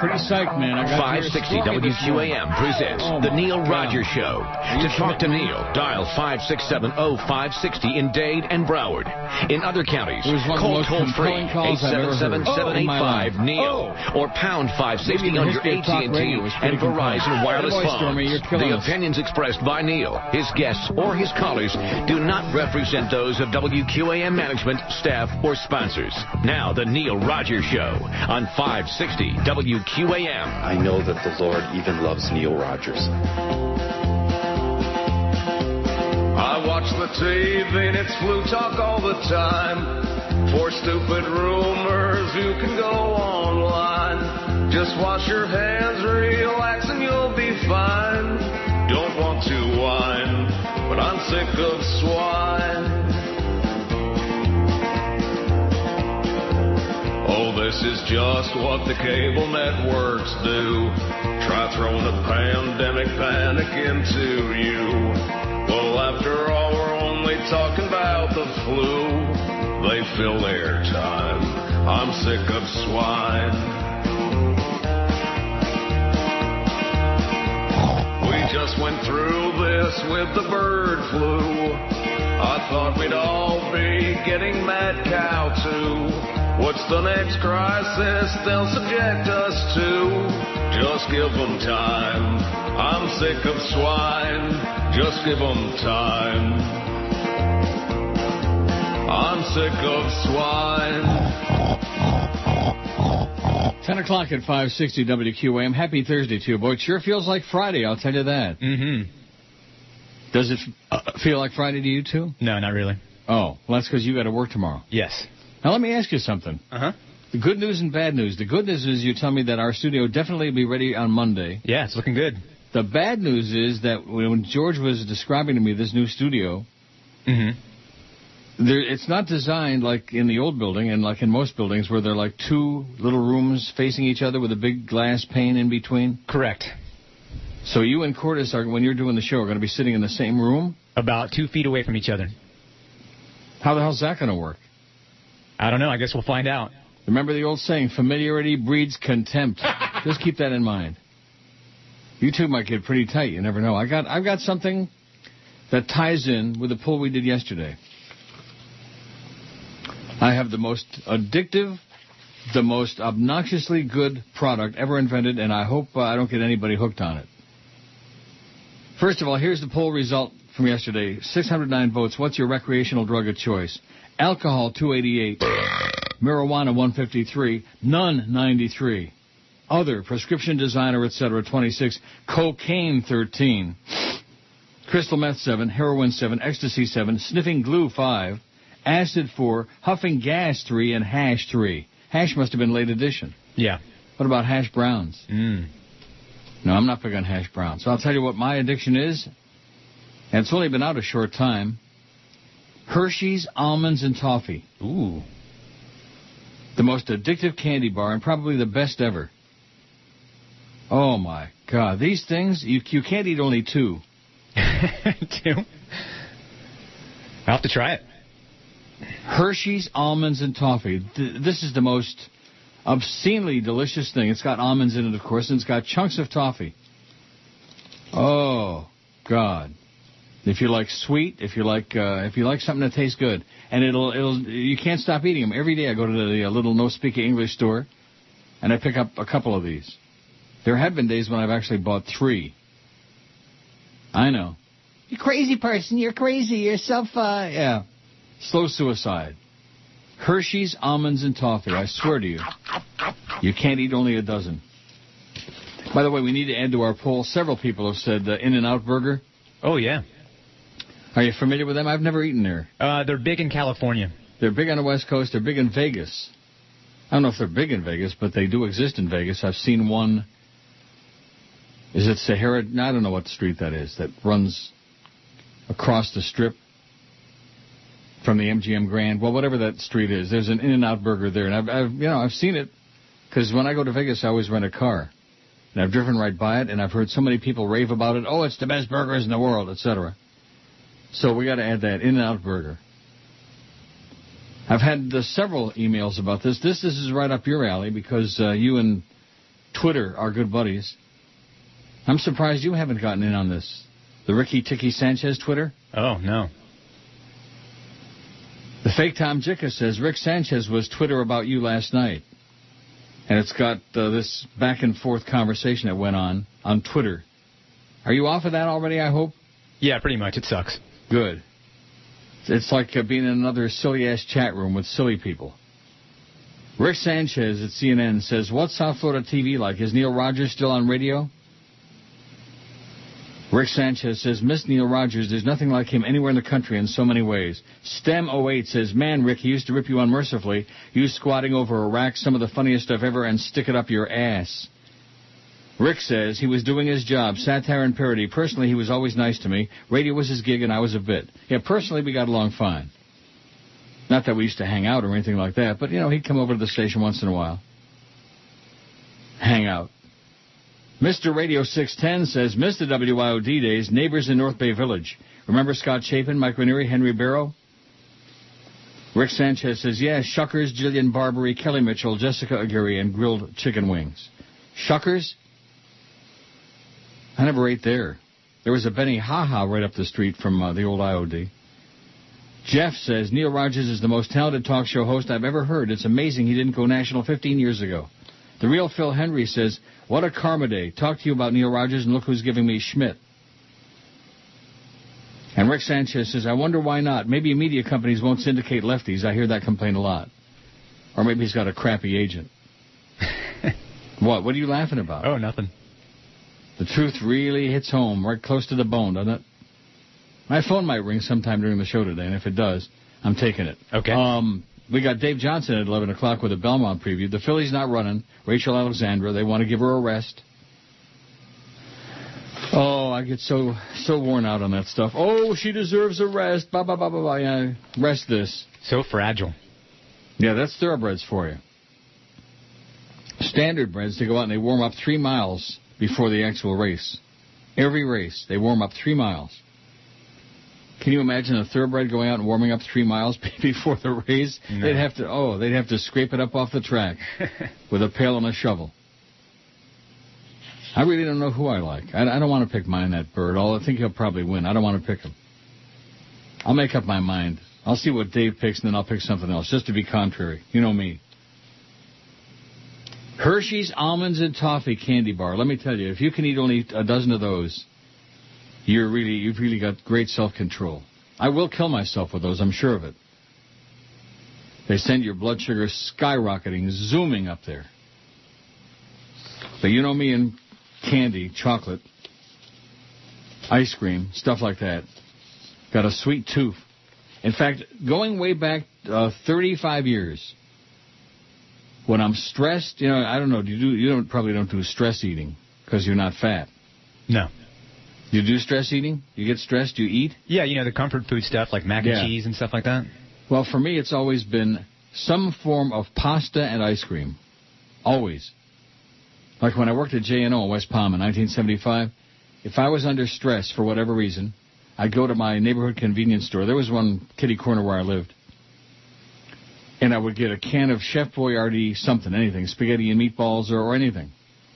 pretty psyched, man. I got 560 WQAM presents Oh, The Neil. Rogers Show. To talk to Neil, dial 567-0560 in Dade and Broward. In other counties, It was one of the call toll free compelling calls I've ever heard. In oh, my life. 877-785-NEIL or pound 560 on your history of talk AT&T radio was pretty and Verizon wireless phones. Stormy, you're killing the opinions expressed by Neil, his guests, or his callers do not represent those of WQAM management, staff, or sponsors. Now, The Neil Rogers Show on 560 WQAM. I know that the Lord even loves Neil Rogers. I watch the TV and it's flu talk all the time. For stupid rumors, you can go online. Just wash your hands, relax, and you'll be fine. Don't want to whine, but I'm sick of swine. Oh, this is just what the cable networks do. Try throwing a pandemic panic into you. Well, after all, we're only talking about the flu. They fill their time. I'm sick of swine. We just went through this with the bird flu. I thought we'd all be getting mad cow too. What's the next crisis they'll subject us to? Just give them time. I'm sick of swine. Just give them time. I'm sick of swine. 10 o'clock at 560 WQAM. Happy Thursday to you, boy. It sure feels like Friday, I'll tell you that. Mm-hmm. Does it uh, feel like Friday to you, too? No, not really. Oh, well, that's because you got to work tomorrow. Yes. Now, let me ask you something. Uh-huh. The good news and bad news. The good news is you tell me that our studio definitely will be ready on Monday. Yeah, it's looking good. The bad news is that when George was describing to me this new studio, Mm-hmm. there, it's not designed like in the old building and like in most buildings where they're like two little rooms facing each other with a big glass pane in between. Correct. So you and Cordis are, when you're doing the show, are going to be sitting in the same room. About two feet away from each other. How the hell's that going to work? I don't know. I guess we'll find out. Remember the old saying, familiarity breeds contempt. Just keep that in mind. You two might get pretty tight. You never know. I got, I've got something that ties in with the pull we did yesterday. I have the most addictive, the most obnoxiously good product ever invented, and I hope uh, I don't get anybody hooked on it. First of all, here's the poll result from yesterday. 609 votes. What's your recreational drug of choice? Alcohol, 288. Marijuana, 153. None, 93. Other, prescription designer, etc., 26. Cocaine, 13. Crystal meth, 7. Heroin, 7. Ecstasy, 7. Sniffing glue, 5. Acid, 4. Huffing gas, 3. And hash, 3. Hash must have been late edition. Yeah. What about hash browns? Mm. No, I'm not big on hash browns. So I'll tell you what my addiction is, and it's only been out a short time. Hershey's almonds and toffee. Ooh. The most addictive candy bar and probably the best ever. Oh my God, these things you you can't eat only two. two? I'll have to try it. Hershey's almonds and toffee. Th- this is the most obscenely delicious thing. It's got almonds in it, of course, and it's got chunks of toffee. Oh God! If you like sweet, if you like uh, if you like something that tastes good, and it'll it'll you can't stop eating them. Every day I go to the uh, little no speak English store, and I pick up a couple of these. There have been days when I've actually bought three. I know. You crazy person! You're crazy. You're self. Uh, yeah. Slow suicide. Hershey's almonds and toffee. I swear to you, you can't eat only a dozen. By the way, we need to add to our poll. Several people have said uh, In-N-Out Burger. Oh, yeah. Are you familiar with them? I've never eaten there. Uh, they're big in California. They're big on the West Coast. They're big in Vegas. I don't know if they're big in Vegas, but they do exist in Vegas. I've seen one. Is it Sahara? No, I don't know what street that is that runs across the strip from the MGM Grand. Well, whatever that street is, there's an In-N-Out Burger there, and I've, I've you know I've seen it because when I go to Vegas, I always rent a car, and I've driven right by it, and I've heard so many people rave about it. Oh, it's the best burgers in the world, etc. So we got to add that In-N-Out Burger. I've had uh, several emails about this. This this is right up your alley because uh, you and Twitter are good buddies. I'm surprised you haven't gotten in on this. The Ricky Ticky Sanchez Twitter? Oh, no. The fake Tom Jicha says Rick Sanchez was Twitter about you last night. And it's got uh, this back and forth conversation that went on on Twitter. Are you off of that already, I hope? Yeah, pretty much. It sucks. Good. It's like uh, being in another silly ass chat room with silly people. Rick Sanchez at CNN says, What's South Florida TV like? Is Neil Rogers still on radio? Rick Sanchez says, Miss Neil Rogers, there's nothing like him anywhere in the country in so many ways. STEM08 says, Man, Rick, he used to rip you unmercifully. You squatting over a rack, some of the funniest stuff ever, and stick it up your ass. Rick says he was doing his job, satire and parody. Personally, he was always nice to me. Radio was his gig, and I was a bit. Yeah, personally, we got along fine. Not that we used to hang out or anything like that, but, you know, he'd come over to the station once in a while. Hang out. Mr. Radio 610 says, the WIOD days, neighbors in North Bay Village. Remember Scott Chapin, Mike Ranieri, Henry Barrow? Rick Sanchez says, yeah, Shuckers, Jillian Barberie, Kelly Mitchell, Jessica Aguirre, and grilled chicken wings. Shuckers? I never ate there. There was a Benihana right up the street from uh, the old IOD. Jeff says, Neil Rogers is the most talented talk show host I've ever heard. It's amazing he didn't go national 15 years ago. The real Phil Henry says, What a karma day. Talk to you about Neil Rogers and look who's giving me Schmidt. And Rick Sanchez says, I wonder why not. Maybe media companies won't syndicate lefties. I hear that complaint a lot. Or maybe he's got a crappy agent. what? What are you laughing about? Oh, nothing. The truth really hits home, right close to the bone, doesn't it? My phone might ring sometime during the show today, and if it does, I'm taking it. Okay. Um, we got Dave Johnson at 11 o'clock with a Belmont preview. The filly's not running. Rachel Alexandra, they want to give her a rest. Oh, I get so so worn out on that stuff. Oh, she deserves a rest. Blah blah blah blah blah. Yeah, rest this. So fragile. Yeah, that's thoroughbreds for you. Standard breds, they go out and they warm up three miles before the actual race. Every race, they warm up three miles. Can you imagine a thoroughbred going out and warming up three miles before the race? No. They'd have to, oh, they'd have to scrape it up off the track with a pail and a shovel. I really don't know who I like. I, I don't want to pick Mine That Bird. All I think he'll probably win. I don't want to pick him. I'll make up my mind. I'll see what Dave picks, and then I'll pick something else, just to be contrary. You know me. Hershey's Almonds and Toffee Candy Bar. Let me tell you, if you can eat only a dozen of those, you're really, you've really got great self-control. I will kill myself with those, I'm sure of it. They send your blood sugar skyrocketing, zooming up there. But you know me and candy, chocolate, ice cream, stuff like that. Got a sweet tooth. In fact, going way back uh, 35 years, when I'm stressed, you know, I don't know, do you do, you don't probably don't do stress eating because you're not fat. No. You do stress eating? You get stressed, you eat? Yeah, you know, the comfort food stuff like mac Yeah. and cheese and stuff like that. Well, for me, it's always been some form of pasta and ice cream. Always. Like when I worked at J&O in West Palm in 1975, if I was under stress for whatever reason, I'd go to my neighborhood convenience store. There was one kitty corner where I lived. And I would get a can of Chef Boyardee something, anything, spaghetti and meatballs or, or anything.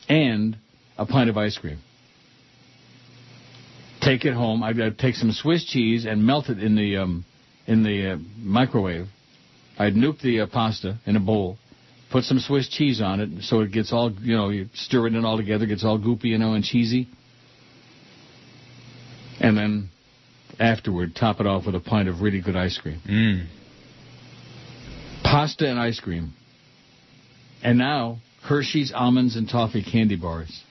And a pint of ice cream. Take it home. I'd, I'd take some Swiss cheese and melt it in the um, in the uh, microwave. I'd nuke the uh, pasta in a bowl, put some Swiss cheese on it so it gets all, you know, you stir it in all together, gets all goopy, you know, and cheesy. And then afterward, top it off with a pint of really good ice cream. Mm. Pasta and ice cream. And now, Hershey's Almonds and Toffee Candy Bars.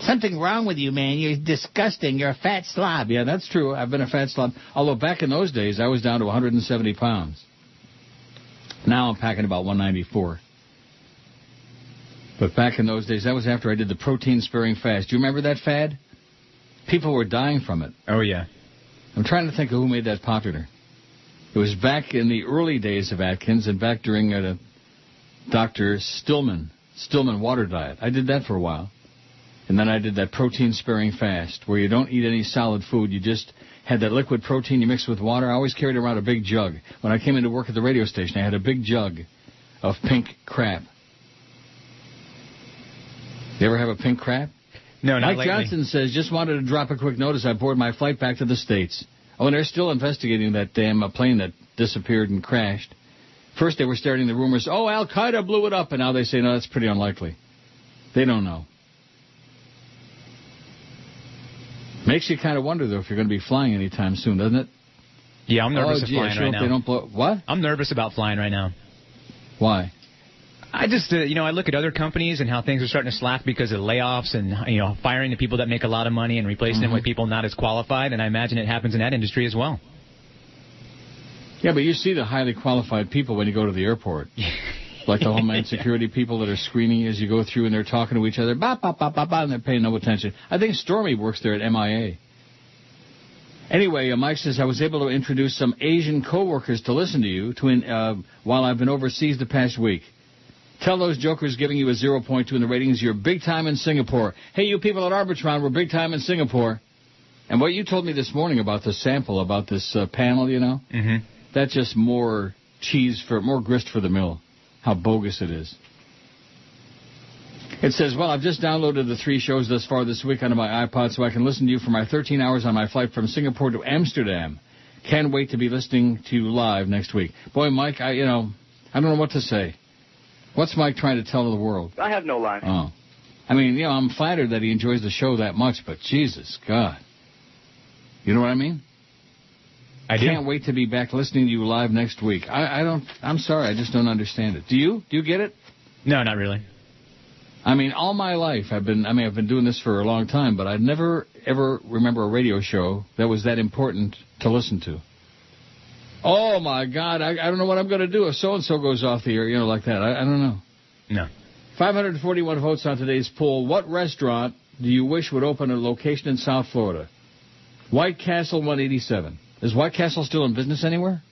Something wrong with you, man. You're disgusting. You're a fat slob. Yeah, that's true. I've been a fat slob. Although back in those days, I was down to 170 pounds. Now I'm packing about 194. But back in those days, that was after I did the protein sparing fast. Do you remember that fad? People were dying from it. Oh, yeah. I'm trying to think of who made that popular. It was back in the early days of Atkins and back during uh, Dr. Stillman, Stillman water diet. I did that for a while. And then I did that protein sparing fast where you don't eat any solid food. You just had that liquid protein you mix with water. I always carried around a big jug. When I came into work at the radio station, I had a big jug of pink crap. You ever have a pink crap? No, not Mike lately. Johnson says, just wanted to drop a quick notice. I boarded my flight back to the States. Oh, and they're still investigating that damn uh, plane that disappeared and crashed. First, they were starting the rumors, oh, Al Qaeda blew it up, and now they say, no, that's pretty unlikely. They don't know. Makes you kind of wonder, though, if you're going to be flying anytime soon, doesn't it? Yeah, I'm nervous oh, gee, I flying sure right now. They don't blow. What? I'm nervous about flying right now. Why? I just, uh, you know, I look at other companies and how things are starting to slack because of layoffs and, you know, firing the people that make a lot of money and replacing them Mm-hmm. with people not as qualified. And I imagine it happens in that industry as well. Yeah, but you see the highly qualified people when you go to the airport. like the Homeland Security people that are screening as you go through and they're talking to each other, ba ba ba ba ba, and they're paying no attention. I think Stormy works there at MIA. Anyway, uh, Mike says I was able to introduce some Asian coworkers to listen to you to uh, while I've been overseas the past week. Tell those jokers giving you a 0.2 in the ratings you're big time in Singapore. Hey, you people at Arbitron, we're big time in Singapore. And what you told me this morning about the sample, about this uh, panel, you know, Mm-hmm. that's just more cheese for more grist for the mill. How bogus it is. It says, "Well, I've just downloaded the three shows thus far this week onto my iPod, so I can listen to you for my 13 hours on my flight from Singapore to Amsterdam. Can't wait to be listening to you live next week." Boy, Mike, I you know, I don't know what to say. What's Mike trying to tell the world? I have no line. Oh, I mean, you know, I'm flattered that he enjoys the show that much, but Jesus God, you know what I mean? I do. Can't wait to be back listening to you live next week. I, I don't. I'm sorry. I just don't understand it. Do you? Do you get it? No, not really. I mean, all my life I've been. I mean, I've been doing this for a long time, but I never ever remember a radio show that was that important to listen to. Oh my God! I, I don't know what I'm going to do if so and so goes off the air. You know, like that. I, I don't know. No. 541 votes on today's poll. What restaurant do you wish would open a location in South Florida? White Castle 187. Is White Castle still in business anywhere?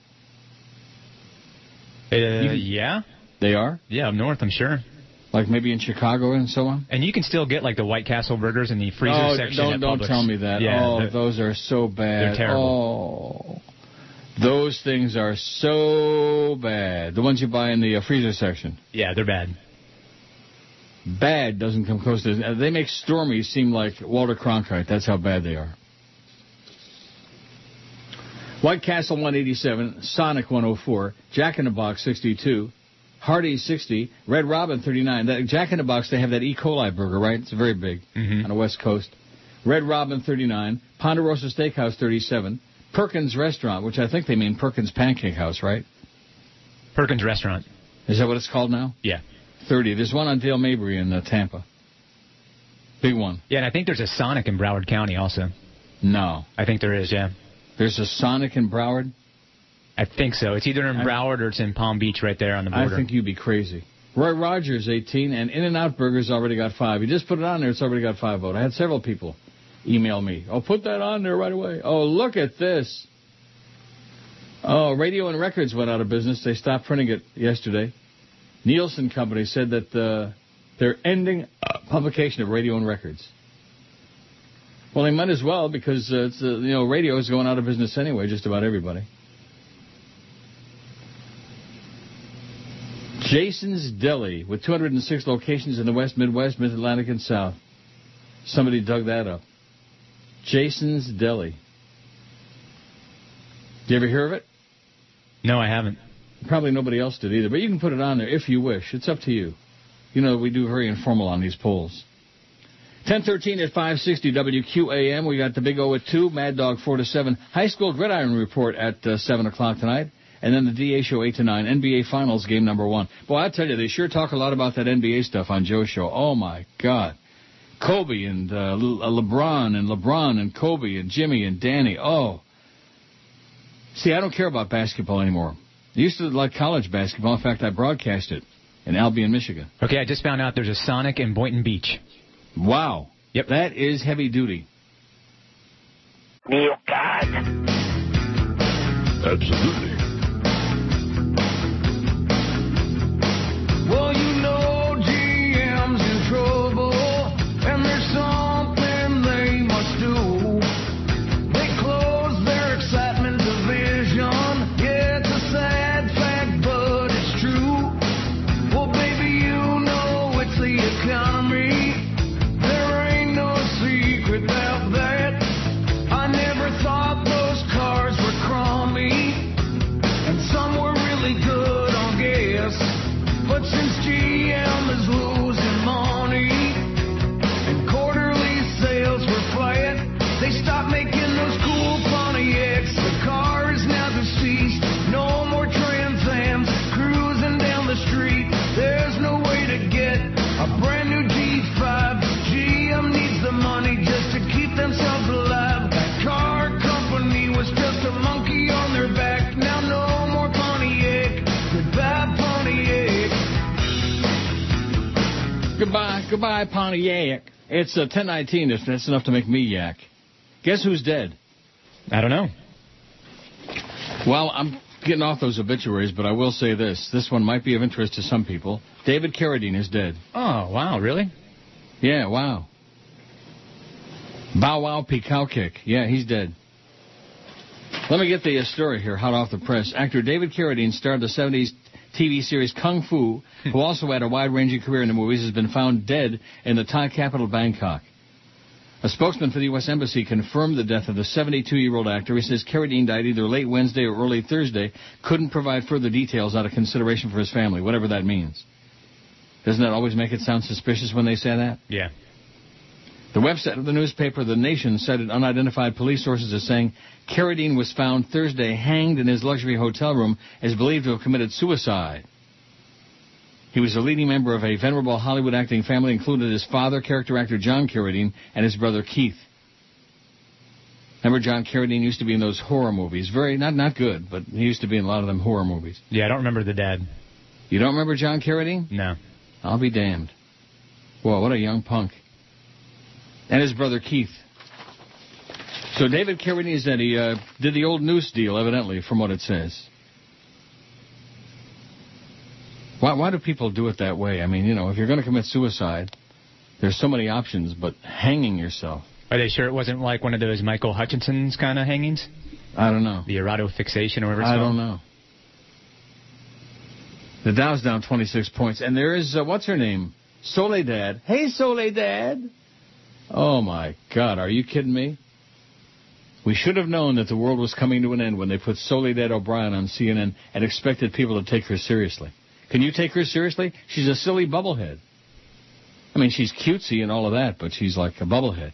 Uh, yeah. They are. Yeah, up north, I'm sure. Like maybe in Chicago and so on. And you can still get like the White Castle burgers in the freezer oh, section don't don't Publix. tell me that. Yeah, oh, those are so bad. they're terrible. Oh, those things are so bad. The ones you buy in the uh, freezer section. yeah, they're bad. Bad doesn't come close to. uh, They make Stormy seem like Walter Cronkite. That's how bad they are. White Castle 187, Sonic 104, Jack in the Box 62, Hardee 60, Red Robin 39. That Jack in the Box, they have that E. coli burger, right? It's very big Mhm. on the West Coast. Red Robin 39, Ponderosa Steakhouse 37, Perkins Restaurant, which I think they mean Perkins Pancake House, right? Perkins Restaurant. Is that what it's called now? Yeah. 30. There's one on Dale Mabry in uh, Tampa. Big one. Yeah, and I think there's a Sonic in Broward County also. No. I think there is, yeah. There's a Sonic in Broward? I think so. It's either in Broward or it's in Palm Beach right there on the border. I think you'd be crazy. Roy Rogers, 18, and In and Out Burgers already got five. You just put it on there, it's already got five votes. I had several people email me. Oh, put that on there right away. Oh, look at this. Oh, Radio and Records went out of business. They stopped printing it yesterday. Nielsen Company said that uh, they're ending publication of Radio and Records. Well, they might as well because uh, it's uh, you know radio is going out of business anyway. Just about everybody. Jason's Deli with 206 locations in the West, Midwest, Mid Atlantic, and South. Somebody dug that up. Jason's Deli. Do you ever hear of it? No, I haven't. Probably nobody else did either, but you can put it on there if you wish. It's up to you. You know, we do very informal on these polls. 1013 at 560 WQAM. We got the Big O at 2, Mad Dog 4 to 7, High School Gridiron Report at uh, 7 o'clock tonight, and then the DA Show 8 to 9, NBA Finals game number 1. Boy, I tell you, they sure talk a lot about that NBA stuff on Joe's show. Oh, my God. Kobe and uh, Le- uh, LeBron and LeBron and Kobe and Jimmy and Danny. Oh. See, I don't care about basketball anymore. I used to like college basketball. In fact, I broadcast it in Albion, Michigan. Okay, I just found out there's a Sonic in Boynton Beach. Wow. Yep. That is heavy duty. Neil God. Absolutely. Goodbye, Pontiac. It's uh, 1019. If that's enough to make me yak. Guess who's dead? I don't know. Well, I'm getting off those obituaries, but I will say this. This one might be of interest to some people. David Carradine is dead. Oh, wow, really? Yeah, wow. Bow Wow Peacow Kick. Yeah, he's dead. Let me get the uh, story here, hot off the press. Actor David Carradine starred in the 70s TV series Kung Fu, who also had a wide-ranging career in the movies, has been found dead in the Thai capital, Bangkok. A spokesman for the U.S. Embassy confirmed the death of the 72-year-old actor. He says Carradine died either late Wednesday or early Thursday. Couldn't provide further details out of consideration for his family, whatever that means. Doesn't that always make it sound suspicious when they say that? Yeah. The website of the newspaper The Nation cited unidentified police sources as saying Carradine was found Thursday hanged in his luxury hotel room as believed to have committed suicide. He was a leading member of a venerable Hollywood acting family, included his father, character actor John Carradine, and his brother Keith. Remember John Carradine used to be in those horror movies. Very not not good, but he used to be in a lot of them horror movies. Yeah, I don't remember the dad. You don't remember John Carradine? No. I'll be damned. Whoa, what a young punk. And his brother Keith. So David Carradine is that he uh, did the old noose deal, evidently, from what it says. Why, why do people do it that way? I mean, you know, if you're going to commit suicide, there's so many options, but hanging yourself. Are they sure it wasn't like one of those Michael Hutchence's kind of hangings? I don't know. The erotofixation or whatever it's I called? don't know. The Dow's down 26 points, and there is uh, what's her name, Soledad. Hey, Soledad. Oh my God, are you kidding me? We should have known that the world was coming to an end when they put Soledad O'Brien on CNN and expected people to take her seriously. Can you take her seriously? She's a silly bubblehead. I mean, she's cutesy and all of that, but she's like a bubblehead.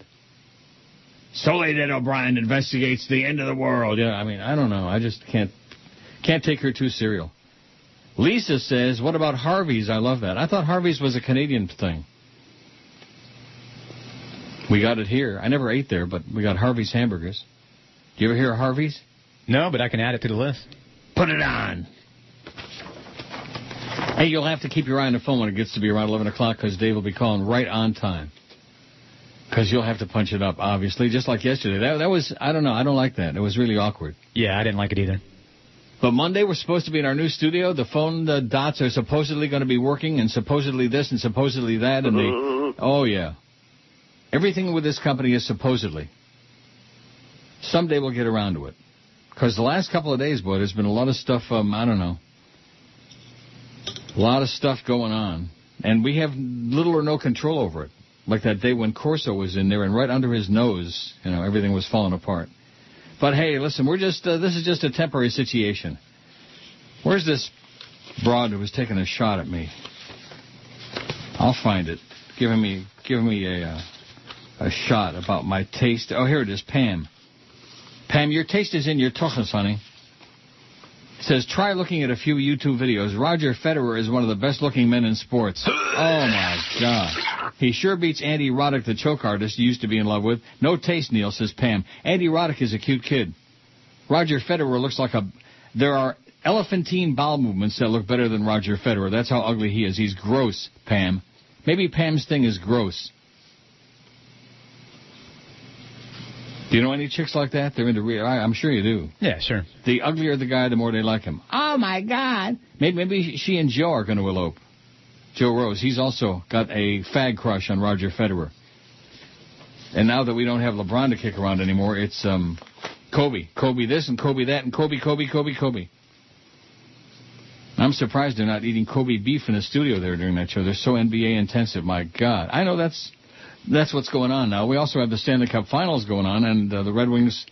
Soledad O'Brien investigates the end of the world. Yeah, I mean, I don't know. I just can't can't take her too serial. Lisa says, "What about Harvey's?" I love that. I thought Harvey's was a Canadian thing. We got it here. I never ate there, but we got Harvey's hamburgers. Do you ever hear of Harvey's? No, but I can add it to the list. Put it on. Hey, you'll have to keep your eye on the phone when it gets to be around 11 o'clock because Dave will be calling right on time. Because you'll have to punch it up, obviously, just like yesterday. That, that was, I don't know, I don't like that. It was really awkward. Yeah, I didn't like it either. But Monday we're supposed to be in our new studio. The phone the dots are supposedly going to be working, and supposedly this and supposedly that, and the oh yeah, everything with this company is supposedly. Someday we'll get around to it, because the last couple of days, boy, there's been a lot of stuff. Um, I don't know, a lot of stuff going on, and we have little or no control over it. Like that day when Corso was in there, and right under his nose, you know, everything was falling apart. But hey, listen, we're just uh, this is just a temporary situation. Where's this broad who was taking a shot at me? I'll find it. Giving me giving me a uh, a shot about my taste. Oh, here it is, Pam. Pam, your taste is in your tuchus, honey. It says try looking at a few YouTube videos. Roger Federer is one of the best looking men in sports. Oh my God. He sure beats Andy Roddick, the choke artist you used to be in love with. No taste, Neil, says Pam. Andy Roddick is a cute kid. Roger Federer looks like a. There are elephantine bowel movements that look better than Roger Federer. That's how ugly he is. He's gross, Pam. Maybe Pam's thing is gross. Do you know any chicks like that? They're into real. I'm sure you do. Yeah, sure. The uglier the guy, the more they like him. Oh my God! Maybe, maybe she and Joe are going to elope. Joe Rose. He's also got a fag crush on Roger Federer. And now that we don't have LeBron to kick around anymore, it's um, Kobe. Kobe this and Kobe that and Kobe, Kobe, Kobe, Kobe. I'm surprised they're not eating Kobe beef in the studio there during that show. They're so NBA intensive. My God. I know that's that's what's going on now. We also have the Stanley Cup Finals going on, and uh, the Red Wings,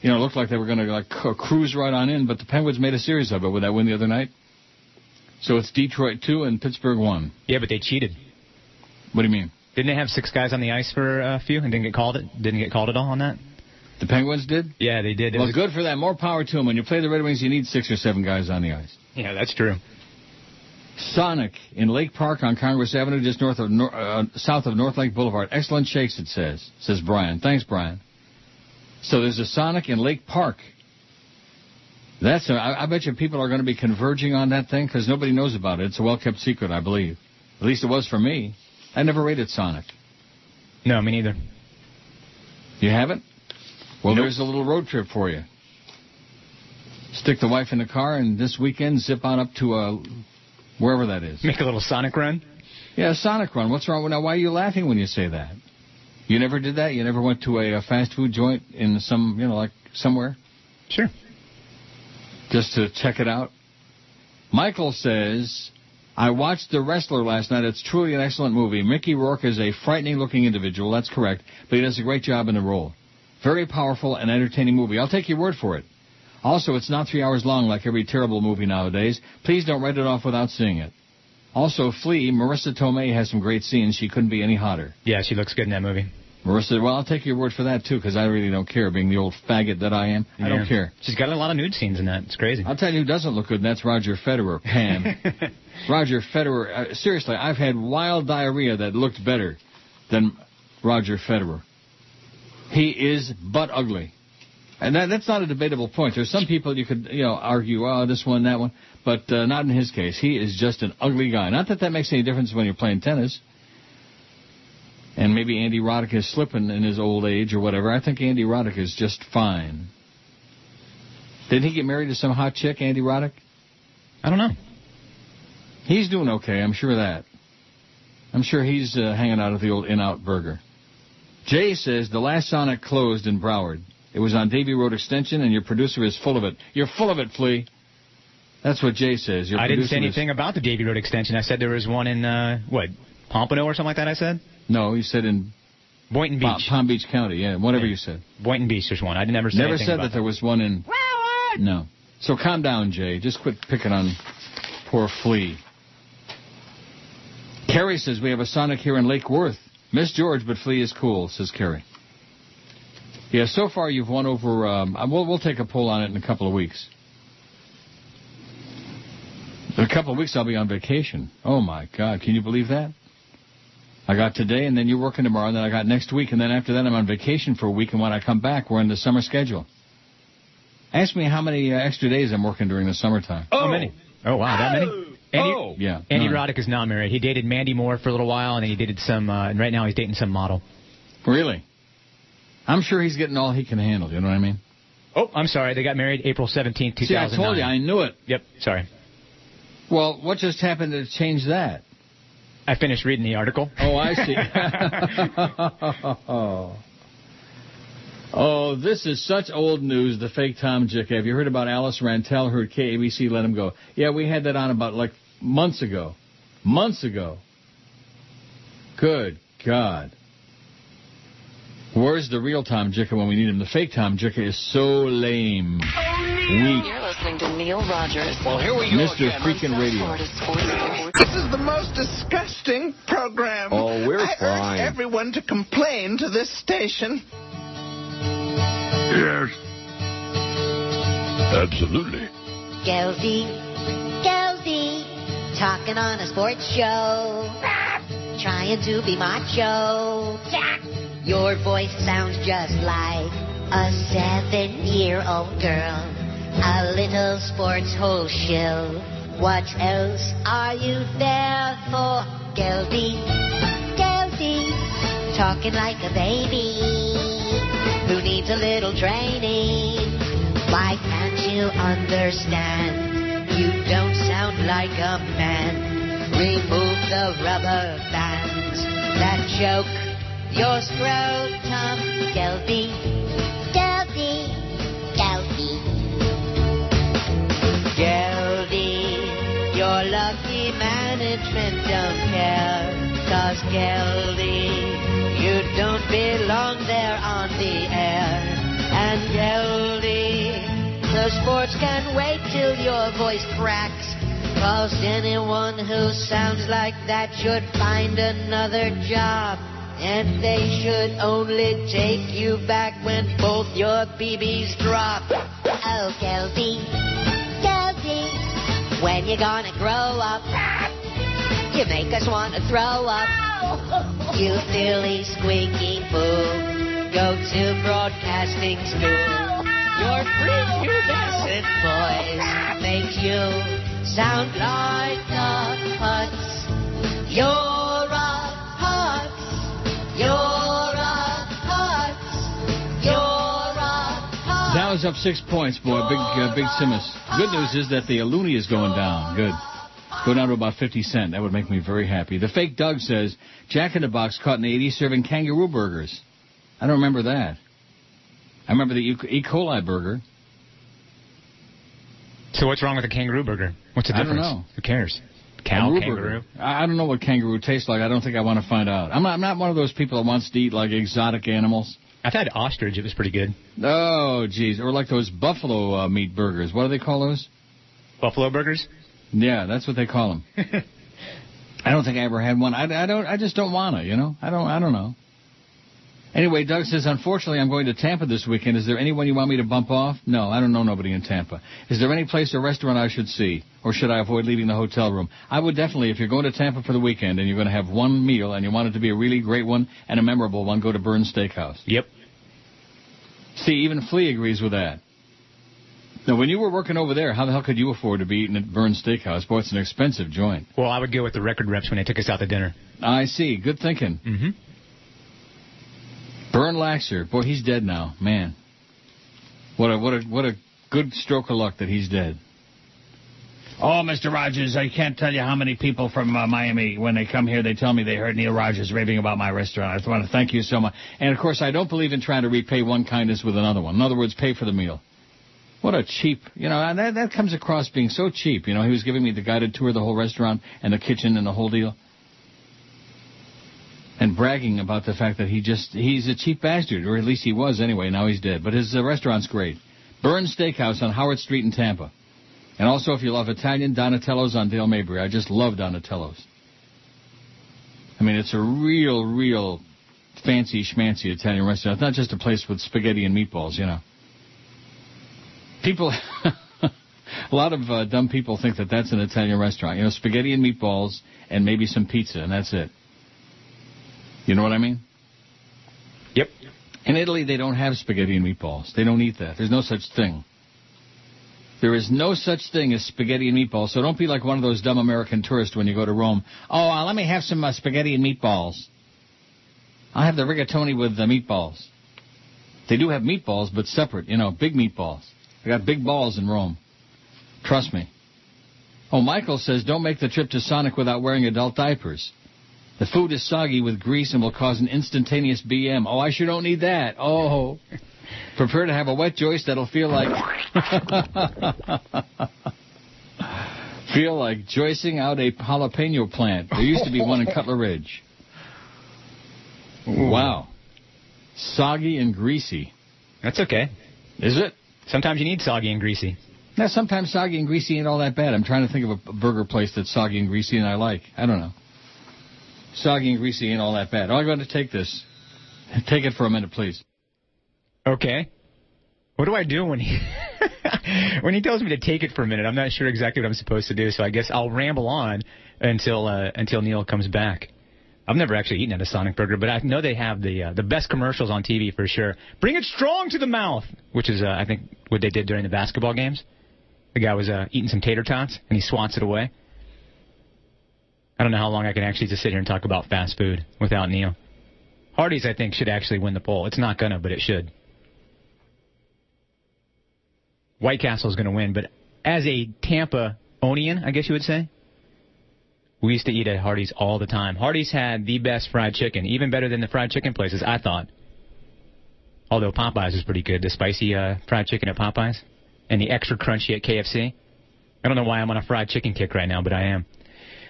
you know, looked like they were going to like cruise right on in, but the Penguins made a series of it with that win the other night. So it's Detroit two and Pittsburgh one. Yeah, but they cheated. What do you mean? Didn't they have six guys on the ice for a few and didn't get called? It didn't get called at all on that. The Penguins did. Yeah, they did. It Well, was- good for them. More power to them. When you play the Red Wings, you need six or seven guys on the ice. Yeah, that's true. Sonic in Lake Park on Congress Avenue, just north of Nor- uh, south of North Lake Boulevard. Excellent shakes, it says. Says Brian. Thanks, Brian. So there's a Sonic in Lake Park. That's. A, I, I bet you people are going to be converging on that thing because nobody knows about it. It's a well-kept secret, I believe. At least it was for me. I never rated Sonic. No, me neither. You haven't? Well, Nope. there's a little road trip for you. Stick the wife in the car and this weekend zip on up to uh, wherever that is. Make a little Sonic run. Yeah, Sonic Run. What's wrong with now? Why are you laughing when you say that? You never did that? You never went to a, a fast food joint in some, you know, like somewhere? Sure. Just to check it out? Michael says, I watched The Wrestler last night. It's truly an excellent movie. Mickey Rourke is a frightening looking individual. That's correct. But he does a great job in the role. Very powerful and entertaining movie. I'll take your word for it. Also, it's not three hours long like every terrible movie nowadays. Please don't write it off without seeing it. Also, Flea, Marisa Tomei has some great scenes. She couldn't be any hotter. Yeah, she looks good in that movie. Marisa, well, I'll take your word for that too, because I really don't care. Being the old faggot that I am, I don't care. She's got a lot of nude scenes in that. It's crazy. I'll tell you who doesn't look good, and that's Roger Federer. Pam. Roger Federer. Uh, seriously, I've had wild diarrhea that looked better than Roger Federer. He is butt ugly. And that, that's not a debatable point. There's some people you could, you know, argue, oh, this one, that one, but uh, not in his case. He is just an ugly guy. Not that that makes any difference when you're playing tennis. And maybe Andy Roddick is slipping in his old age or whatever. I think Andy Roddick is just fine. Did he get married to some hot chick, Andy Roddick? I don't know. He's doing okay, I'm sure of that. I'm sure he's uh, hanging out at the old In-Out Burger. Jay says the last Sonic closed in Broward. It was on Davie Road Extension, and your producer is full of it. You're full of it, Flea. That's what Jay says. Your I didn't say producer is- anything about the Davie Road extension. I said there was one in, uh, what, Pompano or something like that, I said? No, you said in Boynton Pa- Beach. Palm Beach County. Yeah, whatever Yeah. you said. Boynton Beach, there's one. I never said Never said about that there was one in. No. So calm down, Jay. Just quit picking on poor Flea. Carrie says we have a Sonic here in Lake Worth. Miss George, but Flea is cool, says Carrie. Yeah, so far you've won over. Um, uh, we'll we'll take a poll on it in a couple of weeks. In a couple of weeks I'll be on vacation. Oh my God, can you believe that? I got today, and then you're working tomorrow, and then I got next week, and then after that I'm on vacation for a week, and when I come back, we're in the summer schedule. Ask me how many uh, extra days I'm working during the summertime. How many? Oh, wow, that many? Andy, Oh. Yeah. Andy no. Roddick is not married. He dated Mandy Moore for a little while, and then he dated some, uh, and right now he's dating some model. Really? I'm sure he's getting all he can handle. You know what I mean? Oh, I'm sorry. They got married April 17th, 2009. See, I told you, I knew it. Yep, sorry. Well, what just happened to change that? I finished reading the article. Oh, I see. oh. Oh, this is such old news, the fake Tom Jicha. Have you heard about Alice Rantel? Heard KABC let him go. Yeah, we had that on about like months ago. Months ago. Good God. Where's the real Tom Jicha when we need him? The fake Tom Jicha is so lame. Weak. You're listening to Neil Rogers. Well, here we go Mr. again. Freaking Radio. Florida Sports Report. This is the most disgusting program. Oh, we're I fine. urge everyone to complain to this station. Yes. Absolutely. Geldy, Geldy, talking on a sports show, trying to be macho. Your voice sounds just like a seven-year-old girl, a little sports hole shill. What else are you there for, Geldy? Geldy, talking like a baby who needs a little training. Why can't you understand? You don't sound like a man. Remove the rubber bands that choke your scrotum, Gelby. Gelby. Gelby. Geldy. Your lucky management don't care. Cause Geldy, you don't belong there on the air. And Geldy, the sports can wait till your voice cracks. Cause anyone who sounds like that should find another job. And they should only take you back when both your BBs drop. Oh, Gelby, Gelby, when you gonna grow up? You make us wanna throw up. You silly squeaky fool. Go to broadcasting school. Your prepubescent voice makes you sound like a putz. You're a that was up six points, boy. Big uh, big Simmons. Good news is that the Aluni is going down. Good. go going down to about 50 cent. That would make me very happy. The fake Doug says, Jack in the Box caught an 80 serving kangaroo burgers. I don't remember that. I remember the E. coli burger. So what's wrong with a kangaroo burger? What's the difference? I don't know. Who cares? Cow, Kangaroo kangaroo. I don't know what kangaroo tastes like. I don't think I want to find out. I'm not, I'm not one of those people that wants to eat like exotic animals. I've had ostrich. It was pretty good. Oh, jeez. Or like those buffalo uh, meat burgers. What do they call those? Buffalo burgers? Yeah, that's what they call them. I don't think I ever had one. I, I don't. I just don't want to. You know. I don't. I don't know. Anyway, Doug says, unfortunately, I'm going to Tampa this weekend. Is there anyone you want me to bump off? No, I don't know nobody in Tampa. Is there any place or restaurant I should see? Or should I avoid leaving the hotel room? I would definitely, if you're going to Tampa for the weekend and you're going to have one meal and you want it to be a really great one and a memorable one, go to Bern's Steakhouse. Yep. See, even Flea agrees with that. Now, when you were working over there, how the hell could you afford to be eating at Bern's Steakhouse? Boy, it's an expensive joint. Well, I would go with the record reps when they took us out to dinner. I see. Good thinking. Mm-hmm. Bern Laxer, boy, he's dead now. Man, what a what a what a good stroke of luck that he's dead. Oh, Mr. Rogers, I can't tell you how many people from uh, Miami, when they come here, they tell me they heard Neil Rogers raving about my restaurant. I just want to thank you so much. And of course, I don't believe in trying to repay one kindness with another one. In other words, pay for the meal. What a cheap, you know, and that, that comes across being so cheap. You know, he was giving me the guided tour of the whole restaurant and the kitchen and the whole deal. And bragging about the fact that he just, he's a cheap bastard, or at least he was anyway, now he's dead. But his uh, restaurant's great. Bern's Steakhouse on Howard Street in Tampa. And also, if you love Italian, Donatello's on Dale Mabry. I just love Donatello's. I mean, it's a real, real fancy schmancy Italian restaurant. It's not just a place with spaghetti and meatballs, you know. People, a lot of uh, dumb people think that that's an Italian restaurant. You know, spaghetti and meatballs and maybe some pizza, and that's it. You know what I mean? Yep. In Italy, they don't have spaghetti and meatballs. They don't eat that. There's no such thing. There is no such thing as spaghetti and meatballs. So don't be like one of those dumb American tourists when you go to Rome. Oh, uh, let me have some uh, spaghetti and meatballs. I'll have the rigatoni with the meatballs. They do have meatballs, but separate. You know, big meatballs. They got big balls in Rome. Trust me. Oh, Michael says don't make the trip to Sonic without wearing adult diapers. The food is soggy with grease and will cause an instantaneous BM. Oh, I sure don't need that. Oh. Prefer to have a wet joist that'll feel like feel like joisting out a jalapeno plant. There used to be one in Cutler Ridge. Wow. Soggy and greasy. That's okay. Is it? Sometimes you need soggy and greasy. Now, sometimes soggy and greasy ain't all that bad. I'm trying to think of a burger place that's soggy and greasy and I like. I don't know. Soggy and greasy ain't all that bad. I'm going to take this. Take it for a minute, please. Okay. What do I do when he when he tells me to take it for a minute? I'm not sure exactly what I'm supposed to do, so I guess I'll ramble on until uh, until Neil comes back. I've never actually eaten at a Sonic Burger, but I know they have the uh, the best commercials on TV for sure. Bring it strong to the mouth, which is uh, I think what they did during the basketball games. The guy was uh, eating some tater tots and he swats it away. I don't know how long I can actually just sit here and talk about fast food without Neil. Hardee's, I think, should actually win the poll. It's not gonna, but it should. White Castle's to win, but as a Tampa Onian, I guess you would say, we used to eat at Hardee's all the time. Hardee's had the best fried chicken, even better than the fried chicken places, I thought. Although Popeyes is pretty good, the spicy uh, fried chicken at Popeyes and the extra crunchy at KFC. I don't know why I'm on a fried chicken kick right now, but I am.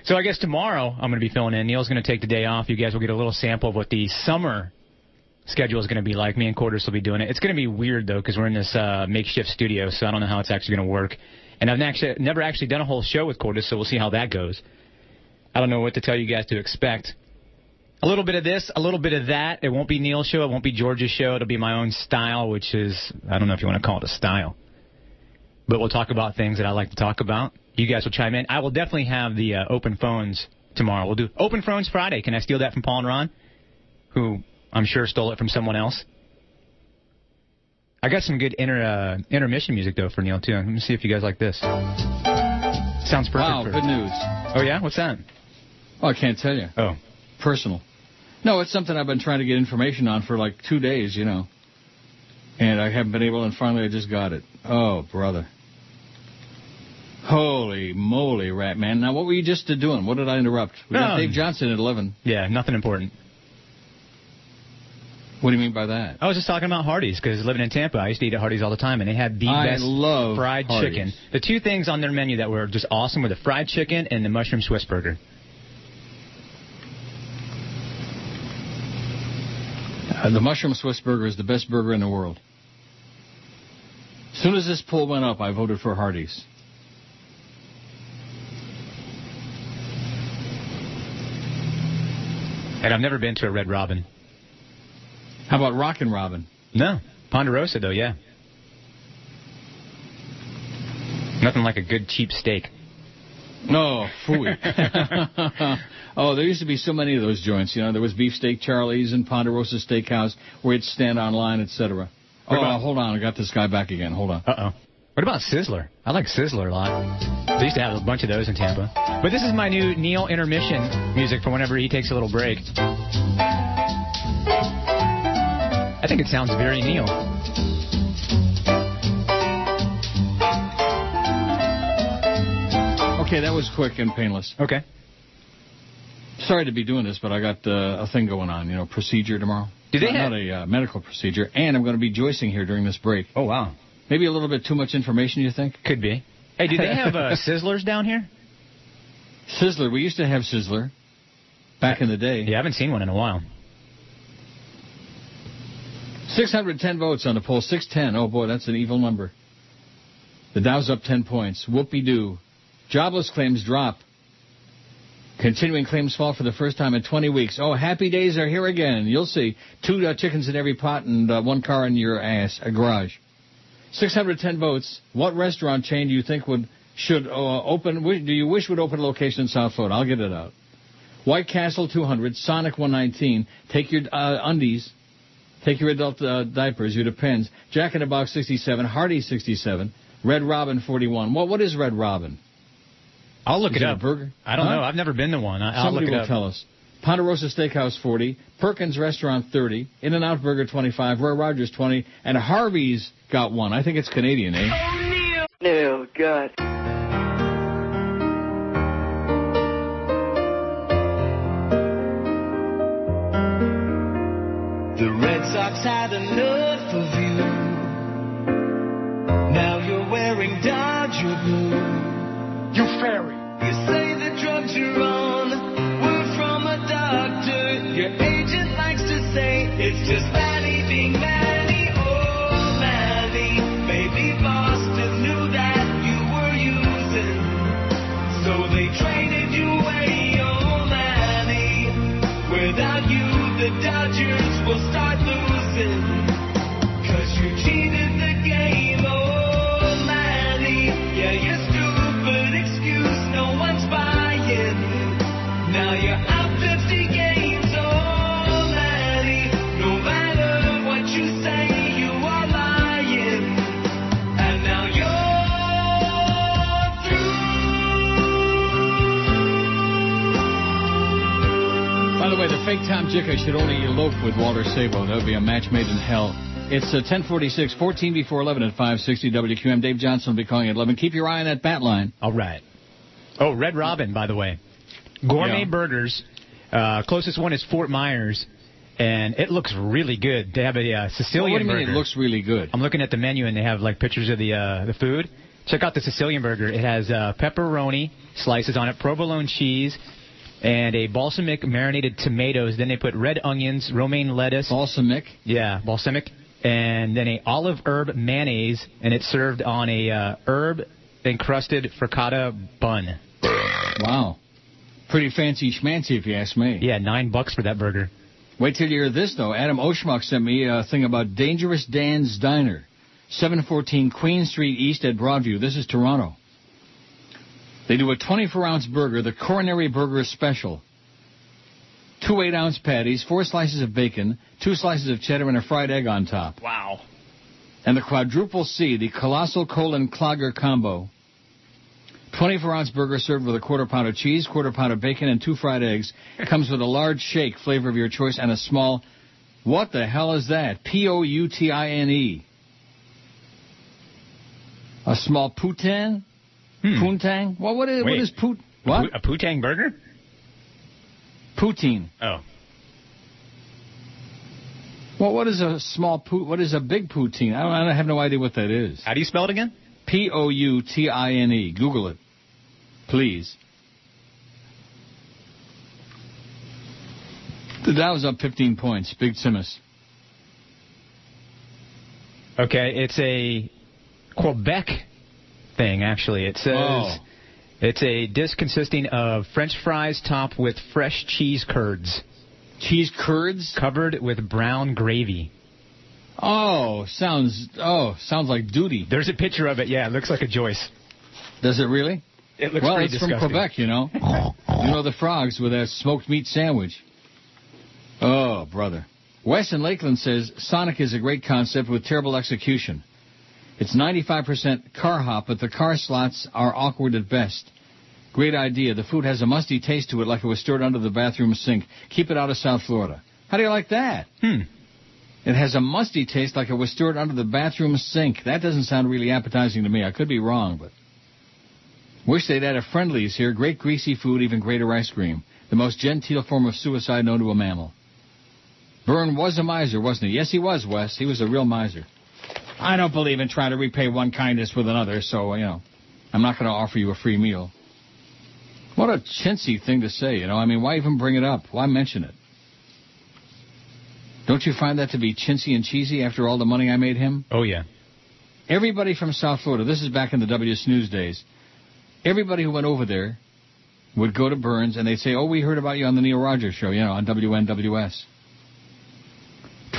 So I guess tomorrow I'm going to be filling in. Neil's going to take the day off. You guys will get a little sample of what the summer schedule is going to be like. Me and Quarters will be doing it. It's going to be weird though because we're in this uh, makeshift studio, so I don't know how it's actually going to work. And I've actually never actually done a whole show with Quarters, so we'll see how that goes. I don't know what to tell you guys to expect. A little bit of this, a little bit of that. It won't be Neil's show. It won't be George's show. It'll be my own style, which is I don't know if you want to call it a style, but we'll talk about things that I like to talk about. You guys will chime in. I will definitely have the uh, open phones tomorrow. We'll do open phones Friday. Can I steal that from Paul and Ron, who I'm sure stole it from someone else. I got some good inter, uh, intermission music though for Neil too. Let me see if you guys like this. Sounds perfect. Wow, for... good news. Oh yeah, what's that? Oh, I can't tell you. Oh, personal. No, it's something I've been trying to get information on for like two days. You know, And I haven't been able, and finally I just got it. Oh, brother. Holy moly, rat man. Now, what were you just doing? What did I interrupt? We got Dave Johnson at 11. Yeah, nothing important. What do you mean by that? I was just talking about Hardee's because living in Tampa, I used to eat at Hardee's all the time, and they had the I best love fried Hardee's. chicken. The two things on their menu that were just awesome were the fried chicken and the mushroom Swiss burger. Uh, the mushroom Swiss burger is the best burger in the world. As soon as this poll went up, I voted for Hardee's. And I've never been to a Red Robin. How about Rockin' Robin? No, Ponderosa though, yeah. Nothing like a good cheap steak. No, fooey. oh, there used to be so many of those joints. You know, there was Beefsteak Charlie's and Ponderosa Steakhouse where you'd stand online, etc. Oh, about- hold on. I got this guy back again. Hold on. Uh oh. What about Sizzler? I like Sizzler a lot. They used to have a bunch of those in Tampa. But this is my new Neil intermission music for whenever he takes a little break. I think it sounds very Neil. Okay, that was quick and painless. Okay. Sorry to be doing this, but I got uh, a thing going on. You know, procedure tomorrow. Do they not, have- not a uh, medical procedure, and I'm going to be joicing here during this break. Oh wow. Maybe a little bit too much information, you think? Could be. Hey, do they have uh, Sizzlers down here? Sizzler. We used to have Sizzler back in the day. Yeah, I haven't seen one in a while. 610 votes on the poll. 610. Oh boy, that's an evil number. The Dow's up 10 points. Whoopie doo. Jobless claims drop. Continuing claims fall for the first time in 20 weeks. Oh, happy days are here again. You'll see. Two uh, chickens in every pot and uh, one car in your ass, a garage. 610 votes. What restaurant chain do you think would should uh, open? Do you wish would open a location in South Florida? I'll get it out. White Castle 200, Sonic 119. Take your uh, undies. Take your adult uh, diapers, your Depends. Jack in the Box 67, Hardee 67, Red Robin 41. What what is Red Robin? I'll look Is it up. burger? I don't Huh? know. I've never been to one. I, I'll Somebody look it will up. tell us. Ponderosa Steakhouse 40, Perkins Restaurant 30, In-N-Out Burger 25, Roy Rogers 20, and Harvey's got one. I think it's Canadian, eh? Oh, God. The Red Sox had enough of you. Fake Tom Jicha should only elope with Walter Sabo. That would be a match made in hell. It's uh, 1046, 14 before 11 at 560 WQAM. Dave Johnson will be calling at 11. Keep your eye on that bat line. All right. Oh, Red Robin, by the way. Gourmet Yeah. burgers. Uh, closest one is Fort Myers, and it looks really good. They have a uh, Sicilian burger. what do you mean it looks really good? I'm looking at the menu, and they have like pictures of the uh, the food. Check out the Sicilian burger. It has uh, pepperoni slices on it, provolone cheese, and a balsamic marinated tomatoes. Then they put red onions, romaine lettuce. Balsamic? Yeah, balsamic. And then a olive herb mayonnaise, and it's served on a uh, herb encrusted frittata bun. Wow. Pretty fancy schmancy, if you ask me. Yeah, nine bucks for that burger. Wait till you hear this, though. Adam Oshmuck sent me a thing about Dangerous Dan's Diner, 714 Queen Street East at Broadview. This is Toronto. They do a 24 ounce burger, the Coronary Burger Special. Two 8 ounce patties, four slices of bacon, two slices of cheddar, and a fried egg on top. Wow. And the Quadruple C, the Colossal Colon Clogger Combo. 24 ounce burger served with a quarter pound of cheese, quarter pound of bacon, and two fried eggs. It comes with a large shake, flavor of your choice, and a small, what the hell is that? P O U T I N E. A small poutine? Hmm. Poontang? Well, what is, what is poot? What? A Poutang burger? Poutine. Oh. Well, what is a small poot? What is a big poutine? I, don't, I have no idea what that is. How do you spell it again? P O U T I N E. Google it, please. The Dow's up 15 points. Big Simus. Okay, it's a Quebec thing, actually. It says Oh. it's a dish consisting of French fries topped with fresh cheese curds. Cheese curds? Covered with brown gravy. Oh, sounds oh sounds like duty. There's a picture of it. Yeah, it looks like a Joyce. Does it really? It looks well, pretty it's from. Quebec, you know. you know the frogs with that smoked meat sandwich. Oh, brother. Wes in Lakeland says Sonic is a great concept with terrible execution. It's 95% car hop, but the car slots are awkward at best. Great idea. The food has a musty taste to it like it was stored under the bathroom sink. Keep it out of South Florida. How do you like that? Hmm. It has a musty taste like it was stored under the bathroom sink. That doesn't sound really appetizing to me. I could be wrong, but. Wish they'd add a Friendly's here. Great greasy food, even greater ice cream. The most genteel form of suicide known to a mammal. Bern was a miser, wasn't he? Yes, he was, Wes. He was a real miser. I don't believe in trying to repay one kindness with another, so, you know, I'm not going to offer you a free meal. What a chintzy thing to say, you know? I mean, why even bring it up? Why mention it? Don't you find that to be chintzy and cheesy after all the money I made him? Oh, yeah. Everybody from South Florida, this is back in the WS News days, everybody who went over there would go to Bern's and they'd say, Oh, we heard about you on the Neil Rogers show, you know, on WNWS.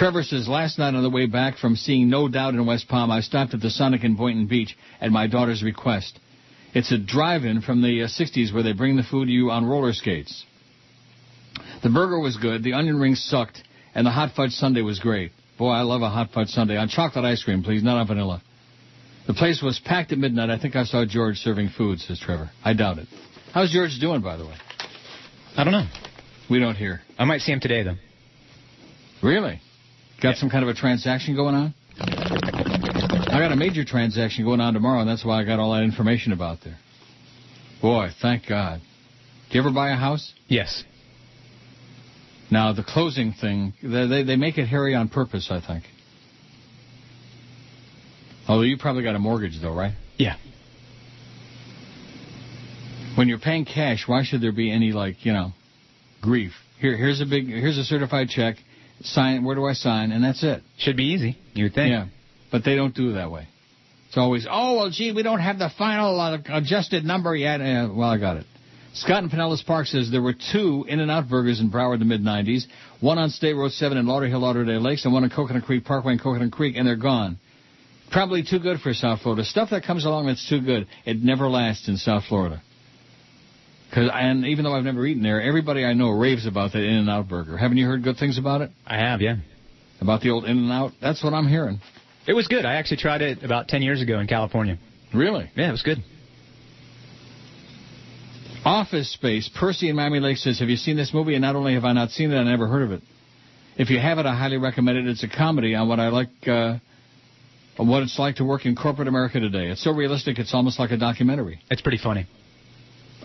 Trevor says, Last night on the way back from seeing No Doubt in West Palm, I stopped at the Sonic in Boynton Beach at my daughter's request. It's a drive in from the uh, 60s where they bring the food to you on roller skates. The burger was good, the onion rings sucked, and the hot fudge sundae was great. Boy, I love a hot fudge sundae. On chocolate ice cream, please, not on vanilla. The place was packed at midnight. I think I saw George serving food, says Trevor. I doubt it. How's George doing, by the way? I don't know. We don't hear. I might see him today, though. Really? Got some kind of a transaction going on? I got a major transaction going on tomorrow, and that's why I got all that information about there. Boy, thank God. Do you ever buy a house? Yes. Now, the closing thing, they, they, they make it hairy on purpose, I think. Although you probably got a mortgage, though, right? Yeah. When you're paying cash, why should there be any, like, you know, grief? Here, here's a big, here's a certified check. Sign, where do I sign? And that's it. Should be easy, you would think. Yeah, but they don't do it that way. It's always, oh, well, gee, we don't have the final uh, adjusted number yet. Uh, well, I got it. Scott in Pinellas Park says there were two In-N-Out burgers in Broward in the mid-90s, one on State Road 7 in Lauderhill, Lauderdale Lakes, and one on Coconut Creek Parkway in Coconut Creek, and they're gone. Probably too good for South Florida. Stuff that comes along that's too good, it never lasts in South Florida. Cause, and even though I've never eaten there, everybody I know raves about that In-N-Out burger. Haven't you heard good things about it? I have, yeah. About the old In-N-Out? That's what I'm hearing. It was good. I actually tried it about 10 years ago in California. Really? Yeah, it was good. Office Space. Percy in Miami Lakes says, Have you seen this movie? And not only have I not seen it, I never heard of it. If you haven't, I highly recommend it. It's a comedy on what I like, uh, on what it's like to work in corporate America today. It's so realistic, it's almost like a documentary. It's pretty funny.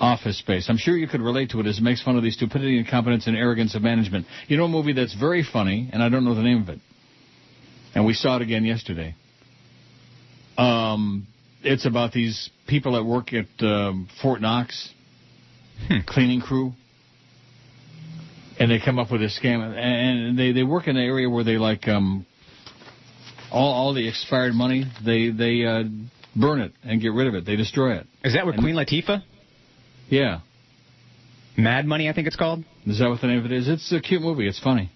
Office Space. I'm sure you could relate to it as it makes fun of the stupidity, incompetence, and arrogance of management. You know a movie that's very funny, and I don't know the name of it. And we saw it again yesterday. Um, it's about these people that work at um, Fort Knox, cleaning crew, and they come up with a scam, and they they work in an area where they like um, all all the expired money they they uh, burn it and get rid of it. They destroy it. Is that where And- Queen Latifah? Yeah. Mad Money, I think it's called. Is that what the name of it is? It's a cute movie. It's funny.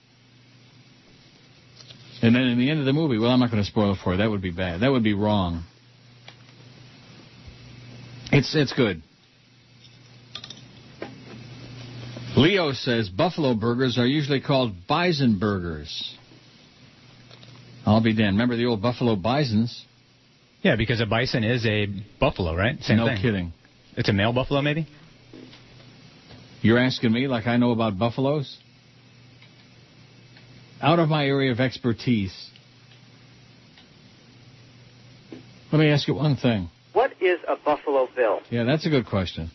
And then in the end of the movie, well, I'm not going to spoil it for you. That would be bad. That would be wrong. It's it's good. Leo says buffalo burgers are usually called bison burgers. I'll be damned. Remember the old buffalo bisons? Yeah, because a bison is a buffalo, right? Same no thing. kidding. It's a male buffalo, maybe? You're asking me like I know about buffaloes? Out of my area of expertise. Let me ask you one thing. What is a Buffalo Bill? Yeah, that's a good question.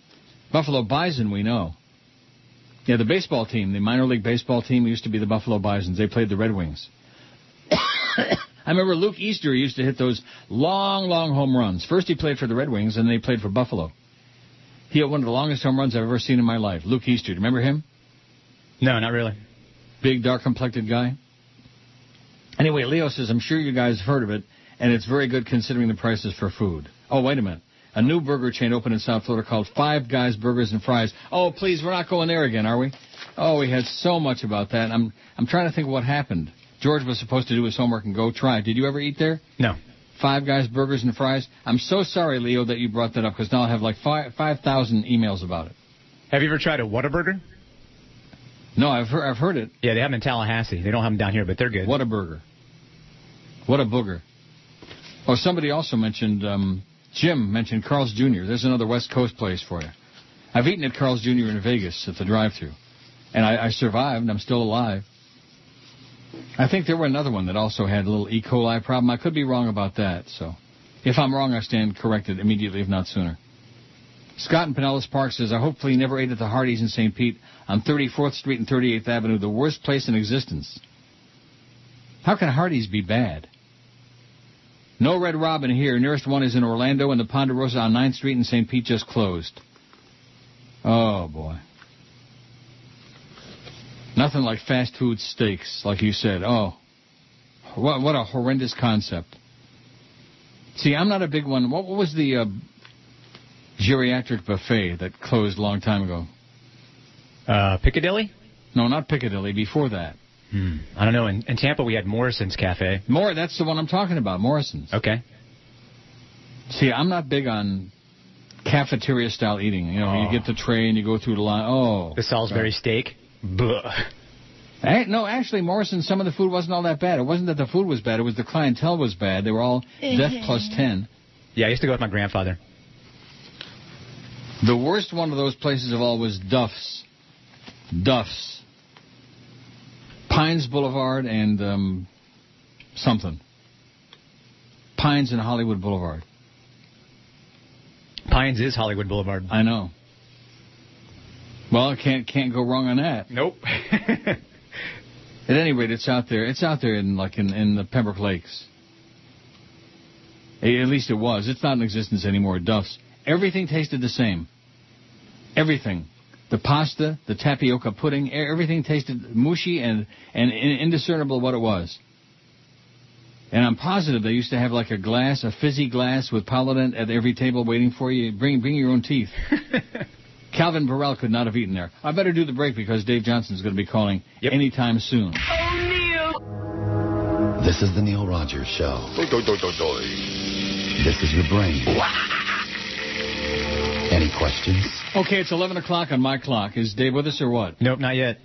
Buffalo Bison, we know. Yeah, the baseball team, the minor league baseball team used to be the Buffalo Bisons. They played the Red Wings. I remember Luke Easter used to hit those long, long home runs. First he played for the Red Wings, and then he played for Buffalo. He hit one of the longest home runs I've ever seen in my life. Luke Easter, do you remember him? No, not really. Big, dark-complected guy. Anyway, Leo says, I'm sure you guys have heard of it, and it's very good considering the prices for food. Oh, wait a minute. A new burger chain opened in South Florida called Five Guys Burgers and Fries. Oh, please, we're not going there again, are we? Oh, we had so much about that. I'm I'm trying to think what happened. George was supposed to do his homework and go try. Did you ever eat there? No. Five Guys Burgers and Fries. I'm so sorry, Leo, that you brought that up because now I'll have like five five thousand emails about it. Have you ever tried a Whataburger? No, I've heard I've heard it. Yeah, they have them in Tallahassee. They don't have them down here, but they're good. What a burger. What a booger. Oh, somebody also mentioned um, Jim mentioned Carl's Jr. There's another West Coast place for you. I've eaten at Carl's Jr. in Vegas at the drive-thru, and I, I survived. I'm still alive. I think there were another one that also had a little E. coli problem. I could be wrong about that. So, if I'm wrong, I stand corrected immediately, if not sooner. Scott in Pinellas Park says, I hopefully never ate at the Hardee's in St. Pete on 34th Street and 38th Avenue, the worst place in existence. How can Hardee's be bad? No Red Robin here. Nearest one is in Orlando, and the Ponderosa on 9th Street in St. Pete just closed. Oh, boy. Nothing like fast food steaks, like you said. Oh, what, what a horrendous concept. See, I'm not a big one. What, what was the uh, geriatric buffet that closed a long time ago? Uh, Piccadilly? No, not Piccadilly. Before that. Hmm. I don't know. In, in Tampa, we had Morrison's Cafe. More. That's the one I'm talking about. Morrison's. Okay. See, I'm not big on cafeteria style eating. You know, Oh. you get the tray and you go through the line. Oh. The Salisbury steak. Buh. Eh, no, actually, Morrison, some of the food wasn't all that bad. It wasn't that the food was bad. It was the clientele was bad. They were all death plus 10. Yeah, I used to go with my grandfather. The worst one of those places of all was Duff's. Duff's. Pines Boulevard and um, something. Pines and Hollywood Boulevard. Pines is Hollywood Boulevard. I know. Well, can't can't go wrong on that. Nope. At any rate, it's out there. It's out there in like in, in the Pembroke Lakes. At least it was. It's not in existence anymore. Duff's. Everything tasted the same. Everything. The pasta, the tapioca pudding, everything tasted mushy and and indiscernible what it was. And I'm positive they used to have like a glass, a fizzy glass with Polident at every table waiting for you. Bring bring your own teeth. Calvin Borel could not have eaten there. I better do the break because Dave Johnson's going to be calling anytime soon. Oh, Neil! This is the Neil Rogers Show. Do, do, do, This is your brain. Any questions? Okay, it's 11 o'clock on my clock. Is Dave with us or what? Nope, not yet.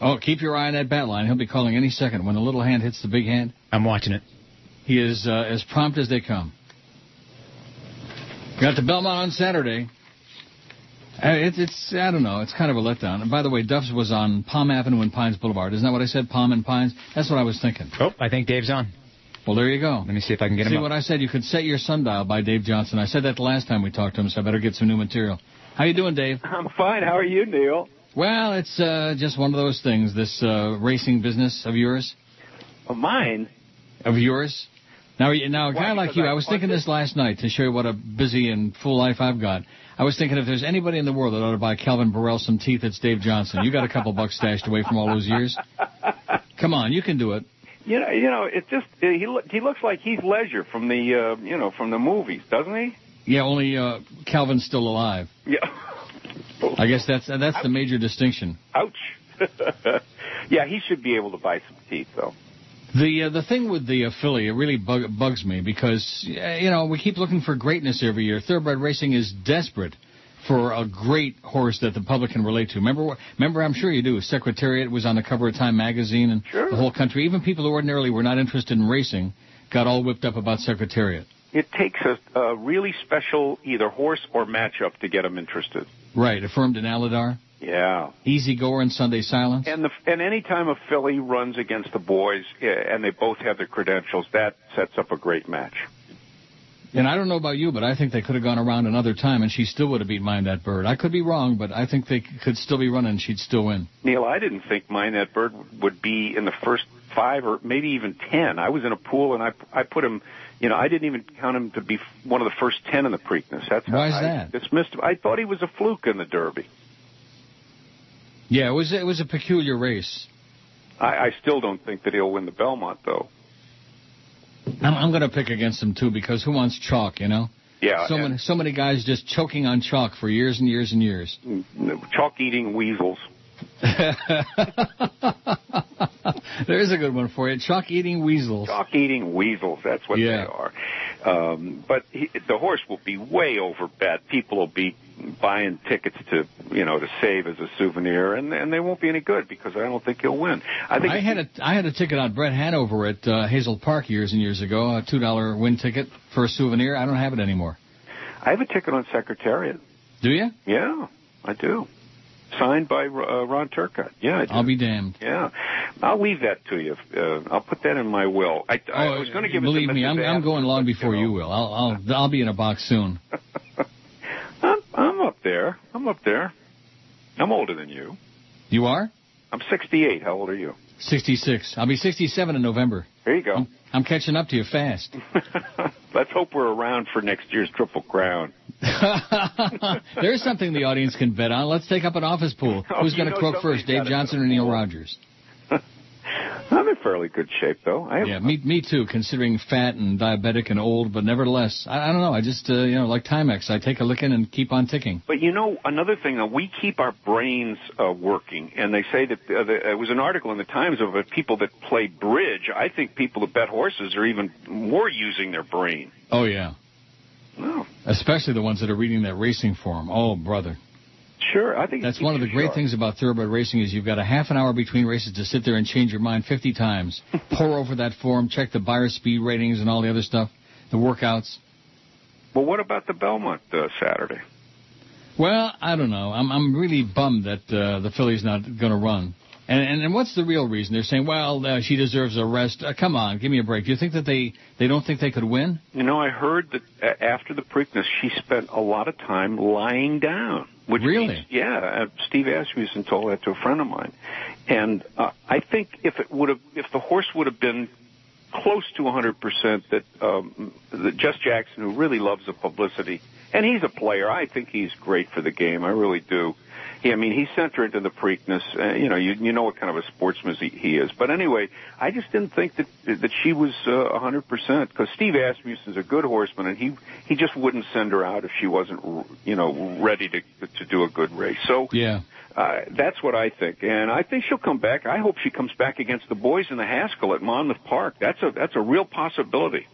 Oh, keep your eye on that bat line. He'll be calling any second. When the little hand hits the big hand, I'm watching it. he is uh, as prompt as they come. Got the Belmont on Saturday. Uh, it's, it's, I don't know, it's kind of a letdown. And by the way, Duff's was on Palm Avenue and Pines Boulevard. Isn't that what I said? Palm and Pines? That's what I was thinking. Oh, I think Dave's on. Well, there you go. Let me see if I can get See him up. what I said? You could set your sundial by Dave Johnson. I said that the last time we talked to him, so I better get some new material. How you doing, Dave? I'm fine. How are you, Neil? Well, it's uh, just one of those things. This uh, racing business of yours, Of mine? of yours. Now, now, a Why, guy like you, I I was thinking punted? this last night to show you what a busy and full life I've got. I was thinking if there's anybody in the world that ought to buy Calvin Borel some teeth, it's Dave Johnson. You got a couple bucks stashed away from all those years. Come on, you can do it. You know, you know, it's just uh, he look, he looks like Heath Ledger from the uh, you know from the movies, doesn't he? Yeah, only uh, Calvin's still alive. Yeah. I guess that's that's the major distinction. Ouch. yeah, he should be able to buy some teeth though. The uh, the thing with the uh, filly, it really bug, bugs me because you know we keep looking for greatness every year. Thoroughbred racing is desperate for a great horse that the public can relate to. Remember, remember, I'm sure you do. Secretariat was on the cover of Time magazine, and the whole country, even people who ordinarily were not interested in racing, got all whipped up about Secretariat. It takes a, a really special either horse or matchup to get them interested. Right, affirmed in Alydar, Yeah. Easy Goer, and Sunday Silence. And the and anytime a filly runs against the boys eh, and they both have their credentials, that sets up a great match. And I don't know about you, but I think they could have gone around another time, and she still would have beat Mine That Bird. I could be wrong, but I think they could still be running, and she'd still win. Neil, I didn't think Mine That Bird would be in the first five or maybe even ten. I was in a pool, and I I put him. You know, I didn't even count him to be one of the first ten in the Preakness. That's how Why is I that? dismissed him. I thought he was a fluke in the Derby. Yeah, it was it was a peculiar race. I, I still don't think that he'll win the Belmont, though. I'm, I'm going to pick against him too because who wants chalk? You know. Yeah, So many so many guys just choking on chalk for years and years and years. Mm, chalk eating weasels. There's a good one for you. Chalk eating weasels. Chalk eating weasels. That's what Yeah. they are. Um, but he, the horse will be way over bet. People will be buying tickets to, you know, to save as a souvenir, and and they won't be any good because I don't think he'll win. I think I had a I had a ticket on Bret Hanover at uh, Hazel Park years and years ago, a two dollar win ticket for a souvenir. I don't have it anymore. I have a ticket on Secretariat. Do you? Yeah, I do. Signed by uh, Ron Turcotte. Yeah, I do. I'll be damned. Yeah, I'll leave that to you. Uh, I'll put that in my will. I, I Oh, was going to give believe it to me. I'm, I'm going long before you. you will. I'll I'll I'll be in a box soon. I'm, I'm up there. I'm up there. I'm older than you. You are? I'm 68. How old are you? 66. I'll be 67 in November. There you go. I'm catching up to you fast. Let's hope we're around for next year's Triple Crown. There's something the audience can bet on. Let's take up an office pool. Oh, Who's going to croak first, Dave Johnson or Neil. Rogers? I'm in fairly good shape, though. I have, Yeah, me, me too, considering fat and diabetic and old, but nevertheless, I, I don't know. I just, uh, you know, like Timex, I take a licking and keep on ticking. But you know, another thing, uh, we keep our brains uh, working, and they say that uh, the, it was an article in the Times of uh, people that play bridge. I think people that bet horses are even more using their brain. Oh, yeah. Oh, Especially the ones that are reading that racing form. Oh, brother. Sure. I think That's one of the great sharp. things about thoroughbred racing is you've got a half an hour between races to sit there and change your mind 50 times. Pour over that form, check the Beyer speed ratings and all the other stuff, the workouts. Well, what about the Belmont uh, Saturday? Well, I don't know. I'm I'm really bummed that uh, the filly's not going to run. And, and and what's the real reason? They're saying, well, uh, she deserves a rest. Uh, come on, give me a break. Do you think that they they don't think they could win? You know, I heard that uh, after the Preakness, she spent a lot of time lying down. Which Really? means- yeah, uh, Steve Asmussen told that to a friend of mine, and uh, I think if it would have, if the horse would have been close to 100%, that um, that Jess Jackson, who really loves the publicity, and he's a player. I think he's great for the game. I really do. He, I mean, he sent her into the Preakness. Uh, you know, you you know what kind of a sportsman he, he is. But anyway, I just didn't think that that she was uh, 100% because Steve Asmussen's a good horseman, and he he just wouldn't send her out if she wasn't you know ready to to do a good race. So Yeah. uh, that's what I think, and I think she'll come back. I hope she comes back against the boys in the Haskell at Monmouth Park. That's a that's a real possibility.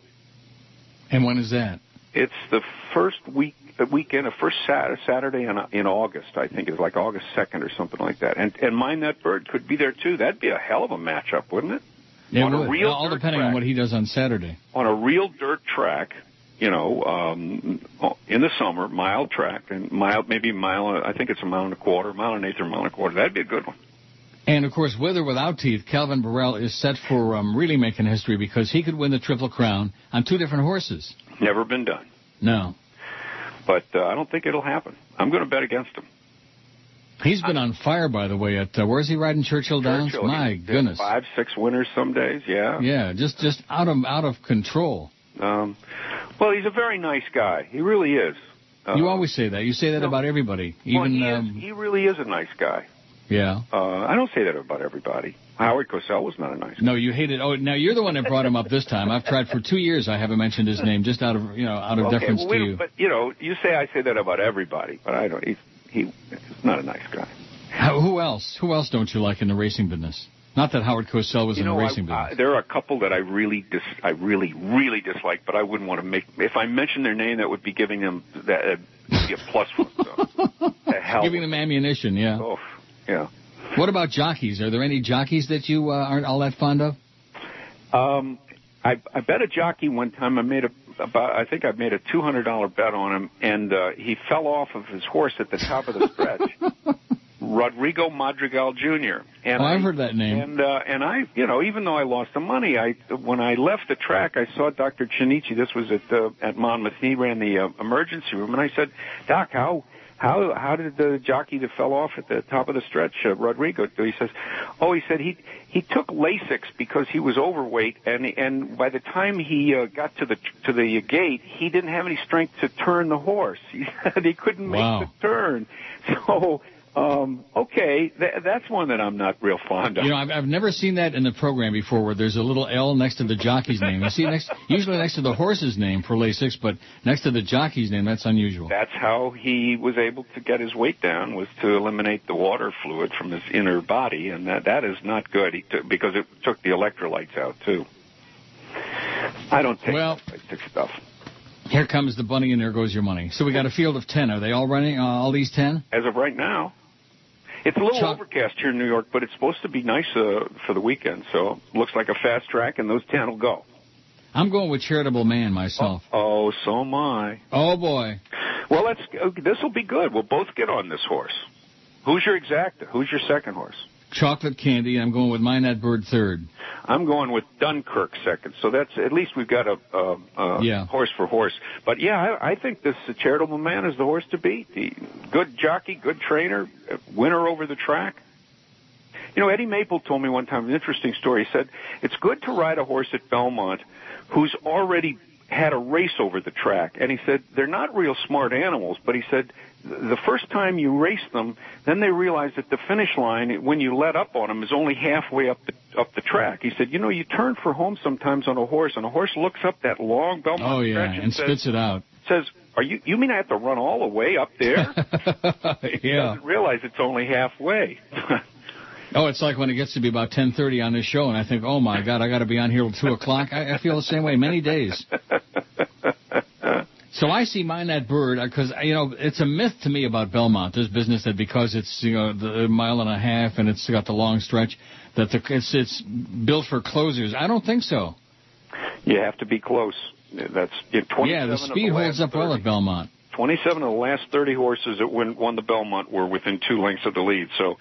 And when is that? It's the first week the weekend, the first Saturday in in August. I think it's like August second or something like that. And and Mine That Bird could be there too. That'd be a hell of a matchup, wouldn't it? It On a would. real all depending on what he does on Saturday. On a real dirt track, you know, um, in the summer, mild track and mile, maybe mile. I think it's a mile and a quarter, mile and an eighth or mile and a quarter. That'd be a good one. And of course, with or without teeth, Calvin Borel is set for um, really making history because he could win the Triple Crown on two different horses. Never been done. No, but uh, I don't think it'll happen. I'm going to bet against him. he's been on fire, by the way. At uh, where's he riding Churchill Downs? Churchill, My goodness. five, six winners some days. Yeah. Yeah, just just out of out of control. Um, well, he's a very nice guy. He really is. Uh, you always say that. You say that about everybody. well, Even he, is, um, he really is a nice guy. yeah. Uh, I don't say that about everybody. Howard Cosell was not a nice. No, you hated. Oh, now you're the one that brought him up this time. I've tried for two years. I haven't mentioned his name, just out of you know out of okay, deference well, to you. But you know, you say I say that about everybody, but I don't. He's he, he's not a nice guy. How, who else? Who else don't you like in the racing business? Not that Howard Cosell was you in the racing I, business. I, there are a couple that I really dis, I really really dislike, but I wouldn't want to make. If I mentioned their name, that would be giving them that uh, be a plus for them. So, the hell Giving them ammunition, yeah. Oh, yeah. What about jockeys? Are there any jockeys that you uh, aren't all that fond of? Um, I, I bet a jockey one time. I made a about. I think I made a two hundred dollar bet on him, and uh, he fell off of his horse at the top of the stretch. Rodrigo Madrigal Jr. And oh, I've I, heard that name. And uh, and I, you know, even though I lost the money, I when I left the track, I saw Dr. Chinichi. This was at uh, at Monmouth. He ran the uh, emergency room, and I said, Doc, how how how did the jockey that fell off at the top of the stretch, uh, Rodrigo, do? He says, oh, he said he he took Lasix because he was overweight, and and by the time he uh, got to the to the gate, he didn't have any strength to turn the horse. He said he couldn't make Wow. the turn. So um, okay, th- that's one that I'm not real fond of. You know, I've, I've never seen that in the program before, where there's a little L next to the jockey's name. You see, next usually next to the horse's name for Lasix, but next to the jockey's name, that's unusual. That's how he was able to get his weight down was to eliminate the water fluid from his inner body, and that that is not good. He took because it took the electrolytes out too. I don't take Well- stuff. Here comes the bunny, and there goes your money. So we got a field of ten. Are they all running? Uh, all these ten? As of right now, it's a little Chuck- overcast here in New York, but it's supposed to be nice uh, for the weekend. So looks like a fast track, and those ten will go. I'm going with charitable man myself. Oh, so am I. Oh boy. Well, let's. This will be good. We'll both get on this horse. Who's your exacta? Who's your second horse? Chocolate candy. I'm going with mine that bird third. I'm going with Dunkirk second. So that's at least we've got a, a, a Yeah. horse for horse. But yeah, I, I think this charitable man is the horse to beat. The good jockey, good trainer, uh, winner over the track. You know, Eddie Maple told me one time an interesting story. He said it's good to ride a horse at Belmont who's already had a race over the track. And he said they're not real smart animals, but he said the first time you race them, then they realize that the finish line, when you let up on them, is only halfway up the up the track. He said, you know, you turn for home sometimes on a horse, and a horse looks up that long Belmont Oh yeah, stretch and says, spits it out. says, "Are you? You mean I have to run all the way up there?" He yeah. doesn't realize it's only halfway. Oh, it's like when it gets to be about 10:30 on this show, and I think, oh my God, I got to be on here till two o'clock. I, I feel the same way many days. So I see mine that bird uh, because you know it's a myth to me about Belmont. This business that because it's you know the mile and a half and it's got the long stretch that the, it's it's built for closers. I don't think so. you have to be close. That's yeah, the speed last holds up well at Belmont. 27 of the last 30 horses that win, won the Belmont were within two lengths of the lead. So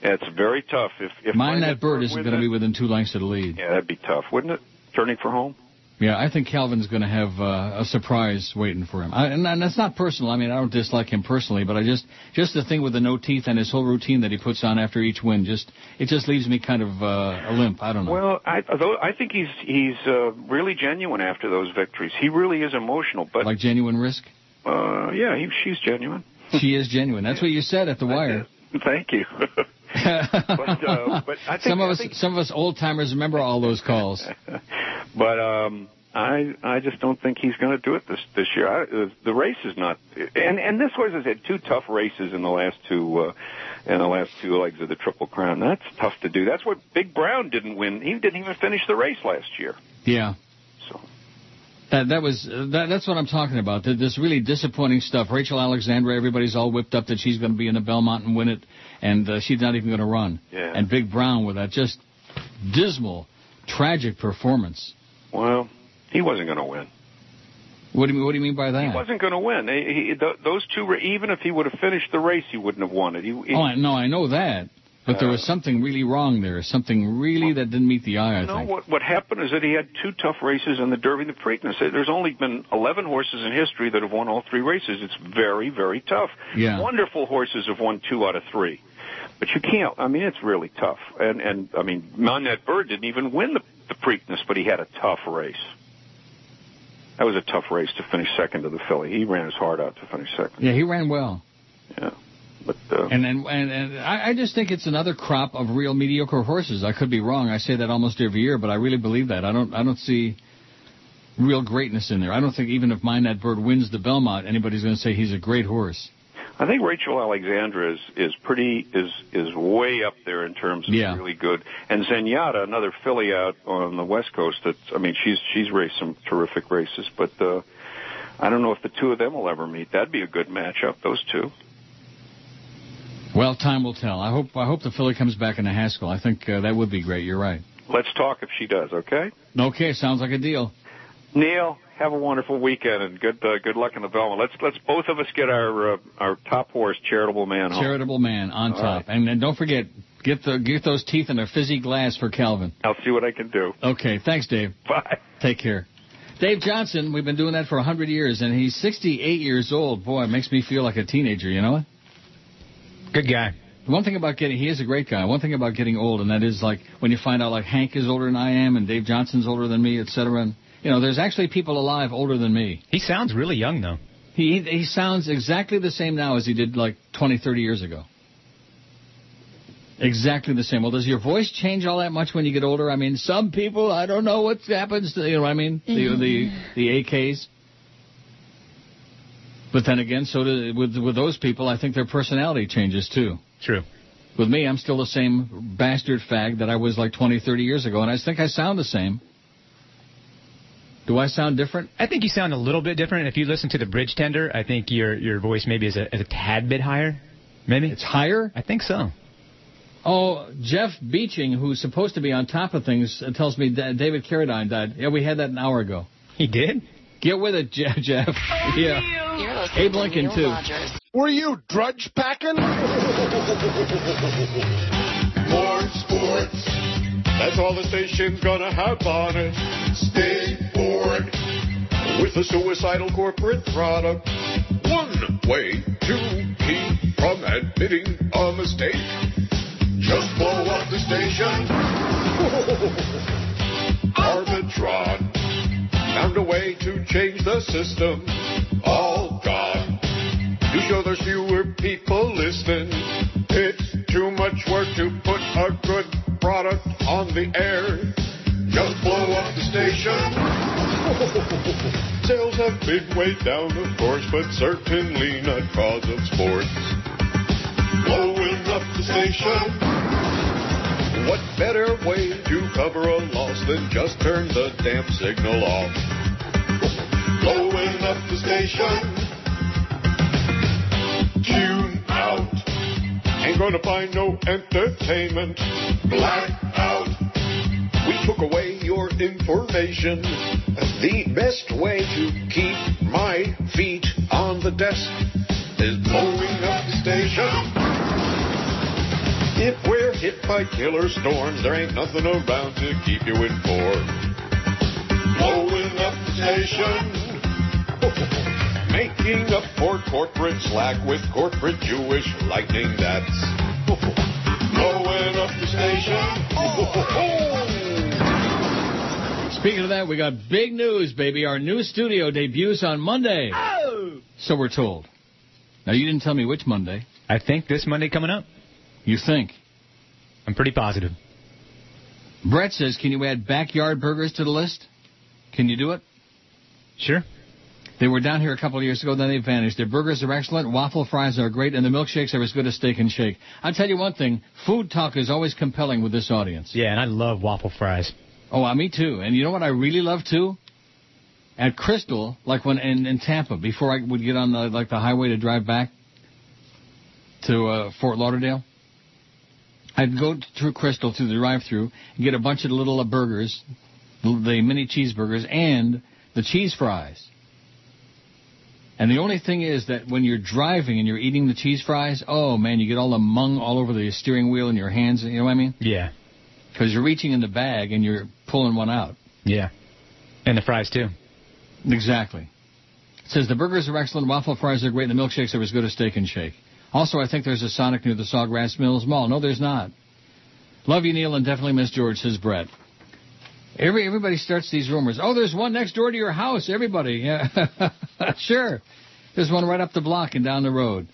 it's very tough. If, if Mine that bird isn't going to be within two lengths of the lead. Yeah, that'd be tough, wouldn't it? Turning for home. Yeah, I think Calvin's going to have uh, a surprise waiting for him. I, and, and that's not personal. I mean, I don't dislike him personally, but I just just the thing with the no teeth and his whole routine that he puts on after each win, just it just leaves me kind of uh, a limp. I don't know. Well, I, although I think he's he's uh, really genuine after those victories. He really is emotional. But like genuine risk. uh, yeah, he, she's genuine. She is genuine. That's what you said at the wire. Thank you. but uh, but I think some of us, think- some of us old timers remember all those calls. But um, I I just don't think he's going to do it this this year. I, uh, the race is not, and and this horse has had two tough races in the last two uh, in the last two legs of the Triple Crown. That's tough to do. That's what Big Brown didn't win. He didn't even finish the race last year. Yeah. So. That that was uh, that, that's what I'm talking about. Th- This really disappointing stuff. Rachel Alexandra, everybody's all whipped up that she's going to be in the Belmont and win it, and uh, she's not even going to run. Yeah. And Big Brown with that just dismal, tragic performance. Well, he wasn't going to win. What do you mean? What do you mean by that? He wasn't going to win. He, he, th- those two, ra- even if he would have finished the race, he wouldn't have won it. He, he, Oh, no, I know that. But there uh, was something really wrong there. Something really that didn't meet the eye. I know think. what? What happened is that he had two tough races in the Derby and the Preakness. There's only been 11 horses in history that have won all three races. It's very, very tough. Yeah. Wonderful horses have won two out of three, but you can't. I mean, it's really tough. And and I mean, Mine That Bird didn't even win the the Preakness, but he had a tough race. That was a tough race to finish second to the filly. He ran his heart out to finish second. Yeah, he ran well. Yeah. But uh, And and and, and I, I just think it's another crop of real mediocre horses. I could be wrong. I say that almost every year, but I really believe that. I don't I don't see real greatness in there. I don't think even if Mine That Bird wins the Belmont, anybody's going to say he's a great horse. I think Rachel Alexandra is is pretty is is way up there in terms of Yeah. really good. And Zenyatta, another filly out on the West Coast. That's I mean she's she's raced some terrific races, but uh, I don't know if the two of them will ever meet. That'd be a good matchup. Those two. Well, time will tell. I hope I hope the filly comes back in a Haskell. I think uh, that would be great. You're right. Let's talk if she does. Okay. Okay, sounds like a deal. Neil, have a wonderful weekend and good uh, good luck in the Velma. Let's let's both of us get our uh, our top horse, charitable man, home. Charitable man on All top, and, and don't forget get the get those teeth in a fizzy glass for Calvin. I'll see what I can do. Okay, thanks, Dave. Bye. Take care. Dave Johnson, we've been doing that for a hundred years, and he's 68 years old. Boy, it makes me feel like a teenager. You know what? Good guy. One thing about getting, he is a great guy. One thing about getting old, and that is like when you find out like Hank is older than I am, and Dave Johnson's older than me, et cetera. And you know, there's actually people alive older than me. He sounds really young though. He he sounds exactly the same now as he did like 20, 30 years ago. Exactly the same. Well, does your voice change all that much when you get older? I mean, some people, I don't know what happens to, you know what I mean? The, the, mm-hmm. the AKs. But then again, so do, with, with those people, I think their personality changes too. True. With me, I'm still the same bastard fag that I was like 20, 30 years ago, and I think I sound the same. Do I sound different? I think you sound a little bit different. If you listen to the bridge tender, I think your your voice maybe is a, is a tad bit higher. Maybe it's higher. I think so. Oh, Jeff Beeching, who's supposed to be on top of things, uh, tells me that David Carradine died. Yeah, we had that an hour ago. He did? Get with it, Jeff. Jeff. yeah. You're listening Abe Lincoln, to too. Neil Rogers. Were you drudge packing? More sports. That's all the station's gonna have on it. Stay bored with the suicidal corporate product. One way to keep from admitting a mistake. Just blow up the station. Arbitron found a way to change the system. All gone. To show there's fewer people listening. It's too much work to put a good product on the air. Just blow up the station. Sales have been way down, of course, but certainly not cause of sports. Blowing up the station. What better way to cover a loss than just turn the damn signal off? Blowing up the station. Tune out. Ain't gonna find no entertainment. Black out. We took away your information. The best way to keep my feet on the desk is blowing up the station. If we're hit by killer storms, there ain't nothing around to keep you informed. Blowing up the station. Making up for corporate slack with corporate Jewish lightning that's blowing up the station. Speaking of that, we got big news, baby. Our new studio debuts on Monday. Oh! So we're told. Now, you didn't tell me which Monday. I think this Monday coming up. You think? I'm pretty positive. Brett says, can you add backyard burgers to the list? Can you do it? Sure. They were down here a couple of years ago, then they vanished. Their burgers are excellent, waffle fries are great, and the milkshakes are as good as steak and shake. I'll tell you one thing, food talk is always compelling with this audience. Yeah, and I love waffle fries. Oh, uh, me too. And you know what I really love too? At Krystal, like when in, in Tampa, before I would get on the like the highway to drive back to uh, Fort Lauderdale, I'd go through Krystal through the drive-through and get a bunch of little uh, burgers, the the mini cheeseburgers, and the cheese fries. And the only thing is that when you're driving and you're eating the cheese fries, oh man, you get all the mung all over the steering wheel and your hands. You know what I mean? Yeah. Because you're reaching in the bag and you're pulling one out. Yeah. And the fries too. Exactly. It says the burgers are excellent, waffle fries are great, and the milkshakes are as good as steak and shake. Also, I think there's a Sonic near the Sawgrass Mills Mall. No, there's not. Love you, Neil, and definitely miss George, says Brett. Every everybody starts these rumors. Oh, there's one next door to your house. Everybody, yeah, sure. There's one right up the block and down the road.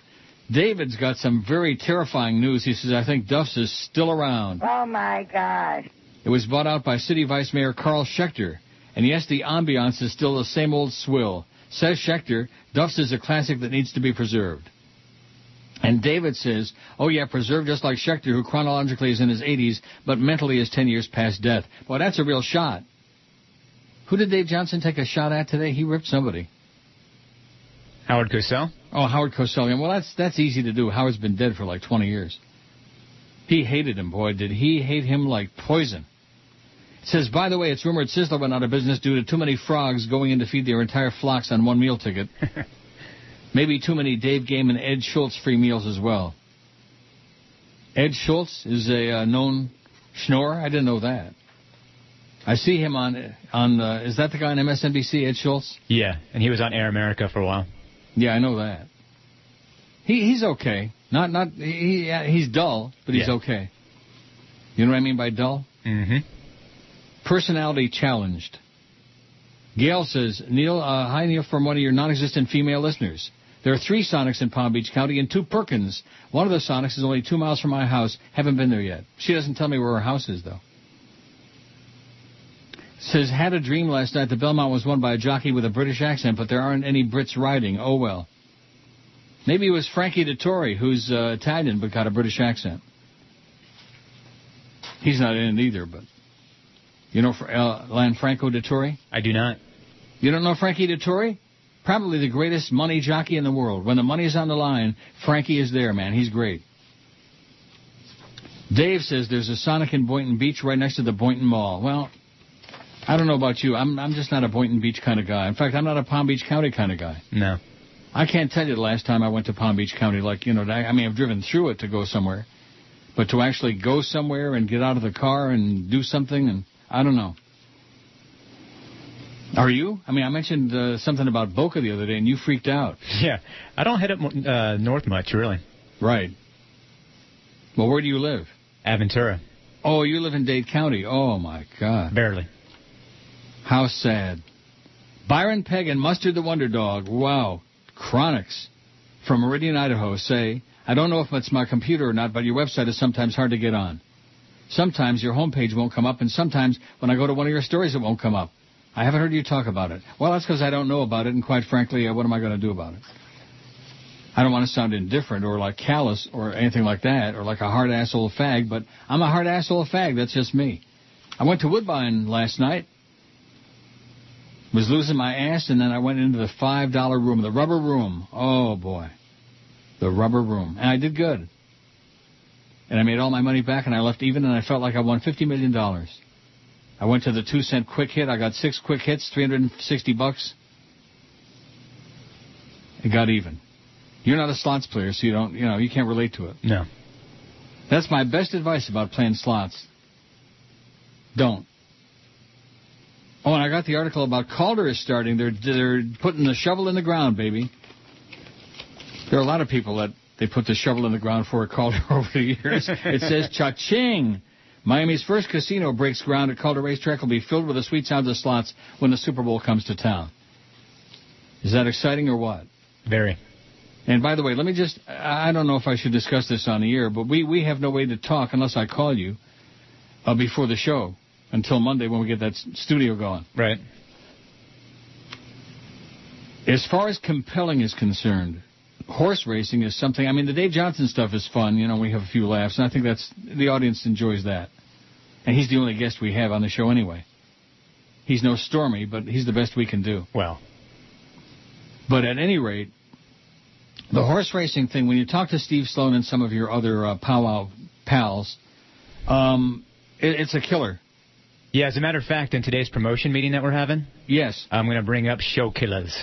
David's got some very terrifying news. He says, I think Duff's is still around. Oh my God. It was bought out by City Vice Mayor Carl Schechter. And yes, the ambiance is still the same old swill. Says Schechter, Duff's is a classic that needs to be preserved. And David says, oh yeah, preserved just like Schechter, who chronologically is in his 80s, but mentally is 10 years past death. Boy, that's a real shot. Who did Dave Johnson take a shot at today? He ripped somebody. Howard Cosell? Oh, Howard Cosell. Yeah, Well, that's that's easy to do. Howard's been dead for like 20 years. He hated him, boy. Did he hate him like poison? It says, by the way, it's rumored Sizzler went out of business due to too many frogs going in to feed their entire flocks on one meal ticket. Maybe too many Dave Game and Ed Schultz free meals as well. Ed Schultz is a uh, known schnorrer. I didn't know that. I see him on on. Uh, is that the guy on MSNBC, Ed Schultz? Yeah, and he was on Air America for a while. Yeah, I know that. He he's okay. Not not he he's dull, but he's Yeah. okay. You know what I mean by dull? Mm-hmm. Personality challenged. Gail says, Neil, uh, hi Neil, from one of your non-existent female listeners. There are three Sonics in Palm Beach County and two Perkins. One of the Sonics is only two miles from my house. Haven't been there yet. She doesn't tell me where her house is, though. Says, had a dream last night. The Belmont was won by a jockey with a British accent, but there aren't any Brits riding. Oh well. Maybe it was Frankie Dettori, who's uh, Italian but got a British accent. He's not in it either, but you know uh, Lanfranco Dettori? I do not. You don't know Frankie Dettori? Probably the greatest money jockey in the world. When the money's on the line, Frankie is there, man. He's great. Dave says there's a Sonic in Boynton Beach right next to the Boynton Mall. Well, I don't know about you. I'm I'm just not a Boynton Beach kind of guy. In fact, I'm not a Palm Beach County kind of guy. No. I can't tell you the last time I went to Palm Beach County. Like you know, I I mean, I've driven through it to go somewhere, but to actually go somewhere and get out of the car and do something, and I don't know. Are you? I mean, I mentioned uh, something about Boca the other day, and you freaked out. Yeah, I don't head up uh, north much, really. Right. Well, where do you live? Aventura. Oh, you live in Dade County. Oh my God. Barely. How sad. Byron Pegg and Mustard the Wonder Dog. Wow. Chronics from Meridian, Idaho say, I don't know if it's my computer or not, but your website is sometimes hard to get on. Sometimes your homepage won't come up, and sometimes when I go to one of your stories, it won't come up. I haven't heard you talk about it. Well, that's because I don't know about it, and quite frankly, uh, what am I going to do about it? I don't want to sound indifferent or like callous or anything like that, or like a hard ass old fag, but I'm a hard ass old fag. That's just me. I went to Woodbine last night was losing my ass, and then I went into the five dollar room, the rubber room. Oh boy, the rubber room, and I did good. And I made all my money back, and I left even, and I felt like I won fifty million dollars. I went to the two cent quick hit. I got six quick hits, three hundred and sixty bucks. It got even. You're not a slots player, so you don't, you know, you can't relate to it. No. That's my best advice about playing slots. Don't. Oh, and I got the article about Calder is starting. They're they're putting the shovel in the ground, baby. There are a lot of people that they put the shovel in the ground for at Calder over the years. It says cha-ching. Miami's first casino breaks ground at Calder Racetrack will be filled with the sweet sounds of slots when the Super Bowl comes to town. Is that exciting or what? Very. And by the way, let me just, I don't know if I should discuss this on the air, but we, we have no way to talk unless I call you uh, before the show until Monday when we get that studio going. Right. As far as compelling is concerned, horse racing is something, I mean, the Dave Johnson stuff is fun. You know, we have a few laughs, and I think that's, the audience enjoys that. And he's the only guest we have on the show anyway. He's no Stormy, but he's the best we can do. Well. But at any rate, the horse racing thing, when you talk to Steve Sloan and some of your other uh, powwow pals, um, it, it's a killer. Yeah, as a matter of fact, in today's promotion meeting that we're having, Yes. I'm going to bring up show killers.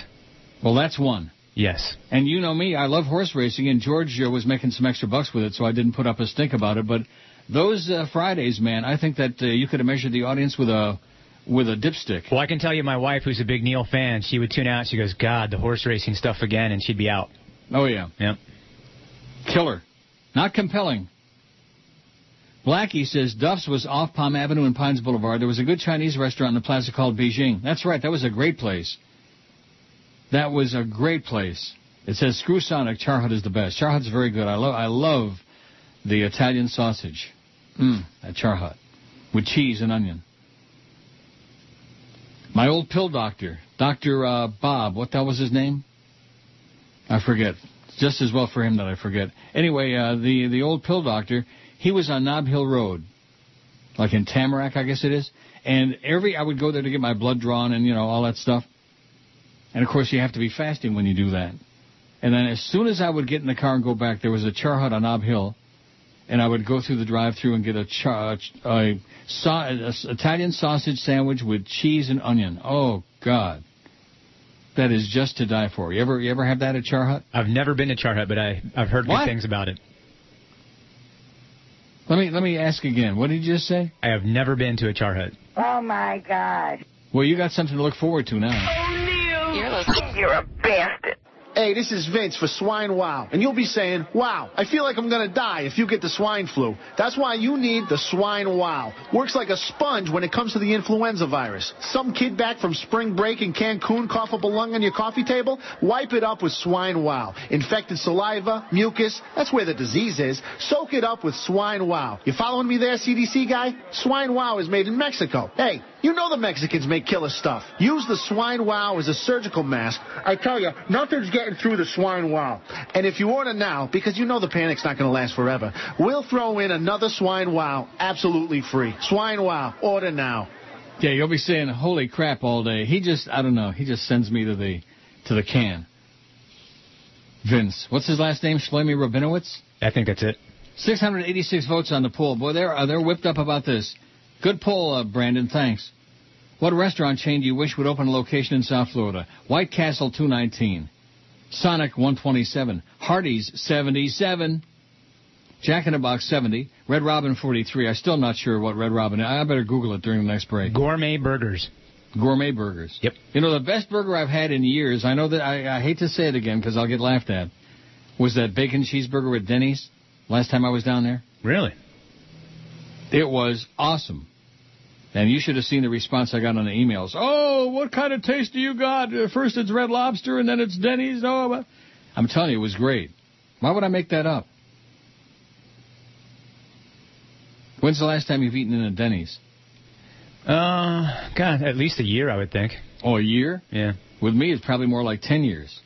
Well, that's one. Yes. And you know me, I love horse racing, and George was making some extra bucks with it, so I didn't put up a stink about it. But those uh, Fridays, man, I think that uh, you could have measured the audience with a with a dipstick. Well, I can tell you, my wife, who's a big Neil fan, she would tune out. She goes, "God, the horse racing stuff again," and she'd be out. Oh yeah, Yep. killer, not compelling. Blackie says Duff's was off Palm Avenue and Pines Boulevard. There was a good Chinese restaurant in the plaza called Beijing. That's right, that was a great place. That was a great place. It says Screw Sonic Char Hut is the best. Char Hut's very good. I love I love the Italian sausage. Mmm, at Char Hut. With cheese and onion. My old pill doctor, Dr. Uh, Bob, what hell was his name? I forget. Just as well for him that I forget. Anyway, uh, the the old pill doctor, he was on Nob Hill Road, like in Tamarac, I guess it is. And every I would go there to get my blood drawn and you know all that stuff. And of course, you have to be fasting when you do that. And then as soon as I would get in the car and go back, there was a char hut on Nob Hill, and I would go through the drive-through and get a, char- a, sa- a s- Italian sausage sandwich with cheese and onion. Oh God, that is just to die for. You ever you ever have that at Char Hut? I've never been to Char Hut, but I I've heard What? good things about it. Let me let me ask again. What did you just say? I have never been to a Char Hut. Oh my God. Well, you got something to look forward to now. You're. You're a bastard. Hey, this is Vince for Swine Wow. And you'll be saying, wow, I feel like I'm going to die if you get the swine flu. That's why you need the Swine Wow. Works like a sponge when it comes to the influenza virus. Some kid back from spring break in Cancun cough up a lung on your coffee table? Wipe it up with Swine Wow. Infected saliva, mucus, that's where the disease is. Soak it up with Swine Wow. You following me there, CDC guy? Swine Wow is made in Mexico. Hey, you know the Mexicans make killer stuff. Use the Swine Wow as a surgical mask. I tell you, nothing's getting through the Swine Wow. And if you order now, because you know the panic's not going to last forever, we'll throw in another Swine Wow absolutely free. Swine Wow, order now. Yeah, you'll be saying "Holy crap" all day. He just, I don't know, he just sends me to the to the can. Vince, what's his last name? Shlomi Rabinowitz. I think that's it. 686 votes on the poll. Boy, they're uh, they're whipped up about this. Good poll, uh, Brandon. Thanks. What restaurant chain do you wish would open a location in South Florida? White Castle 219, Sonic 127, Hardee's 77, Jack in the Box 70, Red Robin 43. I'm still not sure what Red Robin is. I better Google it during the next break. Gourmet burgers. Gourmet burgers. Yep. You know, the best burger I've had in years, I know that I, I hate to say it again because I'll get laughed at, was that bacon cheeseburger at Denny's last time I was down there. Really? It was awesome. And you should have seen the response I got on the emails. Oh, what kind of taste do you got? Uh, First it's Red Lobster and then it's Denny's. Oh, but- I'm telling you, it was great. Why would I make that up? When's the last time you've eaten in a Denny's? Uh, God, at least a year, I would think. Oh, a year? Yeah. With me, it's probably more like 10 years.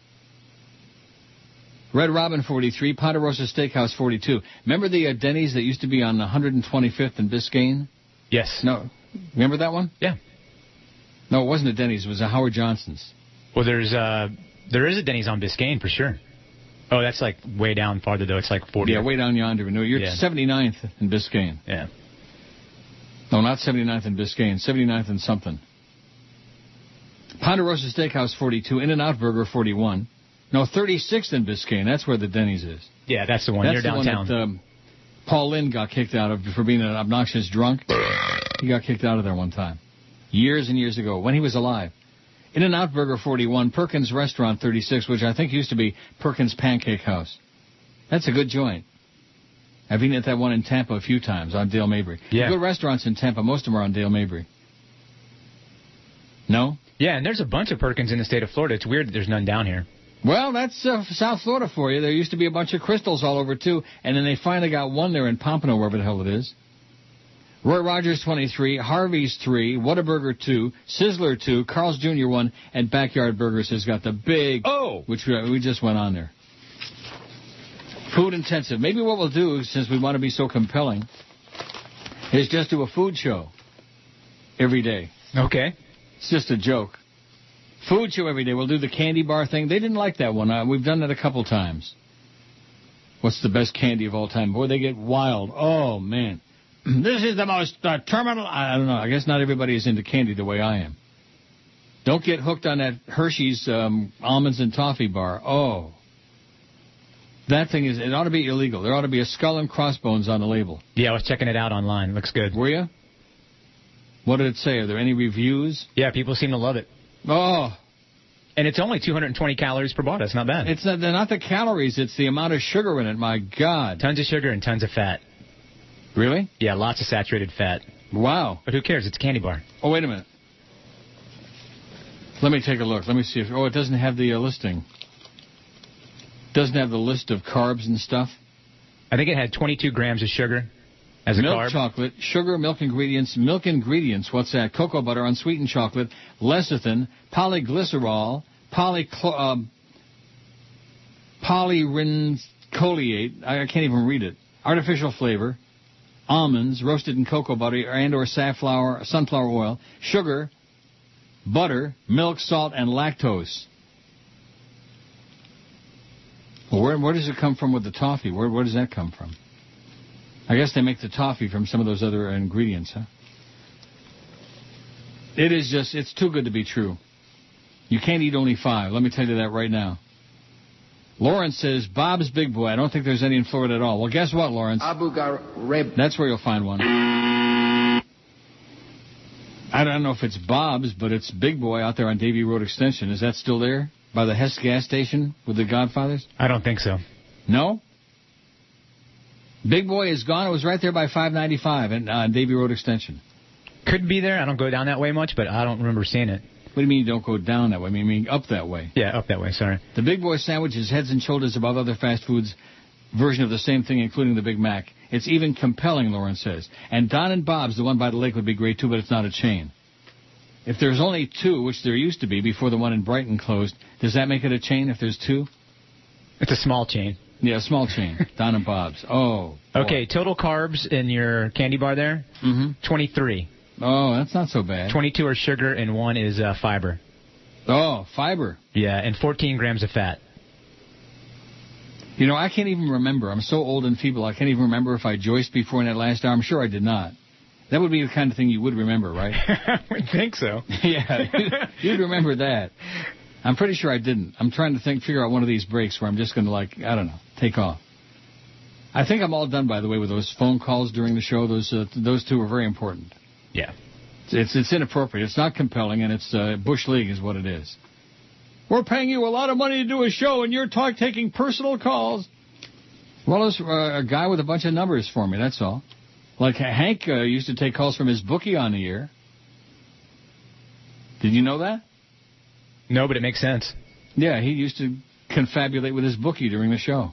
Red Robin 43, Ponderosa Steakhouse 42. Remember the uh, Denny's that used to be on 125th and Biscayne? Yes. No. Remember that one? Yeah. No, it wasn't a Denny's. It was a Howard Johnson's. Well, there's uh, there is a Denny's on Biscayne for sure. Oh, that's like way down farther though. It's like 40. Yeah, way down yonder. No, you're Yeah. 79th in Biscayne. Yeah. No, not 79th in Biscayne. 79th in something. Ponderosa Steakhouse 42, In-N-Out Burger 41. No, 36th in Biscayne. That's where the Denny's is. Yeah, that's the one. That's You're the downtown. one that um, Paul Lynde got kicked out of for being an obnoxious drunk. he got kicked out of there one time. Years and years ago, when he was alive. In-N-Out Burger 41, Perkins Restaurant 36, which I think used to be Perkins Pancake House. That's a good joint. I've eaten at that one in Tampa a few times on Dale Mabry. Yeah. Good restaurants in Tampa, most of them are on Dale Mabry. No? yeah, and there's a bunch of Perkins in the state of Florida. It's weird that there's none down here. Well, that's uh, South Florida for you. There used to be a bunch of Krystals all over too, and then they finally got one there in Pompano, wherever the hell it is. Roy Rogers 23, Harvey's 3, Whataburger 2, Sizzler 2, Carl's Jr. 1, and Backyard Burgers has got the big, Oh! which we, we just went on there. Food intensive. Maybe what we'll do, since we want to be so compelling, is just do a food show every day. Okay. It's just a joke. Food show every day. We'll do the candy bar thing. They didn't like that one. Uh, we've done that a couple times. What's the best candy of all time? Boy, they get wild. Oh, man. this is the most uh, terminal. I don't know. I guess not everybody is into candy the way I am. Don't get hooked on that Hershey's um, almonds and toffee bar. Oh. That thing is, it ought to be illegal. There ought to be a skull and crossbones on the label. Yeah, I was checking it out online. Looks good. Were you? What did it say? Are there any reviews? Yeah, people seem to love it. Oh, And it's only 220 calories per bar. That's not bad. It's not, they're not the calories, it's the amount of sugar in it. My God. Tons of sugar and tons of fat. Really? Yeah, lots of saturated fat. Wow. But who cares? It's a candy bar. Oh, wait a minute. Let me take a look. Let me see if. Oh, it doesn't have the uh, listing. Doesn't have the list of carbs and stuff. I think it had 22 grams of sugar as a milk carb. chocolate, sugar, milk ingredients, milk ingredients. What's that? Cocoa butter, unsweetened chocolate, lecithin, polyglycerol, polyclo- um, polyrincoliate. I, I can't even read it. Artificial flavor, almonds roasted in cocoa butter and or safflower, sunflower oil, sugar, butter, milk, salt, and lactose. Well, where, where does it come from with the toffee? Where, where does that come from? I guess they make the toffee from some of those other ingredients, huh? It is just, it's too good to be true. You can't eat only five. Let me tell you that right now. Lawrence says, Bob's Big Boy. I don't think there's any in Florida at all. Well, guess what, Lawrence? Abu Ghraib. That's where you'll find one. I don't know if it's Bob's, but it's Big Boy out there on Davie Road Extension. Is that still there? By the Hess gas station with the Godfathers? I don't think so. No? Big Boy is gone. It was right there by 595 and uh, Davie Road Extension. Could be there. I don't go down that way much, but I don't remember seeing it. What do you mean you don't go down that way? I mean, you mean up that way. Yeah, up that way. Sorry. The Big Boy sandwich is heads and shoulders above other fast foods version of the same thing, including the Big Mac. It's even compelling, Lauren says. And Don and Bob's, the one by the lake, would be great too, but it's not a chain. If there's only two, which there used to be before the one in Brighton closed, does that make it a chain if there's two? It's a small chain. Yeah, small chain. Don and Bob's. Oh. boy. Okay, total carbs in your candy bar there? Mm-hmm. 23. Oh, that's not so bad. 22 are sugar and one is uh, fiber. Oh, fiber. Yeah, and 14 grams of fat. You know, I can't even remember. I'm so old and feeble, I can't even remember if I joiced before in that last hour. I'm sure I did not. That would be the kind of thing you would remember, right? I would think so. yeah, you'd remember that. I'm pretty sure I didn't. I'm trying to think, figure out one of these breaks where I'm just going to like, I don't know, take off. I think I'm all done, by the way, with those phone calls during the show. Those uh, those two are very important. Yeah. It's it's inappropriate. It's not compelling, and it's uh, bush league is what it is. We're paying you a lot of money to do a show, and you're talk taking personal calls. Well, it's uh, a guy with a bunch of numbers for me. That's all. Like Hank uh, used to take calls from his bookie on the air. Did you know that? No, but it makes sense. Yeah, he used to confabulate with his bookie during the show.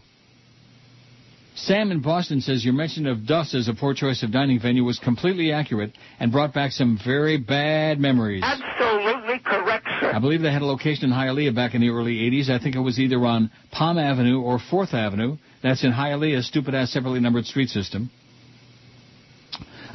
Sam in Boston says your mention of Duff's as a poor choice of dining venue was completely accurate and brought back some very bad memories. Absolutely correct, sir. I believe they had a location in Hialeah back in the early 80s. I think it was either on Palm Avenue or 4th Avenue. That's in Hialeah, stupid ass separately numbered street system.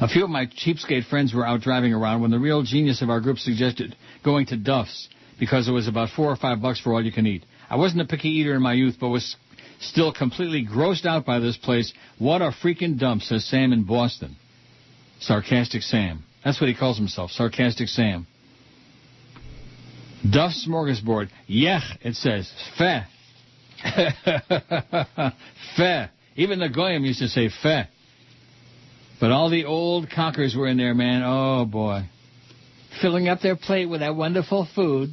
A few of my cheapskate friends were out driving around when the real genius of our group suggested going to Duff's because it was about four or five bucks for all you can eat. I wasn't a picky eater in my youth, but was still completely grossed out by this place. What a freaking dump, says Sam in Boston. Sarcastic Sam. That's what he calls himself, Sarcastic Sam. Duff's Smorgasbord. Yech, it says. Feh. Feh. Even the Goyim used to say feh. But all the old cockers were in there, man. Oh, boy. Filling up their plate with that wonderful food.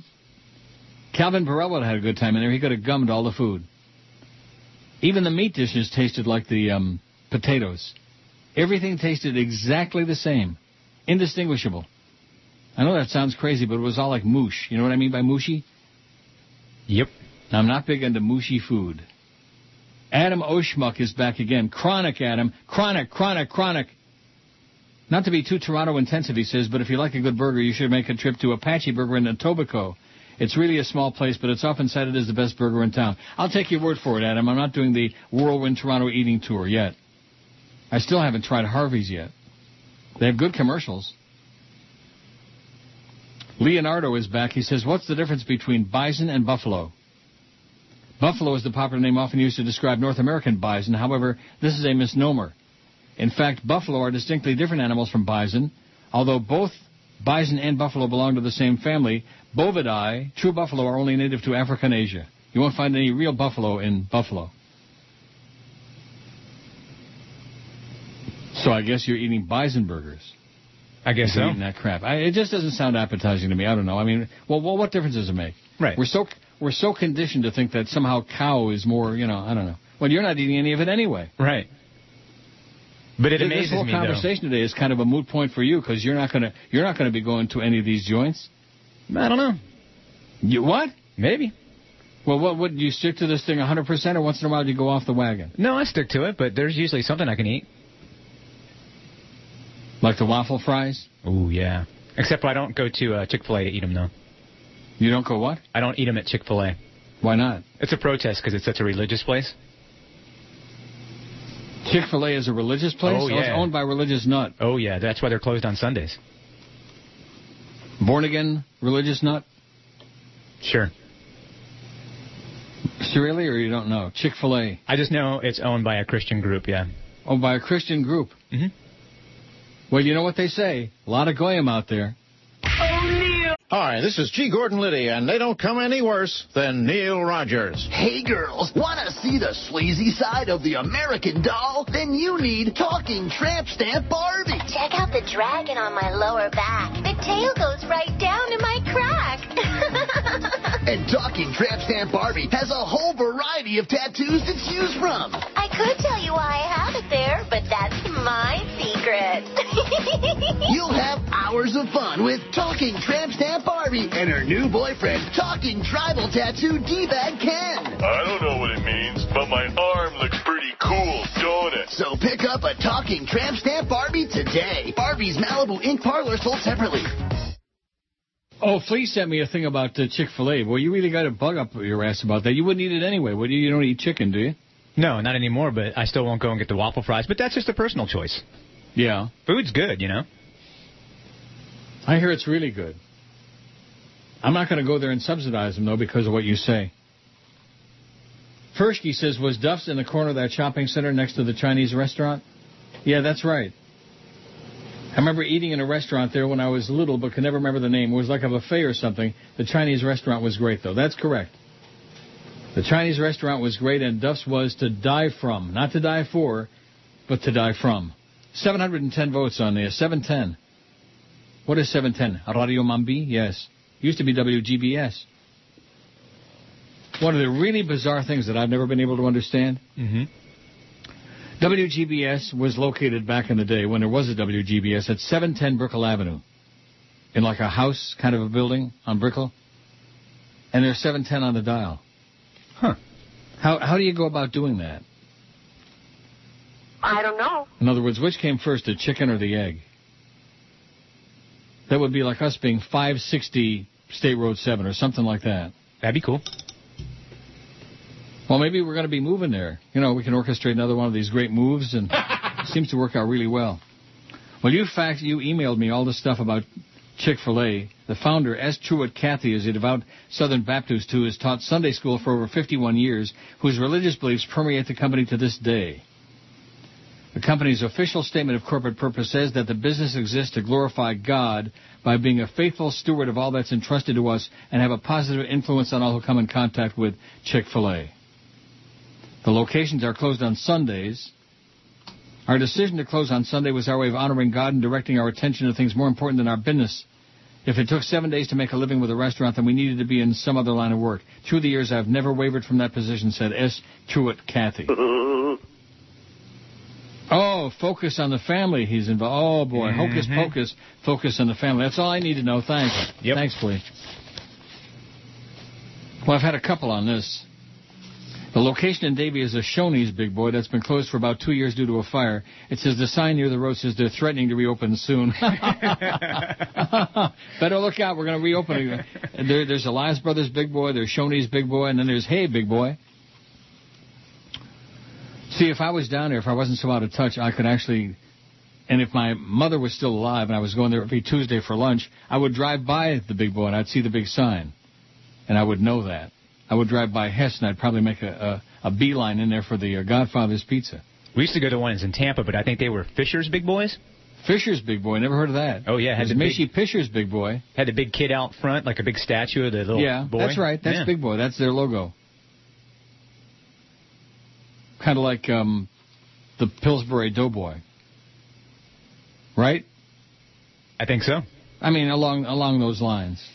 Calvin Borel would have had a good time in there. He could have gummed all the food. Even the meat dishes tasted like the um, potatoes. Everything tasted exactly the same. Indistinguishable. I know that sounds crazy, but it was all like moosh. You know what I mean by mooshy? Yep. I'm not big into mooshy food. Adam Oshmuck is back again. Chronic, Adam. Chronic, chronic, chronic. Not to be too Toronto intensive, he says, but if you like a good burger, you should make a trip to Apache Burger in Etobicoke. It's really a small place, but it's often cited as the best burger in town. I'll take your word for it, Adam. I'm not doing the Whirlwind Toronto eating tour yet. I still haven't tried Harvey's yet. They have good commercials. Leonardo is back. He says, What's the difference between bison and buffalo? Buffalo is the popular name often used to describe North American bison. However, this is a misnomer. In fact, buffalo are distinctly different animals from bison. Although both bison and buffalo belong to the same family, bovidae, true buffalo, are only native to Africa and Asia. You won't find any real buffalo in buffalo. So I guess you're eating bison burgers. I guess so. Eating that crap. I, it just doesn't sound appetizing to me. I don't know. I mean, well, well, what difference does it make? Right. We're so we're so conditioned to think that somehow cow is more. You know, I don't know. Well, you're not eating any of it anyway. Right. But it amazes this whole me, though. conversation today is kind of a moot point for you because you're not gonna you're not gonna be going to any of these joints. I don't know. You what? Maybe. Well, what would you stick to this thing 100 percent, or once in a while do you go off the wagon? No, I stick to it, but there's usually something I can eat. Like the waffle fries? Ooh, yeah. Except I don't go to uh, Chick Fil A to eat them though. You don't go what? I don't eat them at Chick Fil A. Why not? It's a protest because it's such a religious place. Chick Fil A is a religious place. Oh, it's yeah. owned by religious nut. Oh yeah, that's why they're closed on Sundays. Born again religious nut. Sure. Really, or you don't know? Chick Fil A. I just know it's owned by a Christian group. Yeah. Oh, by a Christian group. Mm-hmm. Well, you know what they say. A lot of goyim out there. Hi, this is G. Gordon Liddy, and they don't come any worse than Neil Rogers. Hey girls, wanna see the sleazy side of the American doll? Then you need Talking Tramp Stamp Barbie. Check out the dragon on my lower back. The tail goes right down to my crack. And Talking Tramp Stamp Barbie has a whole variety of tattoos to choose from. I could tell you why I have it there, but that's my secret. You'll have hours of fun with Talking Tramp Stamp Barbie and her new boyfriend, Talking Tribal Tattoo D-Bag Ken. I don't know what it means, but my arm looks pretty cool, don't it? So pick up a Talking Tramp Stamp Barbie today. Barbie's Malibu Ink Parlor sold separately. Oh, Flea sent me a thing about uh, Chick Fil A. Well, you really got a bug up your ass about that. You wouldn't eat it anyway, would you? You don't eat chicken, do you? No, not anymore, but I still won't go and get the waffle fries. But that's just a personal choice. Yeah. Food's good, you know. I hear it's really good. I'm not going to go there and subsidize them, though, because of what you say. Fershke says, was Duff's in the corner of that shopping center next to the Chinese restaurant? Yeah, that's right. I remember eating in a restaurant there when I was little, but can never remember the name. It was like a buffet or something. The Chinese restaurant was great, though. That's correct. The Chinese restaurant was great, and Duff's was to die from. Not to die for, but to die from. 710 votes on there. 710. What is 710? Radio Mambi? Yes. Used to be WGBS. One of the really bizarre things that I've never been able to understand. Mm-hmm. WGBS was located back in the day when there was a WGBS at 710 Brickell Avenue. In like a house kind of a building on Brickell. And there's 710 on the dial. Huh. How, how do you go about doing that? I don't know. In other words, which came first, the chicken or the egg? That would be like us being 560 State Road 7 or something like that. That'd be cool. Well, maybe we're going to be moving there. You know, we can orchestrate another one of these great moves, and it seems to work out really well. Well, you fact you emailed me all this stuff about Chick Fil A. The founder, S. Truett Cathy, is a devout Southern Baptist who has taught Sunday school for over 51 years, whose religious beliefs permeate the company to this day. The company's official statement of corporate purpose says that the business exists to glorify God by being a faithful steward of all that's entrusted to us and have a positive influence on all who come in contact with Chick Fil A. The locations are closed on Sundays. Our decision to close on Sunday was our way of honoring God and directing our attention to things more important than our business. If it took seven days to make a living with a restaurant, then we needed to be in some other line of work. Through the years, I've never wavered from that position, said S. Truett Cathy. Oh, focus on the family he's involved. Oh, boy. Hocus Mhm. pocus, focus on the family. That's all I need to know. Thanks. Yep. Thanks, Flea. Well, I've had a couple on this. The location in Davie is a Shoney's big boy that's been closed for about two years due to a fire. It says the sign near the road says they're threatening to reopen soon. Better look out. We're going to reopen. And There, there's Elias Brothers big boy, there's Shoney's big boy, and then there's Hey big boy. See, if I was down there, if I wasn't so out of touch, I could actually, and if my mother was still alive and I was going there every Tuesday for lunch, I would drive by the big boy and I'd see the big sign. And I would know that. I would drive by Hess and I'd probably make a, a, a beeline in there for the uh, Godfather's Pizza. We used to go to ones in Tampa, but I think they were Fisher's big boys. Fisher's big boy, never heard of that. Oh yeah, had the big, Fisher's big boy. had the big kid out front, like a big statue of the little yeah, boy. that's right. That's Yeah. Big Boy. That's their logo. Kind of like um, the Pillsbury Doughboy. Right? I think so. I mean, along along those lines.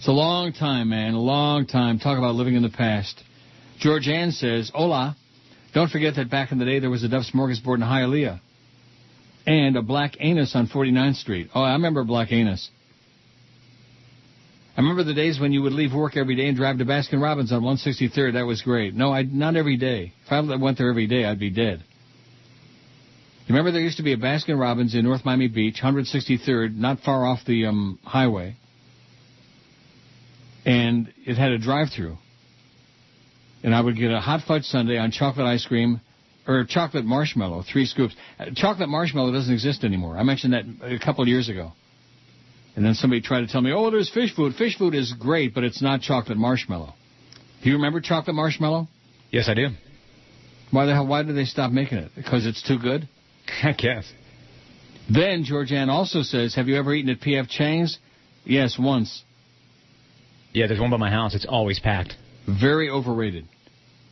It's a long time, man. A long time. Talk about living in the past. George Ann says, Hola. Don't forget that back in the day there was a Duff Smorgasbord in Hialeah. And a Black Anus on 49th Street. Oh, I remember Black Anus. I remember the days when you would leave work every day and drive to Baskin Robbins on 163rd. That was great. No, I not every day. If I went there every day, I'd be dead. You remember there used to be a Baskin Robbins in North Miami Beach, 163rd, not far off the um, highway, and it had a drive-through. And I would get a hot fudge sundae on chocolate ice cream, or chocolate marshmallow, three scoops. Uh, Chocolate marshmallow doesn't exist anymore. I mentioned that a couple of years ago. And then somebody tried to tell me, oh, there's fish food. Fish food is great, but it's not chocolate marshmallow. Do you remember chocolate marshmallow? Yes, I do. Why the hell? Why did they stop making it? Because it's too good. I guess. Then Georgianne also says, "Have you ever eaten at P.F. Chang's?" Yes, once. Yeah, there's one by my house. It's always packed. Very overrated.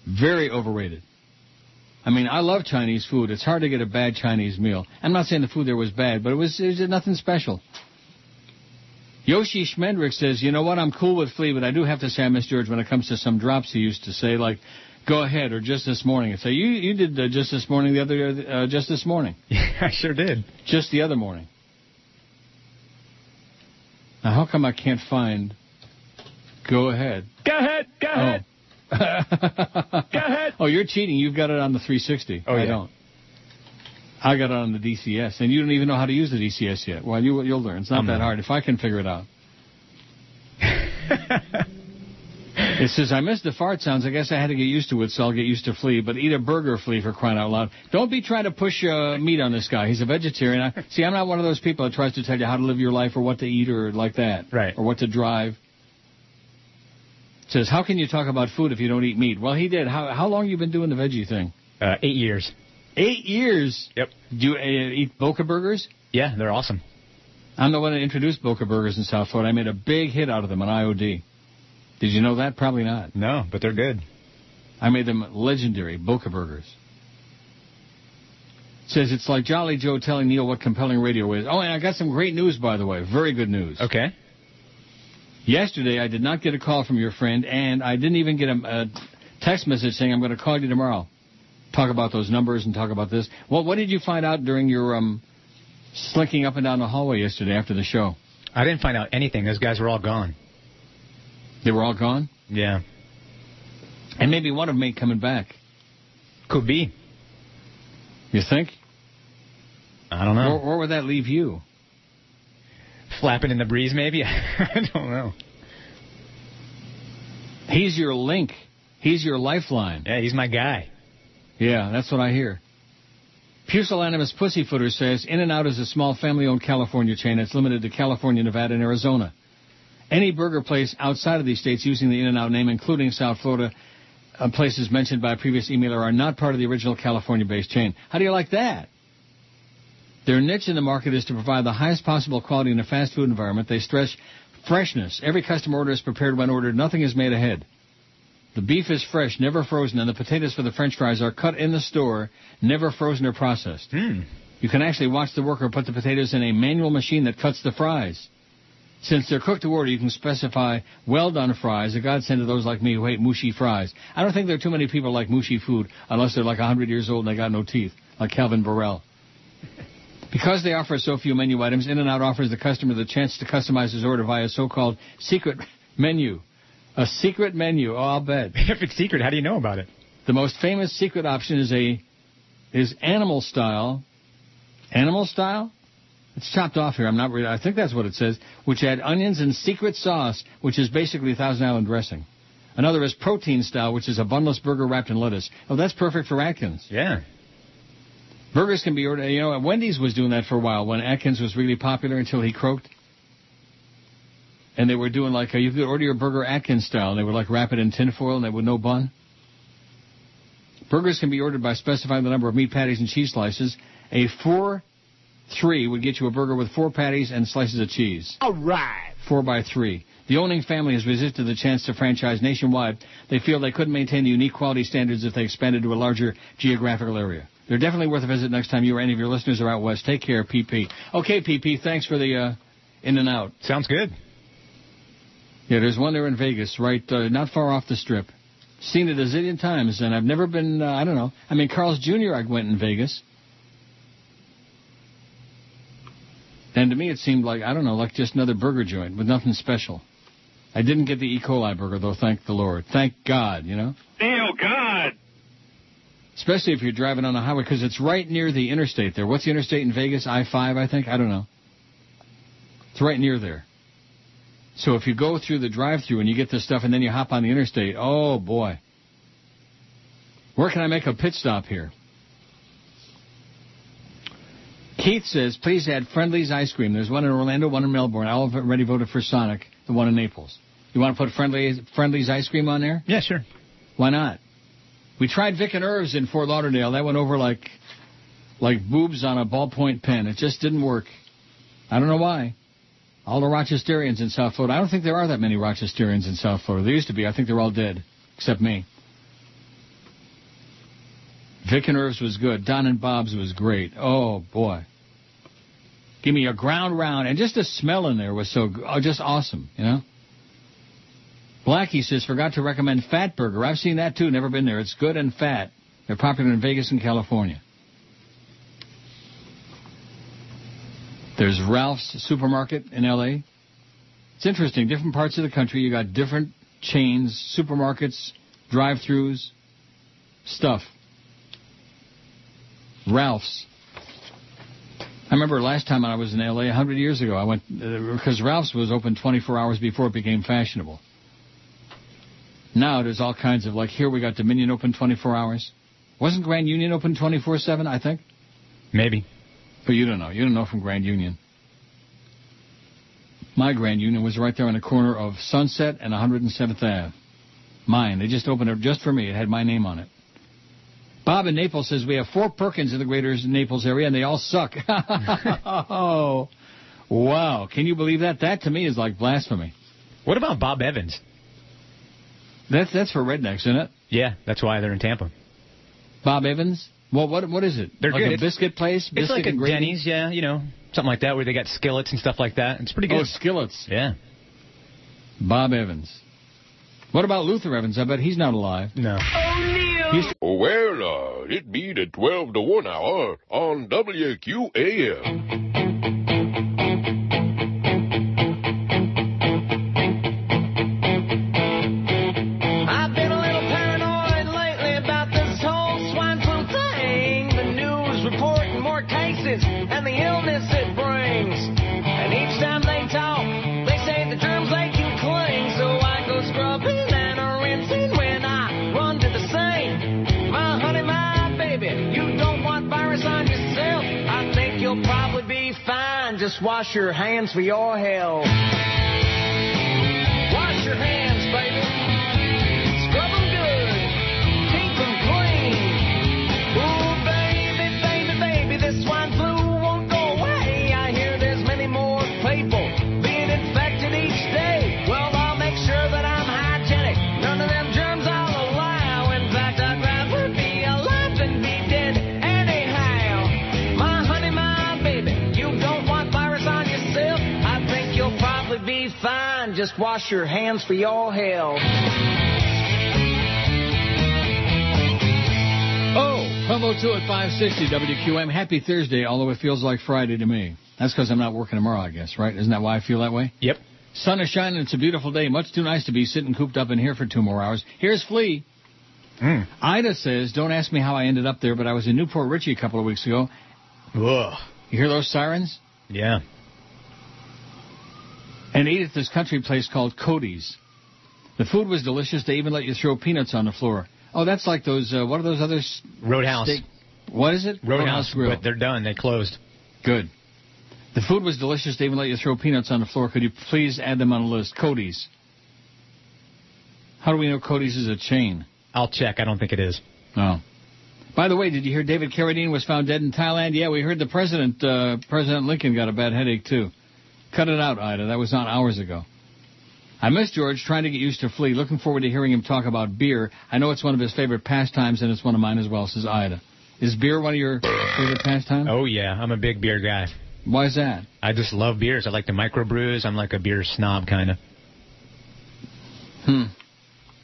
Very overrated. I mean, I love Chinese food. It's hard to get a bad Chinese meal. I'm not saying the food there was bad, but it was, it was nothing special. Yoshi Schmendrick says, you know what, I'm cool with Flea, but I do have to say I miss George when it comes to some drops he used to say, like, go ahead, or just this morning. And say, you, you did uh, just this morning the other, uh, just this morning. Yeah, I sure did. Just the other morning. Now, how come I can't find go ahead? Go ahead, go ahead. Go ahead. Oh, you're cheating. You've got it on the 360. Oh, I yeah. don't. I got it on the DCS, and you don't even know how to use the DCS yet. Well, you, you'll learn. It's not I'm that not. hard. If I can figure it out. it says, I missed the fart sounds. I guess I had to get used to it, so I'll get used to Flea. But eat a burger, Flea, for crying out loud. Don't be trying to push uh, meat on this guy. He's a vegetarian. I, see, I'm not one of those people that tries to tell you how to live your life or what to eat or like that. Right. Or what to drive. Says, how can you talk about food if you don't eat meat? Well, he did. How, how long you been doing the veggie thing? Uh, eight years. Eight years? Yep. Do you uh, eat Boca burgers? Yeah, they're awesome. I'm the one that introduced Boca burgers in South Florida. I made a big hit out of them on IOD. Did you know that? Probably not. No, but they're good. I made them legendary Boca burgers. Says it's like Jolly Joe telling Neil what compelling radio is. Oh, and I got some great news, by the way. Very good news. Okay. Yesterday, I did not get a call from your friend, and I didn't even get a, a text message saying I'm going to call you tomorrow. Talk about those numbers and talk about this. Well, what did you find out during your um, slinking up and down the hallway yesterday after the show? I didn't find out anything. Those guys were all gone. They were all gone? Yeah. And maybe one of them ain't coming back. Could be. You think? I don't know. Where, where would that leave you? Flapping in the breeze, maybe? I don't know. He's your link. He's your lifeline. Yeah, he's my guy. Yeah, that's what I hear. Pusillanimous Pussyfooter says In-N-Out is a small family owned California chain that's limited to California, Nevada, and Arizona. Any burger place outside of these states using the In-N-Out name, including South Florida, uh, places mentioned by a previous emailer, are not part of the original California based chain. How do you like that? Their niche in the market is to provide the highest possible quality in a fast food environment. They stress freshness. Every customer order is prepared when ordered. Nothing is made ahead. The beef is fresh, never frozen, and the potatoes for the french fries are cut in the store, never frozen or processed. Hmm. You can actually watch the worker put the potatoes in a manual machine that cuts the fries. Since they're cooked to order, you can specify well done fries, a godsend to those like me who hate mushy fries. I don't think there are too many people like mushy food unless they're like 100 years old and they got no teeth, like Calvin Borel. Because they offer so few menu items, In-N-Out offers the customer the chance to customize his order via a so-called secret menu. A secret menu, oh, I'll bet. if it's secret, how do you know about it? The most famous secret option is a is animal style. Animal style? It's chopped off here. I'm not really. I think that's what it says. Which add onions and secret sauce, which is basically Thousand Island dressing. Another is protein style, which is a bunless burger wrapped in lettuce. Oh, that's perfect for Atkins. Yeah. Burgers can be ordered. You know, Wendy's was doing that for a while when Atkins was really popular until he croaked. And they were doing like you could order your burger Atkins style. And they would like wrap it in tinfoil and they would no bun. Burgers can be ordered by specifying the number of meat patties and cheese slices. A four three would get you a burger with four patties and slices of cheese. All right. Four by three. The owning family has resisted the chance to franchise nationwide. They feel they couldn't maintain the unique quality standards if they expanded to a larger geographical area. They're definitely worth a visit next time you or any of your listeners are out west. Take care, PP. Okay, PP, thanks for the uh, in and out. Sounds good. Yeah, there's one there in Vegas, right, uh, not far off the strip. Seen it a zillion times, and I've never been, uh, I don't know. I mean, Carl's Jr., I went in Vegas. And to me, it seemed like, I don't know, like just another burger joint with nothing special. I didn't get the E. coli burger, though, thank the Lord. Thank God, you know? Neil, God! Especially if you're driving on the highway, because it's right near the interstate there. What's the interstate in Vegas? I-5, I think? I don't know. It's right near there. So if you go through the drive-through and you get this stuff and then you hop on the interstate, oh boy. Where can I make a pit stop here? Keith says, please add Friendly's ice cream. There's one in Orlando, one in Melbourne. I already voted for Sonic, the one in Naples. You want to put Friendly's, Friendly's ice cream on there? Yeah, sure. Why not? We tried Vic and Irvs in Fort Lauderdale. That went over like like boobs on a ballpoint pen. It just didn't work. I don't know why. All the Rochesterians in South Florida. I don't think there are that many Rochesterians in South Florida. There used to be. I think they're all dead, except me. Vic and Irvs was good. Don and Bob's was great. Oh boy. Give me a ground round, and just the smell in there was so oh, just awesome. You know. Blackie says forgot to recommend Fat Burger. I've seen that too. Never been there. It's good and fat. They're popular in Vegas and California. There's Ralph's Supermarket in L.A. It's interesting. Different parts of the country, you got different chains, supermarkets, drive-throughs, stuff. Ralph's. I remember last time I was in L.A. 100 years ago. I went uh, because Ralph's was open 24 hours before it became fashionable. Now there's all kinds of like here we got Dominion open 24 hours. Wasn't Grand Union open 24/7? I think. Maybe. But you don't know. You don't know from Grand Union. My Grand Union was right there on the corner of Sunset and 107th Ave. Mine. They just opened it just for me. It had my name on it. Bob in Naples says we have four Perkins in the greater Naples area and they all suck. oh, wow. Can you believe that? That to me is like blasphemy. What about Bob Evans? That's that's for rednecks, isn't it? Yeah, that's why they're in Tampa. Bob Evans? Well, what what is it? They're like good. a It's- biscuit place? It's Biscuit like a and gravy? Denny's, yeah, you know, something like that, where they got skillets and stuff like that. It's pretty good. Oh, skillets. Yeah. Bob Evans. What about Luther Evans? I bet he's not alive. No. Oh, well, uh, it be the 12 to 1 hour on WQAM. Wash your hands for your health. Wash your hands, Just wash your hands for y'all health. Oh, 1202 at 560 WQAM. Happy Thursday, although it feels like Friday to me. That's because I'm not working tomorrow, I guess, right? Isn't that why I feel that way? Yep. Sun is shining. It's a beautiful day. Much too nice to be sitting cooped up in here for two more hours. Here's Flea. Hmm. Ida says, don't ask me how I ended up there, but I was in New Port Richey a couple of weeks ago. Ugh. You hear those sirens? Yeah. And ate at this country place called Cody's. The food was delicious. They even let you throw peanuts on the floor. Oh, that's like those, uh, what are those other Roadhouse. Steak- What is it? Roadhouse, Grill. but they're done. They closed. Good. The food was delicious. They even let you throw peanuts on the floor. Could you please add them on the list? Cody's. How do we know Cody's is a chain? I'll check. I don't think it is. No. By the way, did you hear David Carradine was found dead in Thailand? Yeah, we heard the president, uh, President Lincoln, got a bad headache too. Cut it out, Ida. That was not hours ago. I miss George, trying to get used to Flea. Looking forward to hearing him talk about beer. I know it's one of his favorite pastimes, and it's one of mine as well, says Ida. Is beer one of your favorite pastimes? Oh yeah, I'm a big beer guy. Why is that? I just love beers. I like the microbrews. I'm like a beer snob kind of. Hmm.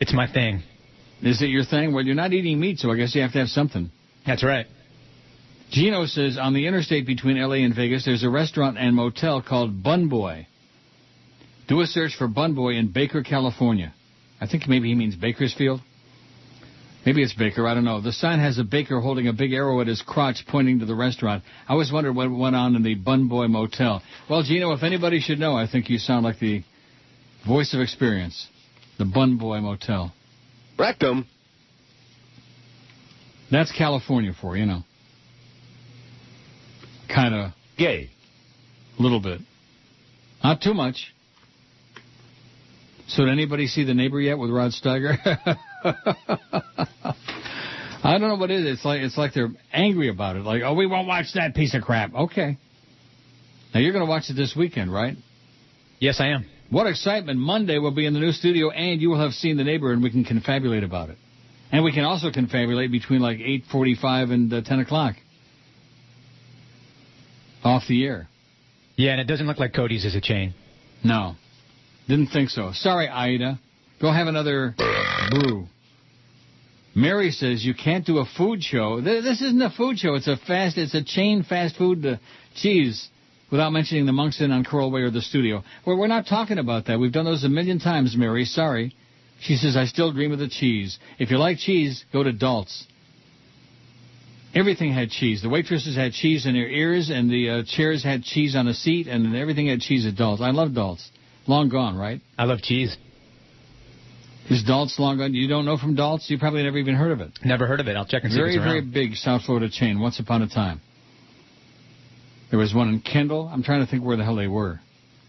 It's my thing. Is it your thing? Well, you're not eating meat, so I guess you have to have something. That's right. Gino says on the interstate between LA and Vegas, there's a restaurant and motel called Bun Boy. Do a search for Bun Boy in Baker, California. I think maybe he means Bakersfield. Maybe it's Baker, I don't know. The sign has a baker holding a big arrow at his crotch pointing to the restaurant. I always wondered what went on in the Bun Boy Motel. Well, Gino, if anybody should know, I think you sound like the voice of experience. The Bun Boy Motel. Rectum. That's California for you, you know. Kind of Gay. a little bit. Not too much. So did anybody see the neighbor yet with Rod Steiger? I don't know what it is. It's like it's like they're angry about it. Like, oh, we won't watch that piece of crap. Okay. Now you're going to watch it this weekend, right? Yes, I am. What excitement! Monday we'll be in the new studio, and you will have seen the neighbor, and we can confabulate about it. And we can also confabulate between like 8:45 and uh, 10 o'clock. Off the air. Yeah, and it doesn't look like Cody's is a chain. No, didn't think so. Sorry, Ida. Go have another brew. Mary says you can't do a food show. This isn't a food show. It's a fast. It's a chain fast food uh, cheese. Without mentioning the Monks Inn on Coral Way or the studio. Well, we're not talking about that. We've done those a million times, Mary. Sorry. She says, I still dream of the cheese. If you like cheese, go to Dalt's. Everything had cheese. The waitresses had cheese in their ears, and the uh, chairs had cheese on the seat, and everything had cheese at Dalt's. I love Dalt's. Long gone, right? I love cheese. Is Dalt's long gone? You don't know from Dalt's? You probably never even heard of it. Never heard of it. I'll check and see Very, if it's very big South Florida chain. Once upon a time. There was one in Kendall. I'm trying to think where the hell they were.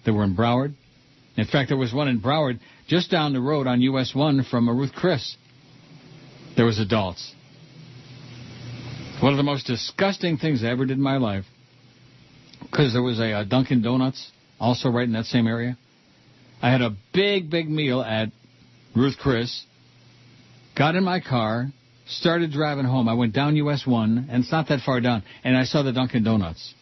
They were in Broward. In fact, there was one in Broward just down the road on US 1 from Ruth Chris. There was a Dalt's. One of the most disgusting things I ever did in my life. Because there was a, uh Dunkin' Donuts also right in that same area. I had a big, big meal at Ruth Chris. Got in my car, started driving home. I went down US 1, and it's not that far down, and I saw the Dunkin' Donuts.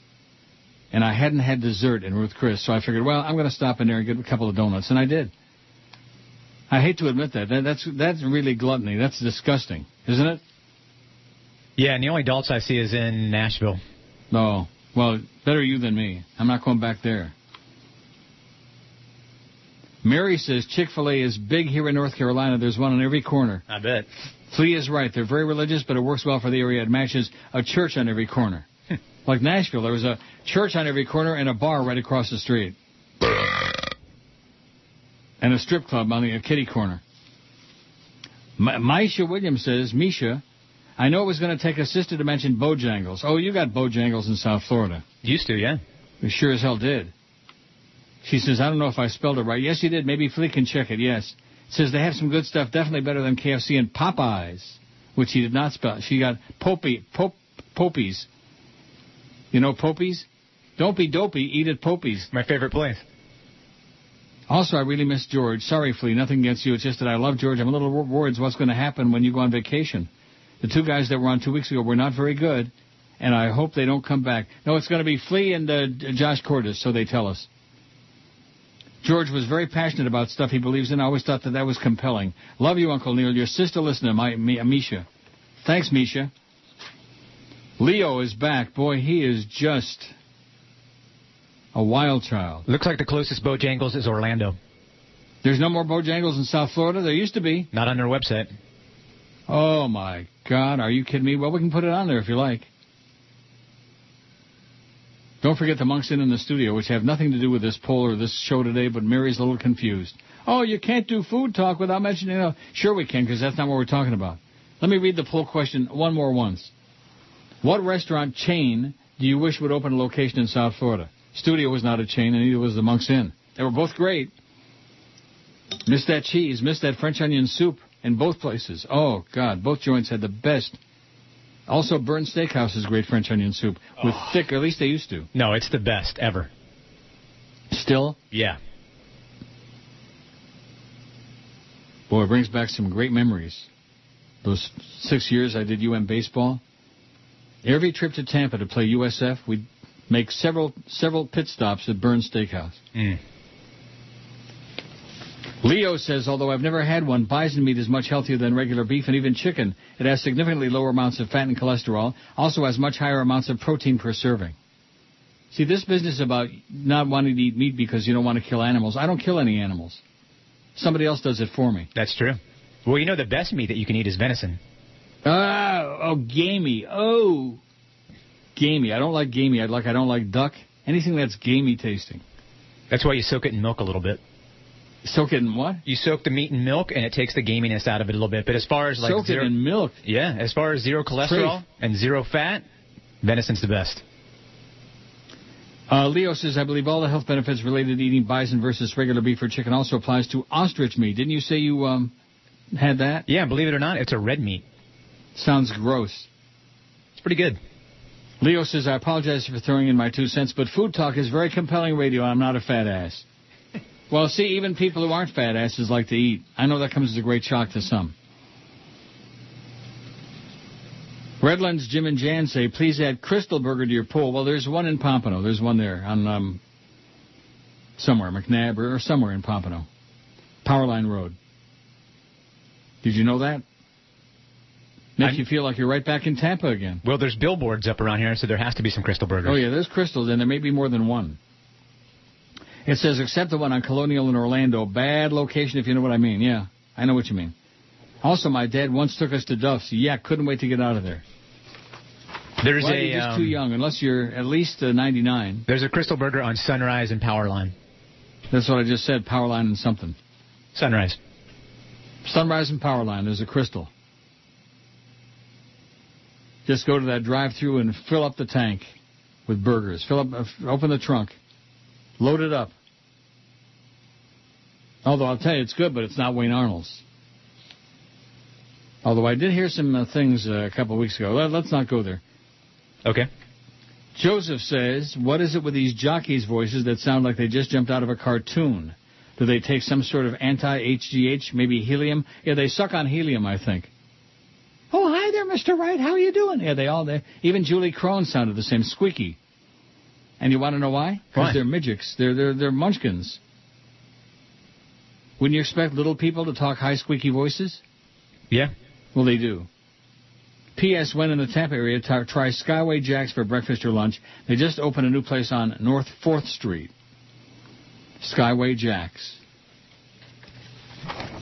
And I hadn't had dessert in Ruth Chris, so I figured, well, I'm going to stop in there and get a couple of donuts, and I did. I hate to admit that. that that's that's really gluttony. That's disgusting, isn't it? Yeah, and the only adults I see is in Nashville. No. Well, better you than me. I'm not going back there. Mary says Chick fil A is big here in North Carolina. There's one on every corner. I bet. Flea is right. They're very religious, but it works well for the area. It matches a church on every corner. like Nashville, there was a church on every corner and a bar right across the street. and a strip club on the kitty corner. M- Misha Williams says, Misha, I know it was going to take a sister to mention Bojangles. Oh, you got Bojangles in South Florida. Used to, yeah. We sure as hell did. She says, I don't know if I spelled it right. Yes, you did. Maybe Flea can check it. Yes. Says they have some good stuff, definitely better than KFC and Popeyes, which he did not spell. She got Popey, Pop, Popies. You know Popies? Don't be dopey, eat at Popies. My favorite place. Also, I really miss George. Sorry, Flea, nothing against you. It's just that I love George. I'm a little worried what's going to happen when you go on vacation. The two guys that were on two weeks ago were not very good, and I hope they don't come back. No, it's going to be Flea and uh, Josh Cordes, so they tell us. George was very passionate about stuff he believes in. I always thought that that was compelling. Love you, Uncle Neil. Your sister listener, my, Mi- Misha. Thanks, Misha. Leo is back. Boy, he is just a wild child. Looks like the closest Bojangles is Orlando. There's no more Bojangles in South Florida? There used to be. Not on their website. Oh, my God. Are you kidding me? Well, we can put it on there if you like. Don't forget the monks in in the studio, which have nothing to do with this poll or this show today, but Mary's a little confused. Oh, you can't do food talk without mentioning... Uh, sure we can, because that's not what we're talking about. Let me read the poll question one more once. What restaurant chain do you wish would open a location in South Florida? Studio was not a chain, and neither was the Monks Inn. They were both great. Missed that cheese, missed that French onion soup in both places. Oh, God, both joints had the best. Also, Bern Steakhouse is great French onion soup with thick, or at least they used to. No, it's the best ever. Still? Yeah. Boy, it brings back some great memories. Those six years I did UM baseball. Every trip to Tampa to play USF, we'd make several several pit stops at Bern Steakhouse. Mm. Leo says, although I've never had one, bison meat is much healthier than regular beef and even chicken. It has significantly lower amounts of fat and cholesterol, also has much higher amounts of protein per serving. See, this business about not wanting to eat meat because you don't want to kill animals, I don't kill any animals. Somebody else does it for me. That's true. Well, you know the best meat that you can eat is venison. Oh, oh, gamey. Oh, gamey. I don't like gamey. I like I don't like duck. Anything that's gamey tasting. That's why you soak it in milk a little bit. Soak it in what? You soak the meat in milk, and it takes the gaminess out of it a little bit. But as far as like Soak zero, it in milk. yeah, as far as zero cholesterol Safe. and zero fat, venison's the best. Uh, Leo says, I believe all the health benefits related to eating bison versus regular beef or chicken also applies to ostrich meat. Didn't you say you um, had that? Yeah, believe it or not, it's a red meat. Sounds gross. It's pretty good. Leo says, I apologize for throwing in my two cents, but food talk is very compelling radio. I'm not a fat ass. Well, see, even people who aren't fat asses like to eat. I know that comes as a great shock to some. Redlands, Jim and Jan say, please add Krystal Burger to your pool. Well, there's one in Pompano. There's one there on um, somewhere, McNabb or, or somewhere in Pompano. Powerline Road. Did you know that? Makes you feel like you're right back in Tampa again. Well, there's billboards up around here, so there has to be some Krystal Burgers. Oh, yeah, there's Krystals, and there may be more than one. It says, except the one on Colonial in Orlando. Bad location, if you know what I mean. Yeah, I know what you mean. Also, my dad once took us to Duff's. Yeah, couldn't wait to get out of there. There's well, a you're just um, too young, unless you're at least uh, 99. There's a Krystal Burger on Sunrise and Powerline. That's what I just said, Powerline and something. Sunrise. Sunrise and Powerline, there's a Krystal. Just go to that drive-through and fill up the tank with burgers. Fill up, uh, open the trunk, load it up. Although I'll tell you, it's good, but it's not Wayne Arnold's. Although I did hear some uh, things uh, a couple of weeks ago. Let, let's not go there. Okay. Joseph says, "What is it with these jockeys' voices that sound like they just jumped out of a cartoon? Do they take some sort of anti-HGH, maybe helium? Yeah, they suck on helium, I think." Oh, hi there, Mr. Wright. How are you doing? Yeah, they all they even Julie Krone sounded the same, squeaky. And you want to know why? Because they're midgets. They're they're they're munchkins. Wouldn't you expect little people to talk high squeaky voices? Yeah. Well, they do. P.S. When in the Tampa area, t- try Skyway Jacks for breakfast or lunch. They just opened a new place on North 4th Street. Skyway Jacks.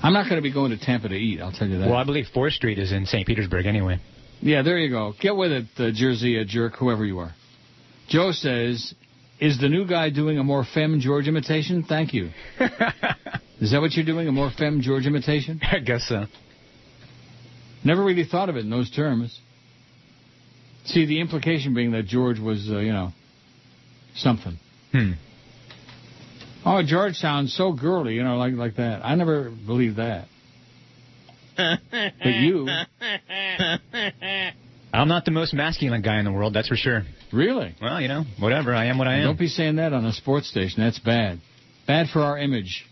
I'm not going to be going to Tampa to eat, I'll tell you that. Well, I believe 4th Street is in St. Petersburg anyway. Yeah, there you go. Get with it, uh, Jersey jerk, whoever you are. Joe says, is the new guy doing a more femme George imitation? Thank you. is that what you're doing, a more femme George imitation? I guess so. Never really thought of it in those terms. See, the implication being that George was, uh, you know, something. Hmm. Oh, George sounds so girly, you know, like like that. I never believed that. But you, I'm not the most masculine guy in the world, that's for sure. really? Well, you know, whatever. I am what I am. Don't be saying that on a sports station. That's bad. Bad for our image.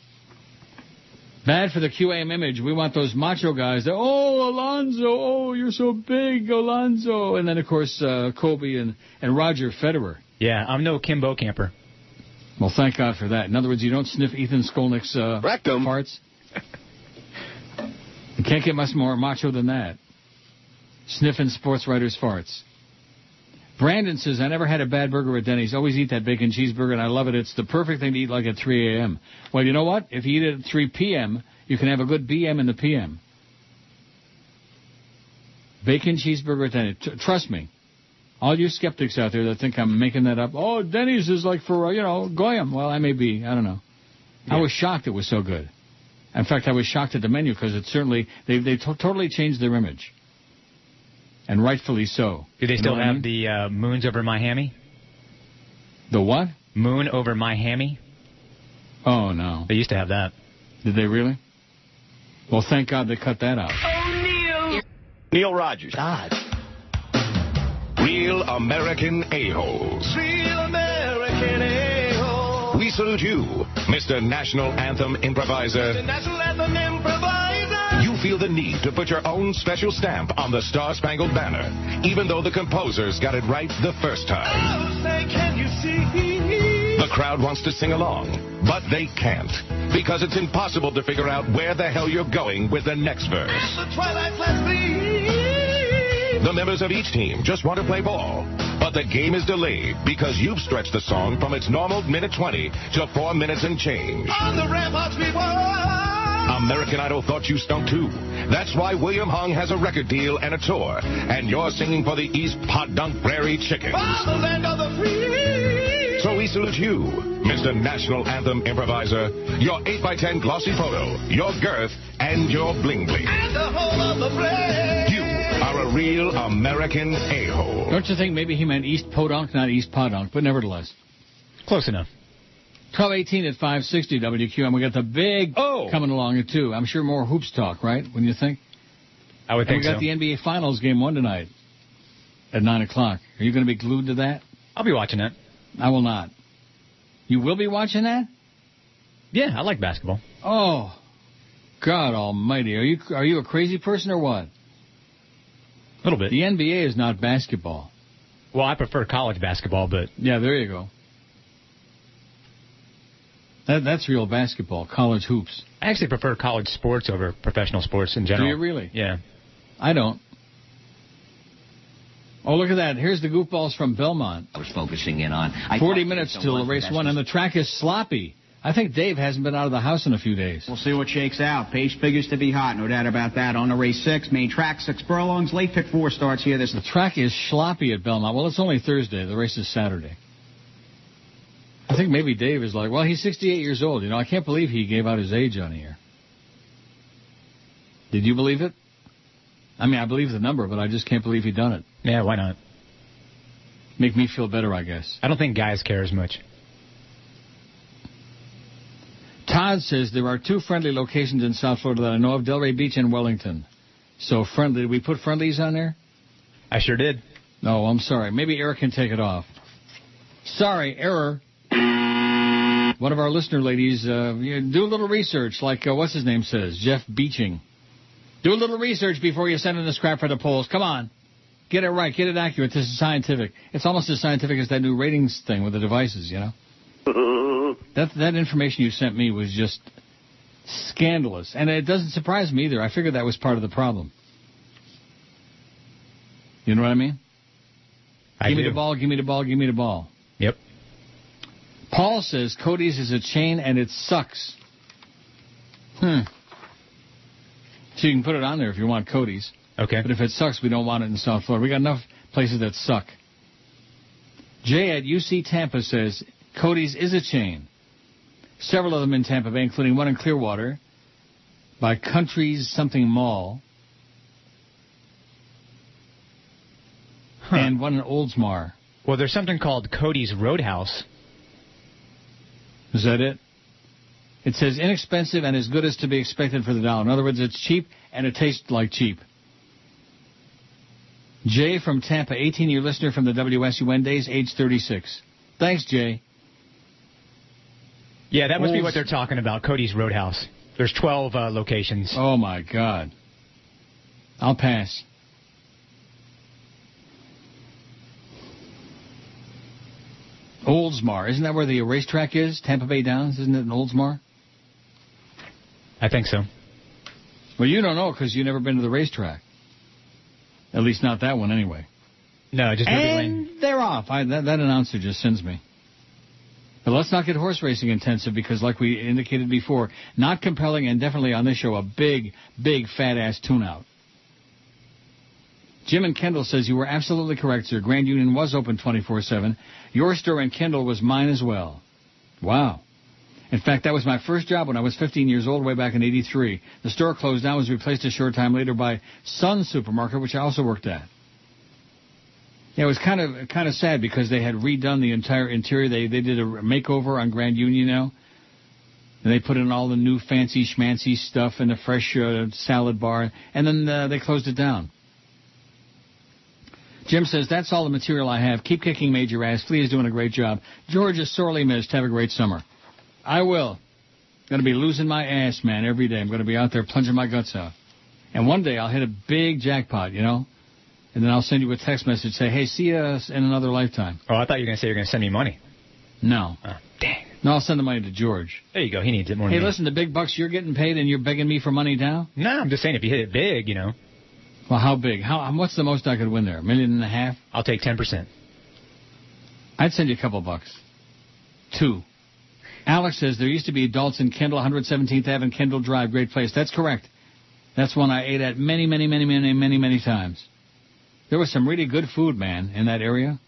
Bad for the QAM image. We want those macho guys that, oh, Alonzo, oh, you're so big, Alonzo. And then, of course, uh, Kobe and, and Roger Federer. Yeah, I'm no Kimbo camper. Well, thank God for that. In other words, you don't sniff Ethan Skolnick's uh, parts. You can't get much more macho than that. Sniffing sports writers' farts. Brandon says, I never had a bad burger at Denny's. Always eat that bacon cheeseburger, and I love it. It's the perfect thing to eat like at 3 a.m. Well, you know what? If you eat it at 3 p.m., you can have a good BM in the PM. Bacon cheeseburger at Denny's. Tr- trust me. All you skeptics out there that think I'm making that up, oh, Denny's is like for, you know, Goyam. Well, I may be. I don't know. I was shocked it was so good. In fact, I was shocked at the menu because it certainly, they, they to- totally changed their image. And rightfully so. Do they You still know I have mean? the uh, moons over my hammy? The what? Moon over my hammy? Oh, no. They used to have that. Did they really? Well, thank God they cut that out. Oh, Neil Neil Rogers. God. Real American a-holes. Real American a-hole. We salute you, Mr. National Anthem Improviser. The national anthem improviser. Feel the need to put your own special stamp on the Star Spangled Banner, even though the composers got it right the first time. Oh, say? The crowd wants to sing along, but they can't, because it's impossible to figure out where the hell you're going with the next verse. The. The members of each team just want to play ball, but the game is delayed because you've stretched the song from its normal minute 20 to 4 minutes and change. On the ramparts we were. American Idol thought you stunk too. That's why William Hung has a record deal and a tour, and you're singing for the East Podunk Prairie Chickens. On the land of the free. So we salute you, Mr. National Anthem Improviser, your 8x10 glossy photo, your girth, and your bling bling. And the whole of the place. You are a real American a-hole. Don't you think maybe he meant East Podunk, not East Podunk, but nevertheless. Close enough. 1218 at 560 WQAM. We got the big Oh. coming along, too. I'm sure more hoops talk, right? When you think? I would And think we got so. the NBA Finals game one tonight at 9 o'clock. Are you going to be glued to that? I'll be watching it. I will not. You will be watching that? Yeah, I like basketball. Oh, God Almighty! Are you are you a crazy person or what? A little bit. The NBA is not basketball. Well, I prefer college basketball, but Yeah, there you go. That that's real basketball, college hoops. I actually prefer college sports over professional sports in Do general. you really? Yeah. I don't. Oh, look at that! Here's the goofballs from Belmont. I was focusing in on. I 40 minutes so till much race one, and the track is sloppy. I think Dave hasn't been out of the house in a few days. We'll see what shakes out. Pace figures to be hot, no doubt about that. On the race six, main track six furlongs. Late pick four starts here. This The track is sloppy at Belmont. Well, it's only Thursday. The race is Saturday. I think maybe Dave is like, well, he's 68 years old. You know, I can't believe he gave out his age on here. Did you believe it? I mean, I believe the number, but I just can't believe he done it. Yeah, why not? Make me feel better, I guess. I don't think guys care as much. Todd says there are two friendly locations in South Florida that I know of: Delray Beach and Wellington. So friendly. Did we put Friendly's on there? I sure did. No, I'm sorry. Maybe Eric can take it off. Sorry, error. One of our listener ladies, uh, do a little research, like uh, what's his name says, Jeff Beeching. Do a little research before you send in the scrap for the polls. Come on, get it right, get it accurate. This is scientific. It's almost as scientific as that new ratings thing with the devices, you know. That that information you sent me was just scandalous, and it doesn't surprise me either. I figured that was part of the problem. You know what I mean? I give me the ball, give me the ball, give me the ball. Yep. Paul says Cody's is a chain and it sucks. Hmm. So you can put it on there if you want Cody's. Okay. But if it sucks, we don't want it in South Florida. We got enough places that suck. Jay at UC Tampa says Cody's is a chain. Several of them in Tampa Bay, including one in Clearwater by Countries Something Mall. And one in Oldsmar. Well, there's something called Cody's Roadhouse. Is that it? It says inexpensive and as good as to be expected for the dollar. In other words, it's cheap and it tastes like cheap. Jay from Tampa, 18-year listener from the WSUN days, age 36. Thanks, Jay. Yeah, that must be what they're talking about. Cody's Roadhouse. There's 12 uh, locations. Oh my God. I'll pass. Oldsmar, isn't that where the racetrack is? Tampa Bay Downs, isn't it in Oldsmar? I think so. Well, you don't know because you've never been to the racetrack. At least not that one, anyway. No, just. And they're off. I, that, that announcer just sends me. But let's not get horse racing intensive because, like we indicated before, not compelling and definitely on this show a big, big fat ass tune out. Jim and Kendall says you were absolutely correct, sir. Grand Union was open 24/7. Your store in Kendall was mine as well. Wow. In fact, that was my first job when I was 15 years old, way back in '83. The store closed down, was replaced a short time later by Sun Supermarket, which I also worked at. Yeah, it was kind of kind of sad because they had redone the entire interior. They they did a makeover on Grand Union now, and they put in all the new fancy schmancy stuff and the fresh uh, salad bar, and then uh, they closed it down. Jim says that's all the material I have. Keep kicking major ass. Flea is doing a great job. George is sorely missed. Have a great summer. I will. Going to be losing my ass, man, every day. I'm going to be out there plunging my guts out. And one day I'll hit a big jackpot, you know? And then I'll send you a text message say, hey, see us in another lifetime. Oh, I thought you were going to say you're going to send me money. No. Oh, dang. No, I'll send the money to George. There you go. He needs it more Hey, than me. listen, the big bucks you're getting paid and you're begging me for money now? No, I'm just saying if you hit it big, you know. Well, how big? How? What's the most I could win there? A million and a half? I'll take 10%. I'd send you a couple bucks. Two. Alex says there used to be a Dalt's in Kendall, 117th Ave and Kendall Drive. Great place. That's correct. That's one I ate at many, many, many, many, many, many times. There was some really good food, man, in that area.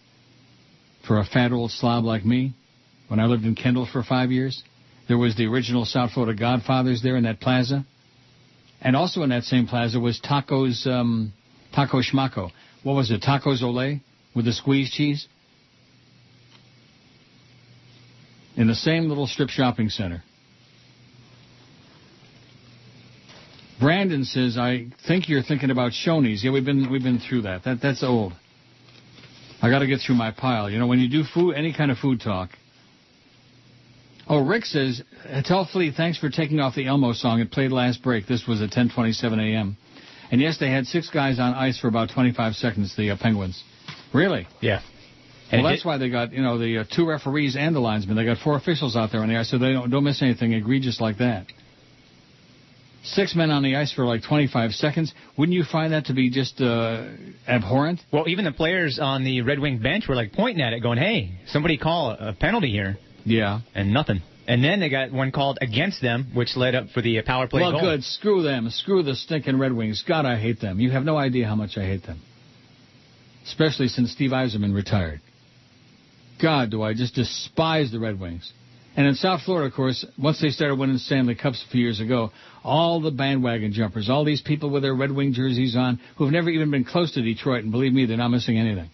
For a fat old slob like me, when I lived in Kendall for five years, there was the original South Florida Godfathers there in that plaza. And also in that same plaza was Tacos, um, Taco Schmaco. What was it? Tacos ole with the squeeze cheese? In the same little strip shopping center. Brandon says, "I think you're thinking about Shoney's." Yeah, we've been we've been through that. That that's old. I got to get through my pile. You know, when you do food, any kind of food talk. Oh, Rick says, "Tell Flea thanks for taking off the Elmo song. It played last break. This was at 10:27 a.m." And yes, they had six guys on ice for about 25 seconds. The uh, Penguins. Really? Yeah. Well, that's why they got you know the uh, two referees and the linesmen. They got four officials out there on the ice, so they don't don't miss anything egregious like that. Six men on the ice for like 25 seconds. Wouldn't you find that to be just uh, abhorrent? Well, even the players on the Red Wing bench were like pointing at it, going, "Hey, somebody call a penalty here." Yeah. And nothing. And then they got one called against them, which led up for the uh, power play well, goal. good. Screw them. Screw the stinking Red Wings. God, I hate them. You have no idea how much I hate them. Especially since Steve Yzerman retired. God, do I just despise the Red Wings. And in South Florida, of course, once they started winning Stanley Cups a few years ago, all the bandwagon jumpers, all these people with their Red Wing jerseys on, who've never even been close to Detroit, and believe me, they're not missing anything.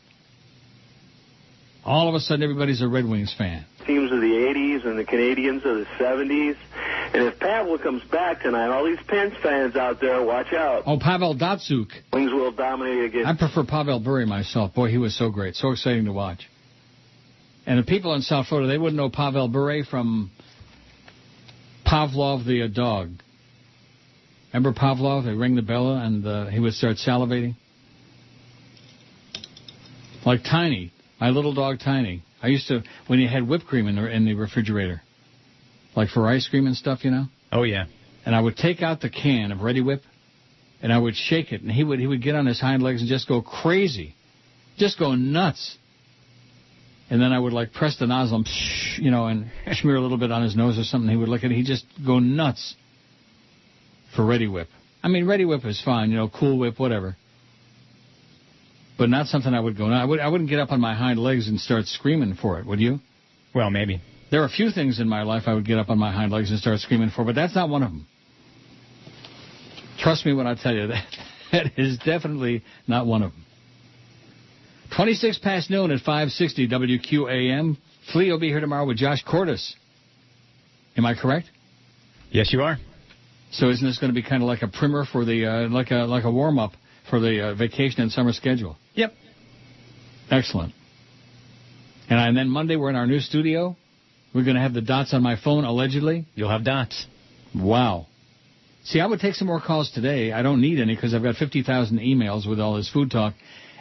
All of a sudden, everybody's a Red Wings fan. Teams of the 80s and the Canadiens of the 70s. And if Pavel comes back tonight, all these Pens fans out there, watch out. Oh, Pavel Datsyuk. Wings will dominate again. I prefer Pavel Bure myself. Boy, he was so great, so exciting to watch. And the people in South Florida, they wouldn't know Pavel Bure from Pavlov the dog. Remember Pavlov? They ring the bell and uh, he would start salivating. Like Tiny, my little dog Tiny. I used to when he had whipped cream in the in the refrigerator, like for ice cream and stuff, you know. Oh yeah. And I would take out the can of Reddi-wip, and I would shake it, and he would he would get on his hind legs and just go crazy, just go nuts and then I would like press the nozzle, and, you know, and smear a little bit on his nose or something. He would look at it. He'd just go nuts for Reddi-wip. I mean, Reddi-wip is fine, you know, Cool Whip, whatever. But not something I would go. I would. I wouldn't get up on my hind legs and start screaming for it. Would you? Well, maybe. There are a few things in my life I would get up on my hind legs and start screaming for, but that's not one of them. Trust me when I tell you that. That is definitely not one of them. 26 past noon at 560 WQAM. Flea will be here tomorrow with Josh Cordes. Am I correct? Yes, you are. So isn't this going to be kind of like a primer for the, uh, like a, like a warm up for the uh, vacation and summer schedule? Yep. Excellent. And, and then Monday we're in our new studio. We're going to have the dots on my phone, allegedly. You'll have dots. Wow. See, I would take some more calls today. I don't need any because I've got 50,000 emails with all this food talk.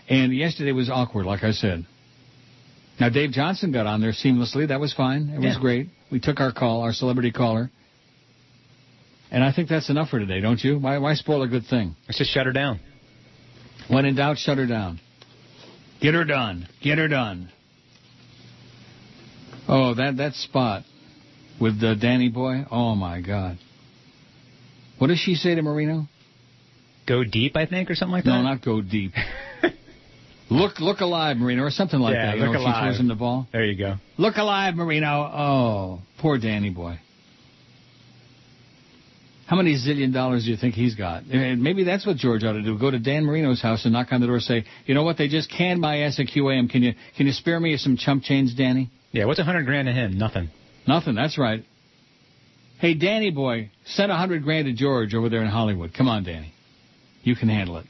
And yesterday was awkward, like I said. Now, Dave Johnson got on there seamlessly. That was fine. It was Yeah. great. We took our call, our celebrity caller. And I think that's enough for today, don't you? Why, why spoil a good thing? Let's just shut her down. When in doubt, shut her down. Get her done. Get her done. Oh, that, that spot with the Danny boy. Oh, my God. What does she say to Marino? Go deep, I think, or something like No, that. No, not go deep. look, look alive, Marino, or something like Yeah, that. You look know, alive. She throws him the ball. There you go. Look alive, Marino. Oh, poor Danny boy. How many zillion dollars do you think he's got? And maybe that's what George ought to do. Go to Dan Marino's house and knock on the door and say, you know what, they just canned my ass at QAM. Can you can you spare me some chump change, Danny? Yeah, what's a hundred grand to him? Nothing. Nothing, that's right. Hey, Danny boy, send a hundred grand to George over there in Hollywood. Come on, Danny. You can handle it.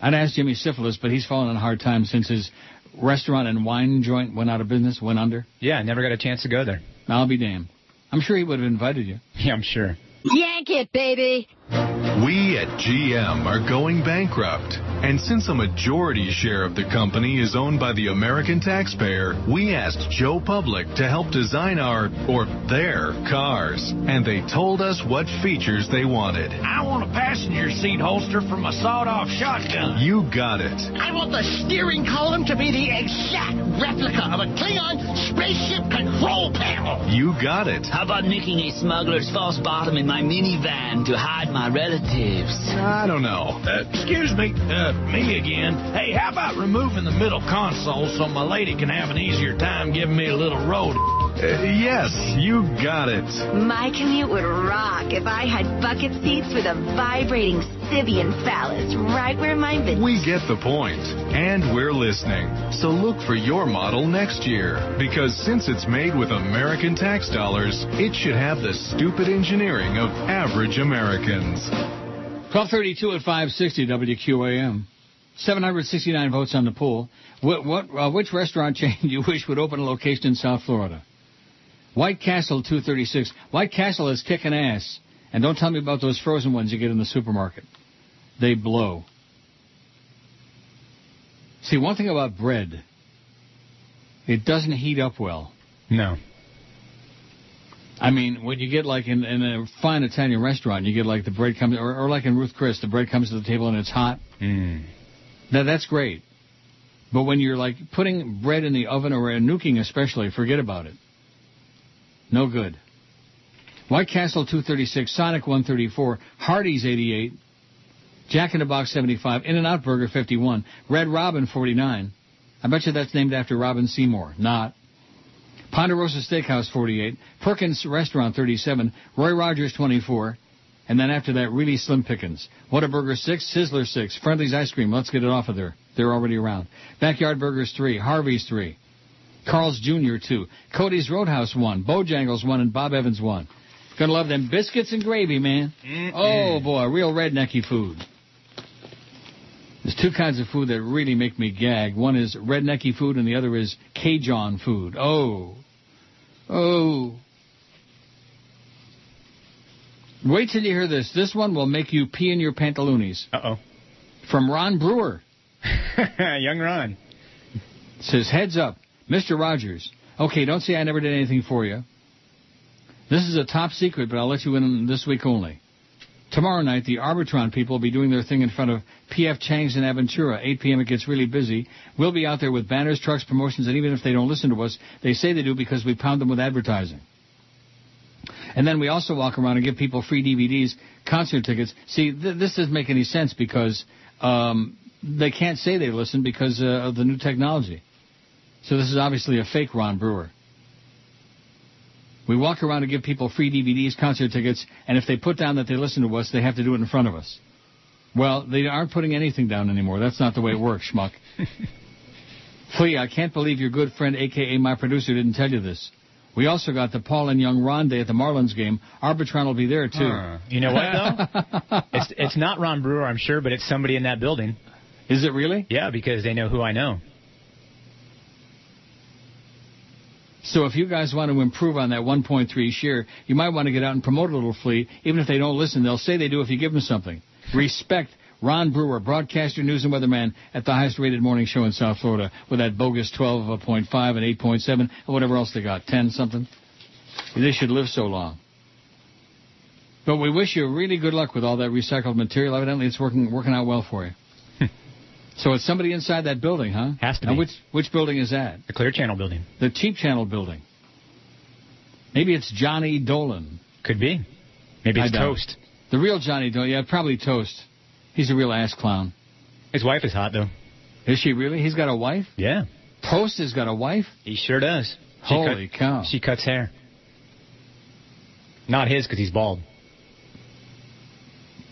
I'd ask Jimmy Syphilis, but he's fallen on hard times since his restaurant and wine joint went out of business, went under. Yeah, never got a chance to go there. I'll be damned. I'm sure he would have invited you. Yeah, I'm sure. Yank it, baby. We at GM are going bankrupt. And since a majority share of the company is owned by the American taxpayer, we asked Joe Public to help design our, or their, cars. And they told us what features they wanted. I want a passenger seat holster from a sawed-off shotgun. You got it. I want the steering column to be the exact replica of a Klingon spaceship control panel. You got it. How about nicking a smuggler's false bottom in my minivan to hide my relatives? I don't know. Uh, excuse me, uh, Uh, me again. Hey, how about removing the middle console so my lady can have an easier time giving me a little road? Uh, yes, you got it. My commute would rock if I had bucket seats with a vibrating Sybian phallus right where my bit. We get the point, and we're listening. So look for your model next year, because since it's made with American tax dollars, it should have the stupid engineering of average Americans. 1232 at 560 WQAM. 769 votes on the poll. What, what, uh, which restaurant chain do you wish would open a location in South Florida? White Castle 236. White Castle is kicking ass. And don't tell me about those frozen ones you get in the supermarket. They blow. See, one thing about bread, it doesn't heat up well. No. I mean, when you get like in, in a fine Italian restaurant, you get like the bread comes, or, or like in Ruth Chris, the bread comes to the table and it's hot. Mm. That that's great. But when you're like putting bread in the oven or nuking especially, forget about it. No good. White Castle 236, Sonic 134, Hardee's 88, Jack in the Box 75, In-N-Out Burger 51, Red Robin 49. I bet you that's named after Robin Seymour. Not. Ponderosa Steakhouse 48, Perkins Restaurant 37, Roy Rogers 24, and then after that, really slim pickings. Whataburger 6, Sizzler 6, Friendly's Ice Cream, let's get it off of there. They're already around. Backyard Burgers 3, Harvey's 3, Carl's Jr. 2, Cody's Roadhouse 1, Bojangles 1, and Bob Evans 1. Gonna love them biscuits and gravy, man. Oh boy, real rednecky food. There's two kinds of food that really make me gag. One is rednecky food, and the other is Cajun food. Oh, oh. Wait till you hear this. This one will make you pee in your pantaloonies. Uh oh. From Ron Brewer. Young Ron. Says, heads up, Mr. Rogers. Okay, don't say I never did anything for you. This is a top secret, but I'll let you in this week only. Tomorrow night, the Arbitron people will be doing their thing in front of P.F. Chang's in Aventura. 8 p.m. it gets really busy. We'll be out there with banners, trucks, promotions, and even if they don't listen to us, they say they do because we pound them with advertising. And then we also walk around and give people free DVDs, concert tickets. See, th- this doesn't make any sense because um, they can't say they listen because uh, of the new technology. So this is obviously a fake Ron Brewer. We walk around and give people free DVDs, concert tickets, and if they put down that they listen to us, they have to do it in front of us. Well, they aren't putting anything down anymore. That's not the way it works, schmuck. Flea, I can't believe your good friend, aka my producer, didn't tell you this. We also got the Paul and Young Ron Day at the Marlins game. Arbitron will be there too. Huh. You know what though? it's it's not Ron Brewer, I'm sure, but it's somebody in that building. Is it really? Yeah, because they know who I know. So if you guys want to improve on that 1.3 share, you might want to get out and promote a little fleet. Even if they don't listen, they'll say they do if you give them something. Respect Ron Brewer, broadcaster, news and weatherman at the highest rated morning show in South Florida with that bogus 12.5 and 8.7 and whatever else they got, 10 something. They should live so long. But we wish you really good luck with all that recycled material. Evidently, it's working working out well for you. So it's somebody inside that building, huh? Has to now, be. which which building is that? The Clear Channel building. The Cheap Channel building. Maybe it's Johnny Dolan. Could be. Maybe it's Toast. it. The real Johnny Dolan. Yeah, probably Toast. He's a real ass clown. His wife is hot though. Is she really? He's got a wife? Yeah. Toast has got a wife? He sure does. She Holy cut- cow. She cuts hair. Not his because he's bald.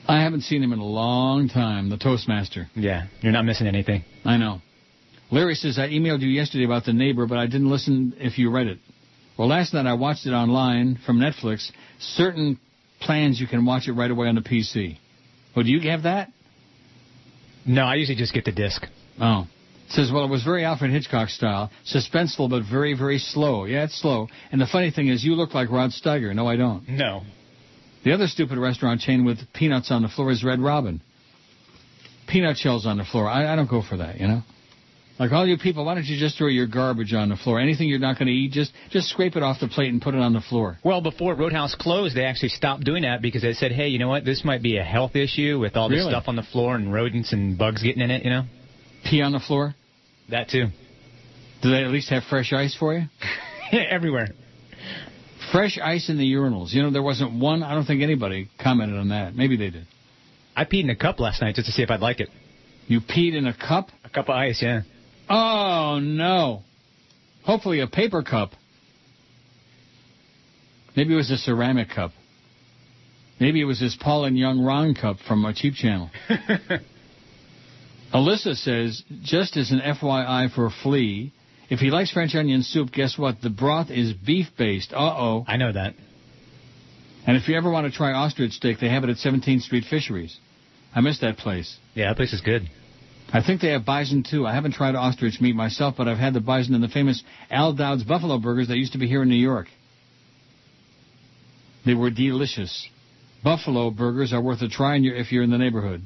I haven't seen him in a long time, the Toastmaster. Yeah, you're not missing anything. I know. Larry says, I emailed you yesterday about the neighbor, but I didn't listen if you read it. Well, last night I watched it online from Netflix. Certain plans you can watch it right away on the PC. Well, do you have that? No, I usually just get the disc. Oh. It says, well, it was very Alfred Hitchcock style, suspenseful, but very, very slow. Yeah, it's slow. And the funny thing is, you look like Rod Steiger. No, I don't. No. The other stupid restaurant chain with peanuts on the floor is Red Robin. Peanut shells on the floor. I, I don't go for that, you know? Like all you people, why don't you just throw your garbage on the floor? Anything you're not going to eat, just just scrape it off the plate and put it on the floor. Well, before Roadhouse closed, they actually stopped doing that because they said, hey, you know what? This might be a health issue with all this Really? stuff on the floor and rodents and bugs getting in it, you know? Pee on the floor? That too. Do they at least have fresh ice for you? Everywhere. Fresh ice in the urinals. You know, there wasn't one. I don't think anybody commented on that. Maybe they did. I peed in a cup last night just to see if I'd like it. You peed in a cup? A cup of ice, yeah. Oh, no. Hopefully a paper cup. Maybe it was a ceramic cup. Maybe it was this Paul and Young Ron cup from a cheap channel. Alyssa says, just as an FYI for Flea, if he likes French onion soup, guess what? The broth is beef based. Uh oh. I know that. And if you ever want to try ostrich steak, they have it at 17th Street Fisheries. I miss that place. Yeah, that place is good. I think they have bison too. I haven't tried ostrich meat myself, but I've had the bison in the famous Al Dowd's Buffalo Burgers that used to be here in New York. They were delicious. Buffalo burgers are worth a try if you're in the neighborhood.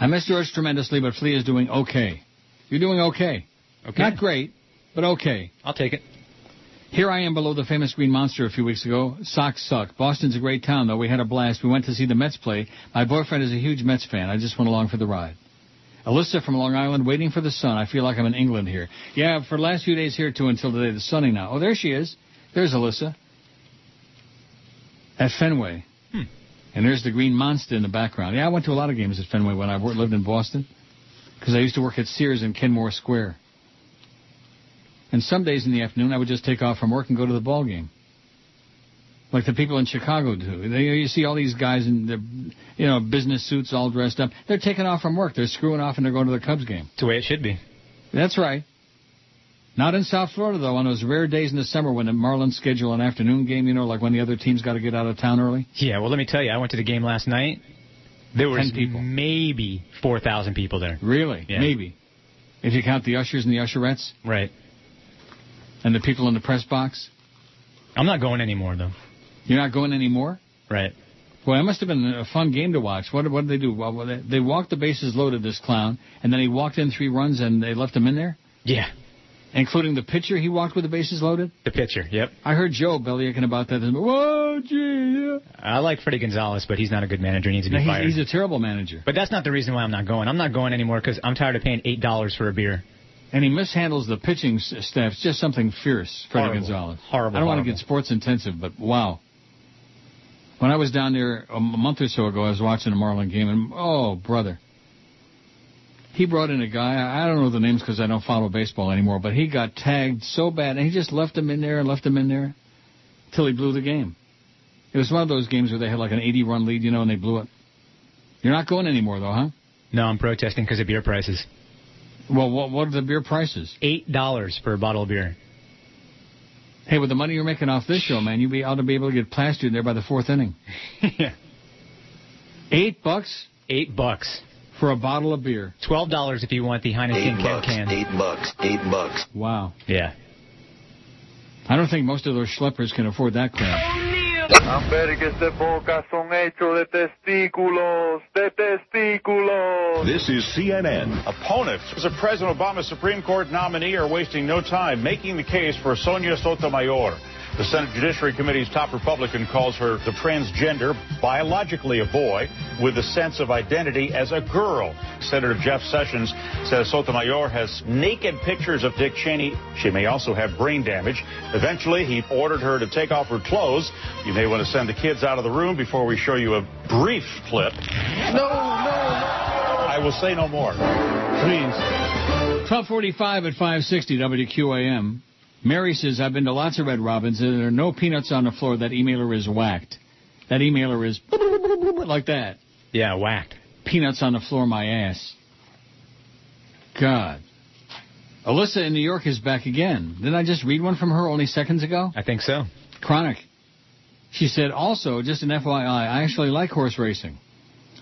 I miss George tremendously, but Flea is doing okay. You're doing okay. Okay. Not great, but okay. I'll take it. Here I am below the famous Green Monster a few weeks ago. Socks suck. Boston's a great town, though. We had a blast. We went to see the Mets play. My boyfriend is a huge Mets fan. I just went along for the ride. Alyssa from Long Island, waiting for the sun. I feel like I'm in England here. Yeah, for the last few days here, too, until today. The sunny now. Oh, there she is. There's Alyssa. At Fenway. Hmm. And there's the Green Monster in the background. Yeah, I went to a lot of games at Fenway when I lived in Boston. Because I used to work at Sears in Kenmore Square. And some days in the afternoon, I would just take off from work and go to the ball game. Like the people in Chicago do. They, you see all these guys in their, you know, business suits all dressed up. They're taking off from work. They're screwing off and they're going to the Cubs game. It's the way it should be. That's right. Not in South Florida, though, on those rare days in the summer when the Marlins schedule an afternoon game, you know, like when the other team's got to get out of town early. Yeah, well, let me tell you, I went to the game last night. There was people. maybe 4,000 people there. Really? Yeah. Maybe. If you count the ushers and the usherettes Right. And the people in the press box. I'm not going anymore, though. You're not going anymore? Right. Well, that must have been a fun game to watch. What, what did they do? Well, they, they walked the bases loaded, this clown, and then he walked in three runs and they left him in there? Yeah. Including the pitcher he walked with the bases loaded? The pitcher, yep. I heard Joe bellyaching about that. Whoa, gee, yeah. I like Fredi Gonzalez, but he's not a good manager. He needs to be No, he's, fired. he's a terrible manager. But that's not the reason why I'm not going. I'm not going anymore because I'm tired of paying $8 for a beer. And he mishandles the pitching s- staff. It's just something fierce, Fredi Horrible. Gonzalez. Horrible, I don't want to get sports intensive, but wow. When I was down there a month or so ago, I was watching a Marlin game, and oh, brother. He brought in a guy, I I don't know the names because I don't follow baseball anymore, but he got tagged so bad, and he just left him in there and left him in there till he blew the game. It was one of those games where they had like an 80 run lead, you know, and they blew it. You're not going anymore, though, huh? No, I'm protesting because of beer prices. Well, what, what are the beer prices? $8 for a bottle of beer. Hey, with the money you're making off this show, man, you'd be ought to be able to get plastered there by the fourth inning. yeah. Eight bucks Eight bucks. for a bottle of beer. Twelve dollars if you want the Heineken can can. Eight bucks. Eight bucks. Wow. Yeah. I don't think most of those schleppers can afford that crap. This is CNN. Opponents of President Obama's Supreme Court nominee are wasting no time making the case for Sonia Sotomayor. The Senate Judiciary Committee's top Republican calls her the transgender, biologically a boy, with a sense of identity as a girl. Senator Jeff Sessions says Sotomayor has naked pictures of Dick Cheney. She may also have brain damage. Eventually, he ordered her to take off her clothes. You may want to send the kids out of the room before we show you a brief clip. No, no, no. I will say no more. Please. 1245 at 560 WQAM. Mary says, I've been to lots of Red Robins and there are no peanuts on the floor. That emailer is whacked. That emailer is like that. Yeah, whacked. Peanuts on the floor, my ass. God. Alyssa in New York is back again. Didn't I just read one from her only seconds ago? I think so. Chronic. She said, also, just an FYI, I actually like horse racing.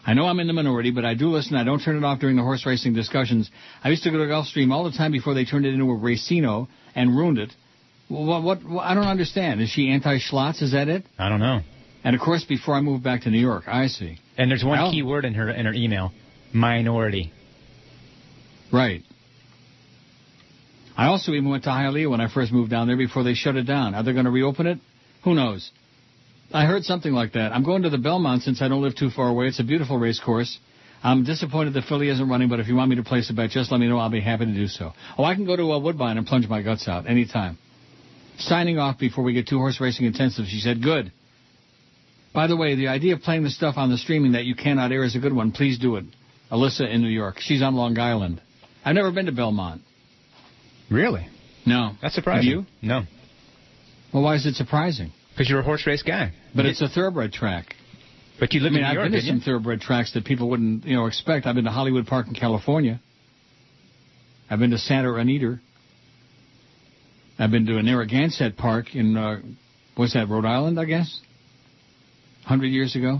I know I'm in the minority, but I do listen. I don't turn it off during the horse racing discussions. I used to go to Gulfstream all the time before they turned it into a racino and ruined it. What, what, what I don't understand. Is she anti-Schlotz? Is that it? I don't know. And of course, before I moved back to New York, I see. And there's one Well- key word in her in her email: minority. Right. I also even went to Hialeah when I first moved down there before they shut it down. Are they going to reopen it? Who knows? I heard something like that. I'm going to the Belmont since I don't live too far away. It's a beautiful race course. I'm disappointed the filly isn't running, but if you want me to place a bet, just let me know. I'll be happy to do so. Oh, I can go to uh, Woodbine and plunge my guts out anytime. Signing off before we get too horse racing intensive, she said, good. By the way, the idea of playing the stuff on the streaming that you cannot air is a good one. Please do it. Alyssa in New York. She's on Long Island. I've never been to Belmont. Really? No. That's surprising. Have you? No. Well, why is it surprising? Because you're a horse race guy. But it's a thoroughbred track. But you live I mean, in New I've York, been to some thoroughbred tracks that people wouldn't, you know, expect. I've been to Hollywood Park in California. I've been to Santa Anita. I've been to a Narragansett Park in, uh, what's that, Rhode Island, I guess? Hundred years ago.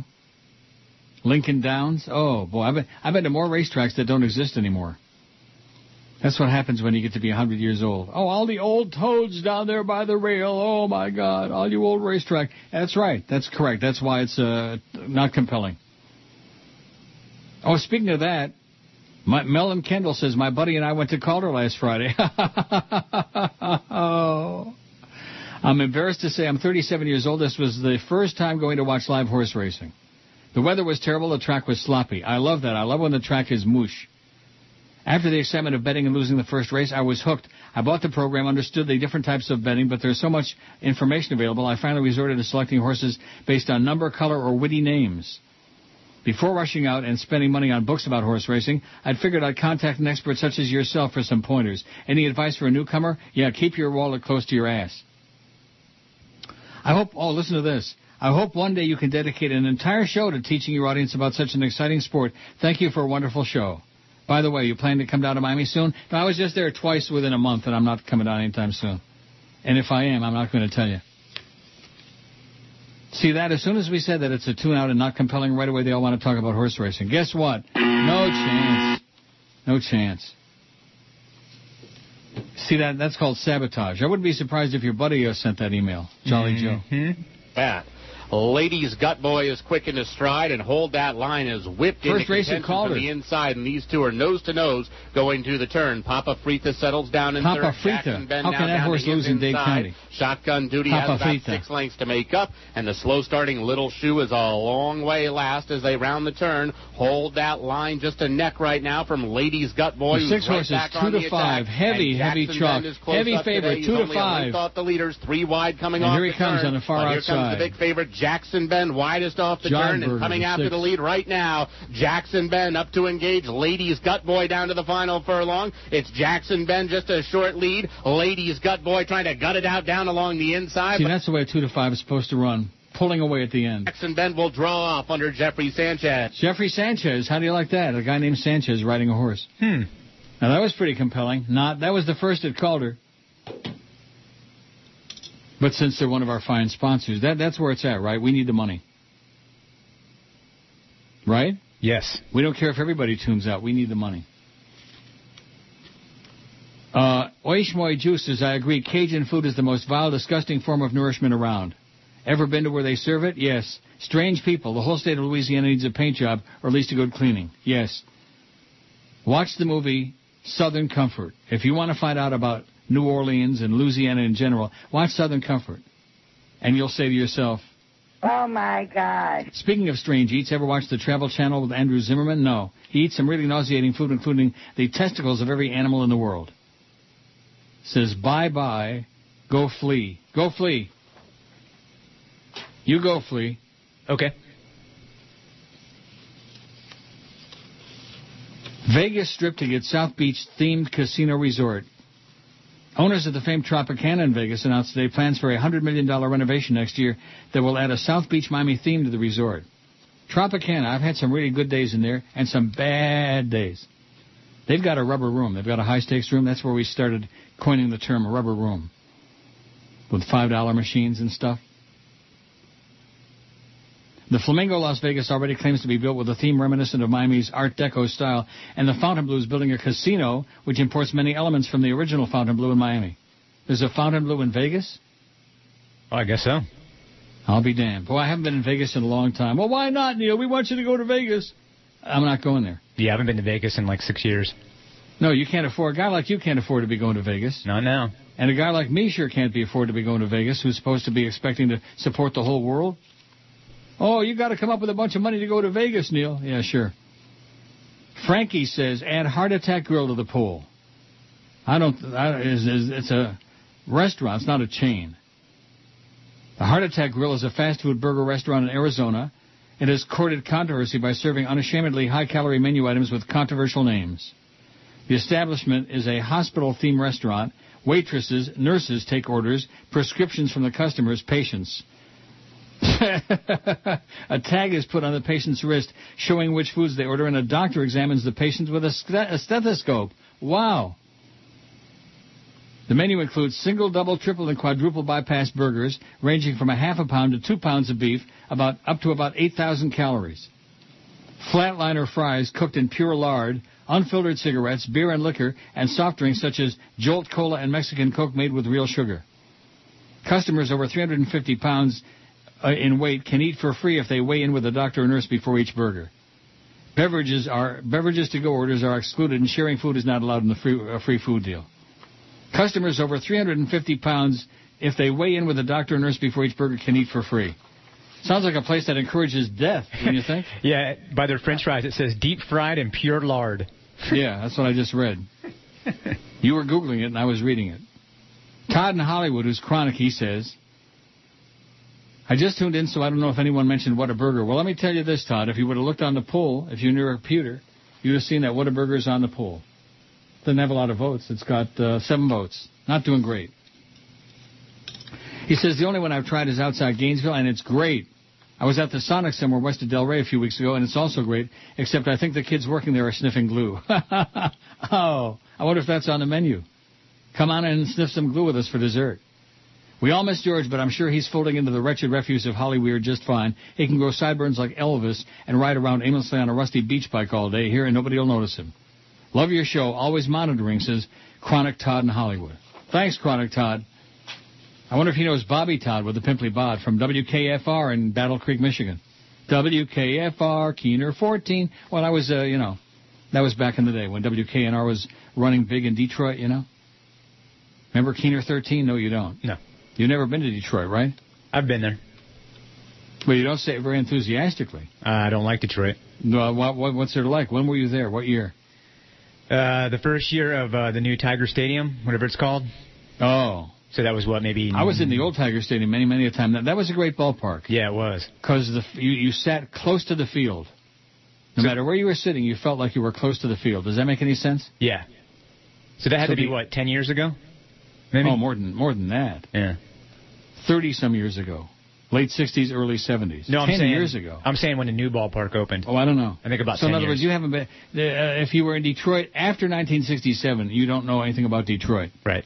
Lincoln Downs. Oh boy, I've been, I've been to more racetracks that don't exist anymore. That's what happens when you get to be 100 years old. Oh, all the old toads down there by the rail. Oh, my God. All you old racetrack. That's right. That's correct. That's why it's uh, not compelling. Oh, speaking of that, my, Kendall says, my buddy and I went to Calder last Friday. oh. I'm embarrassed to say I'm 37 years old. This was the first time going to watch live horse racing. The weather was terrible. The track was sloppy. I love that. I love when the track is moosh. After the excitement of betting and losing the first race, I was hooked. I bought the program, understood the different types of betting, but there's so much information available, I finally resorted to selecting horses based on number, color, or witty names. Before rushing out and spending money on books about horse racing, I'd figured I'd contact an expert such as yourself for some pointers. Any advice for a newcomer? Yeah, keep your wallet close to your ass. I hope, oh, listen to this. I hope one day you can dedicate an entire show to teaching your audience about such an exciting sport. Thank you for a wonderful show. By the way, you plan to come down to Miami soon? No, I was just there twice within a month, and I'm not coming down anytime soon. And if I am, I'm not going to tell you. See that? As soon as we said that it's a tune out and not compelling, right away they all want to talk about horse racing. Guess what? No chance. No chance. See that? That's called sabotage. I wouldn't be surprised if your buddy uh, sent that email, Jolly Joe. Yeah. Ladies Gut Boy is quick in his stride and hold that line is whipped First into race contention from the inside, and these two are nose to nose going to the turn. Papa Frita settles down in Papa third. Frita. Jackson How can that horse lose in Dade. County? Shotgun duty Papa has about Frita. six lengths to make up, and the slow starting Little Shoe is a long way last as they round the turn. Hold that line just a neck right now from Ladies Gut Boy. The six right horses, two to five. attack, Heavy, heavy. Ben Heavy favorite, two to only a length five. off the leaders, three wide coming And off here he comes turn. on the far But here comes the big favorite Jackson Ben, widest off the John turn and coming after six. the lead right now. Jackson Ben up to engage. Ladies Gut Boy down to the final furlong. It's Jackson Ben just a short lead. Ladies Gut Boy trying to gut it out down along the inside. See, that's the way a two to five is supposed to run, pulling away at the end. Jackson Ben will draw off under Jeffrey Sanchez. Jeffrey Sanchez, how do you like that? A guy named Sanchez riding a horse. Hmm. Now that was pretty compelling. Not that was the first at Calder. But since they're one of our fine sponsors, that that's where it's at, right? We need the money. Right? Yes. We don't care if everybody tunes out. We need the money. Uh, Oishmoy Juices, I agree. Cajun food is the most vile, disgusting form of nourishment around. Ever been to where they serve it? Yes. Strange people. The whole state of Louisiana needs a paint job, or at least a good cleaning. Yes. Watch the movie Southern Comfort. If you want to find out about New Orleans and Louisiana in general, watch Southern Comfort. And you'll say to yourself, Oh my God. Speaking of strange eats, ever watch the Travel Channel with Andrew Zimmerman? No. He eats some really nauseating food, including the testicles of every animal in the world. Says, bye bye, go flee. Go flee. You go flee. Okay. Vegas Strip to get South Beach themed casino resort. Owners of the famed Tropicana in Vegas announced today plans for a $100 million renovation next year that will add a South Beach Miami theme to the resort. Tropicana, I've had some really good days in there and some bad days. They've got a rubber room. They've got a high stakes room. That's where we started coining the term a rubber room. With $5 machines and stuff. The Flamingo Las Vegas already claims to be built with a theme reminiscent of Miami's Art Deco style, and the Fontainebleau is building a casino which imports many elements from the original Fontainebleau in Miami. There's a Fontainebleau in Vegas? I guess so. I'll be damned. Boy, I haven't been in Vegas in a long time. Well, why not, Neil? We want you to go to Vegas. I'm not going there. Yeah, I haven't been to Vegas in like six years. No, you can't afford. A guy like you can't afford to be going to Vegas. Not now. And a guy like me sure can't be afford to be going to Vegas, who's supposed to be expecting to support the whole world. Oh, you got to come up with a bunch of money to go to Vegas, Neil. Yeah, sure. Frankie says add Heart Attack Grill to the pool. I don't. I, it's, it's it's a restaurant. It's not a chain. The Heart Attack Grill is a fast food burger restaurant in Arizona. It has courted controversy by serving unashamedly high-calorie menu items with controversial names. The establishment is a hospital-themed restaurant. Waitresses, nurses take orders, prescriptions from the customers, patients. a tag is put on the patient's wrist showing which foods they order, and a doctor examines the patient with a, ste- a stethoscope. Wow. The menu includes single, double, triple, and quadruple bypass burgers, ranging from a half a pound to two pounds of beef, about up to about 8,000 calories. Flatliner fries cooked in pure lard, unfiltered cigarettes, beer and liquor, and soft drinks such as Jolt Cola and Mexican Coke made with real sugar. Customers over 350 pounds uh, in weight can eat for free if they weigh in with a doctor or nurse before each burger. Beverages are beverages to go orders are excluded, and sharing food is not allowed in the free uh, free food deal. Customers over 350 pounds, if they weigh in with a doctor or nurse before each burger, can eat for free. Sounds like a place that encourages death, don't you think? yeah, by their French fries it says deep fried in pure lard. yeah, that's what I just read. You were googling it, and I was reading it. Todd in Hollywood, who's chronic, he says. I just tuned in, so I don't know if anyone mentioned Whataburger. Well, let me tell you this, Todd. If you would have looked on the poll, if you're near a computer, you'd have seen that Whataburger is on the poll. Doesn't have a lot of votes. It's got uh, seven votes. Not doing great. He says the only one I've tried is outside Gainesville, and it's great. I was at the Sonic somewhere west of Delray a few weeks ago, and it's also great, except I think the kids working there are sniffing glue. oh, I wonder if that's on the menu. Come on in and sniff some glue with us for dessert. We all miss George, but I'm sure he's folding into the wretched refuse of Hollyweird just fine. He can grow sideburns like Elvis and ride around aimlessly on a rusty beach bike all day here, and nobody will notice him. Love your show. Always monitoring, says Chronic Todd in Hollywood. Thanks, Chronic Todd. I wonder if he knows Bobby Todd with the Pimply Bod from WKFR in Battle Creek, Michigan. WKFR, Keener 14. Well, I was, uh, you know, that was back in the day when WKNR was running big in Detroit, you know? Remember Keener 13? No, you don't. No. You've never been to Detroit, right? I've been there. But you don't say it very enthusiastically. Uh, I don't like Detroit. No, what, what, what's it like? When were you there? What year? Uh, the first year of uh, the new Tiger Stadium, whatever it's called. Oh. So that was what maybe. I was in the old Tiger Stadium many, many a time. That, that was a great ballpark. Yeah, it was. Because you, you sat close to the field. No So- matter where you were sitting, you felt like you were close to the field. Does that make any sense? Yeah. So that had So to be the- what ten years ago. Maybe. Oh, more than more than that. Yeah. Thirty some years ago, late '60s, early '70s. No, I'm ten saying years ago. I'm saying when the new ballpark opened. Oh, I don't know. I think about So 10 in other years. words, you haven't been. Uh, if you were in Detroit after 1967, you don't know anything about Detroit. Right.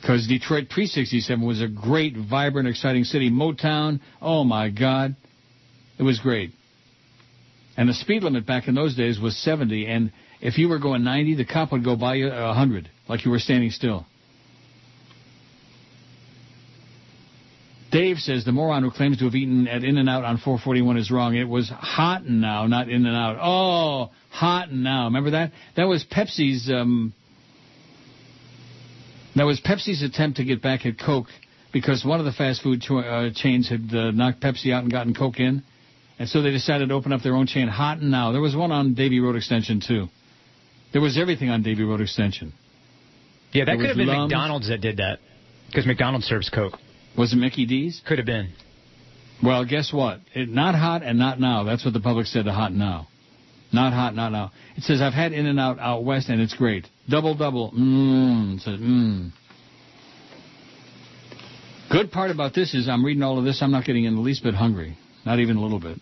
Because Detroit pre 67 was a great, vibrant, exciting city. Motown, oh my God, it was great. And the speed limit back in those days was 70, and if you were going 90, the cop would go by you 100, like you were standing still. Dave says the moron who claims to have eaten at In-N-Out on 441 is wrong. It was hot and now, not In-N-Out. Oh, hot and now. Remember that? That was Pepsi's. Um, that was Pepsi's attempt to get back at Coke because one of the fast food cho- uh, chains had uh, knocked Pepsi out and gotten Coke in, and so they decided to open up their own chain. Hot and now. There was one on Davie Road Extension too. There was everything on Davie Road Extension. Yeah, that There could have been Lums. McDonald's that did that. Because McDonald's serves Coke. Was it Mickey D's? Could have been. Well, guess what? It, not hot and not now. That's what the public said to hot now. Not hot, not now. It says I've had In-N-Out out west and it's great. Double double. Mmm. It says mmm. Good part about this is I'm reading all of this. I'm not getting in the least bit hungry. Not even a little bit.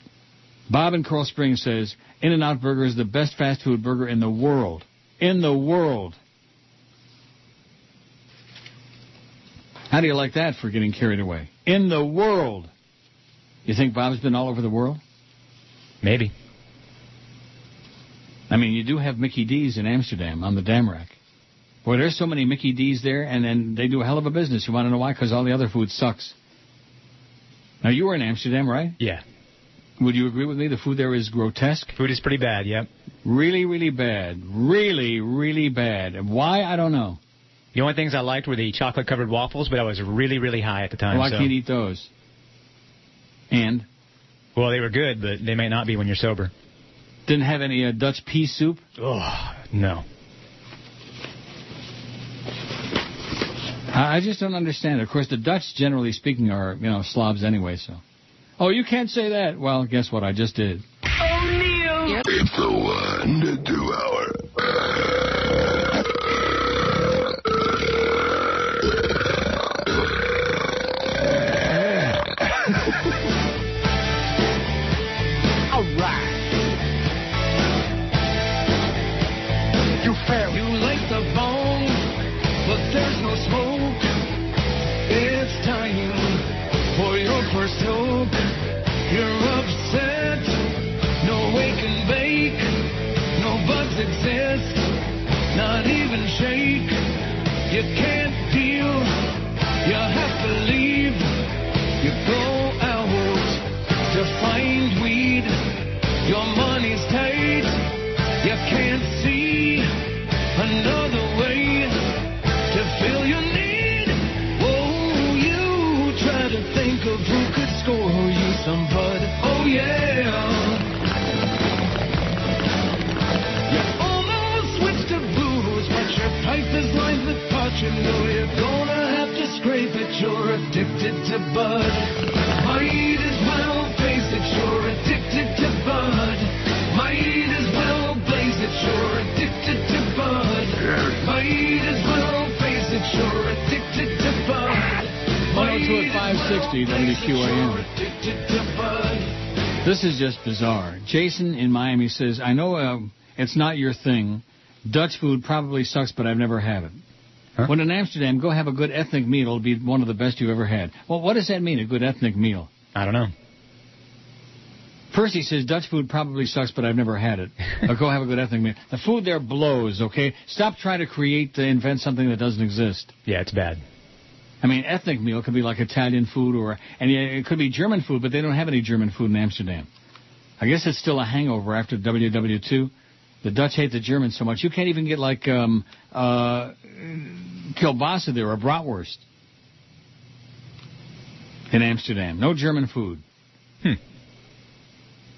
Bob in Coral Springs says In-N-Out Burger is the best fast food burger in the world. In the world. How do you like that for getting carried away? In the world. You think Bob's been all over the world? Maybe. I mean, you do have Mickey D's in Amsterdam on the Damrak. Boy, there's so many Mickey D's there, and then they do a hell of a business. You want to know why? Because all the other food sucks. Now, you were in Amsterdam, right? Yeah. Would you agree with me? The food there is grotesque. Food is pretty bad. Yep. Really, really bad. Really, really bad. And why? I don't know. The only things I liked were the chocolate covered waffles, but I was really, really high at the time. Why so. can't you eat those? And Well, they were good, but they might not be when you're sober. didn't have any uh, Dutch pea soup. Oh no. I I just don't understand. Of course, the Dutch, generally speaking, are you know slobs anyway. So, Oh, you can't say that. Well, guess what? I just did. O'Neill. It's the one to two Can't to bud. Might as well face it. You're addicted to bud. Might as well blaze it. You're addicted to bud. Might as well face it. You're addicted to bud. 102 at 560 WQAM. This is just bizarre. Jason in Miami says, I know uh, it's not your thing. Dutch food probably sucks, but I've never had it. When in Amsterdam, go have a good ethnic meal. It'll be one of the best you've ever had. Well, what does that mean, a good ethnic meal? I don't know. Percy says Dutch food probably sucks, but I've never had it. Go have a good ethnic meal. The food there blows, okay? Stop trying to create, uh, invent something that doesn't exist. Yeah, it's bad. I mean, ethnic meal could be like Italian food or, and it could be German food, but they don't have any German food in Amsterdam. I guess it's still a hangover after WW2. The Dutch hate the Germans so much. You can't even get like, um, uh, kielbasa there or bratwurst in Amsterdam. No German food. Hmm.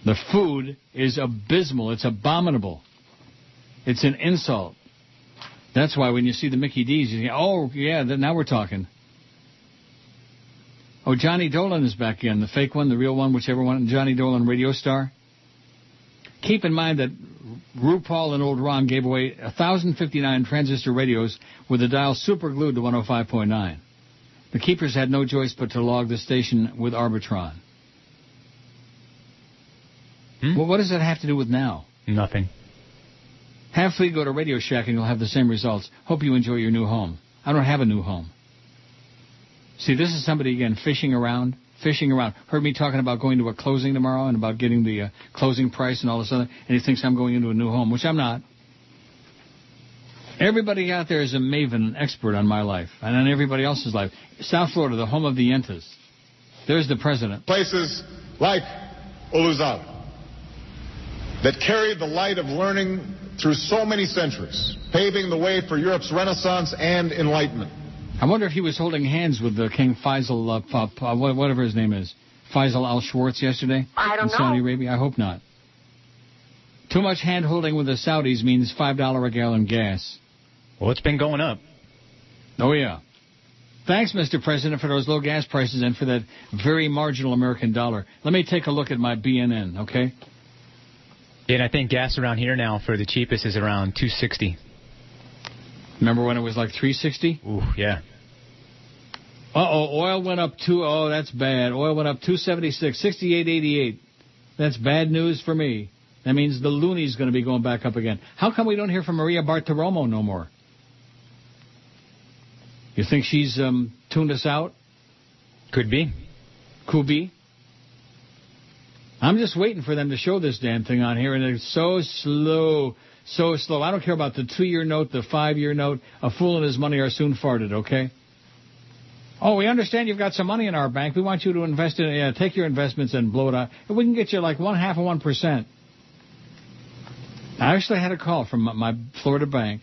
The food is abysmal. It's abominable. It's an insult. That's why when you see the Mickey D's, you think, oh, yeah, now we're talking. Oh, Johnny Dolan is back in. The fake one, the real one, whichever one. Johnny Dolan, radio star. Keep in mind that RuPaul and old Ron gave away 1,059 transistor radios with the dial super glued to 105.9. The keepers had no choice but to log the station with Arbitron. Hmm? Well, what does that have to do with now? Nothing. Have Fleet go to Radio Shack and you'll have the same results. Hope you enjoy your new home. I don't have a new home. See, this is somebody again fishing around, fishing around. Heard me talking about going to a closing tomorrow and about getting the uh, closing price and all this other, and he thinks I'm going into a new home, which I'm not. Everybody out there is a maven, expert on my life and on everybody else's life. South Florida, the home of the Yentas. There's the president. Places like Al-Azhar that carried the light of learning through so many centuries, paving the way for Europe's Renaissance and Enlightenment. I wonder if he was holding hands with the King Faisal, uh, uh, whatever his name is, Faisal Al Schwartz yesterday I don't in Saudi. Arabia. I hope not. Too much hand holding with the Saudis means five dollar a gallon gas. Well, it's been going up. Oh yeah. Thanks, Mr. President, for those low gas prices and for that very marginal American dollar. Let me take a look at my BNN, okay? Yeah, and I think gas around here now for the cheapest is around 260. Remember when it was like 360? Ooh, yeah. Uh oh, oil went up two oh that's bad. Oil went up 276, 68.88. That's bad news for me. That means the loony's going to be going back up again. How come we don't hear from Maria Bartiromo no more? You think she's um, tuned us out? Could be. Could be. I'm just waiting for them to show this damn thing on here, and it's so slow, so slow. I don't care about the two-year note, the five-year note. A fool and his money are soon farted. Okay. Oh, we understand you've got some money in our bank. We want you to invest in it. Yeah, take your investments and blow it out. And we can get you like one half of one percent. I actually had a call from my- Florida bank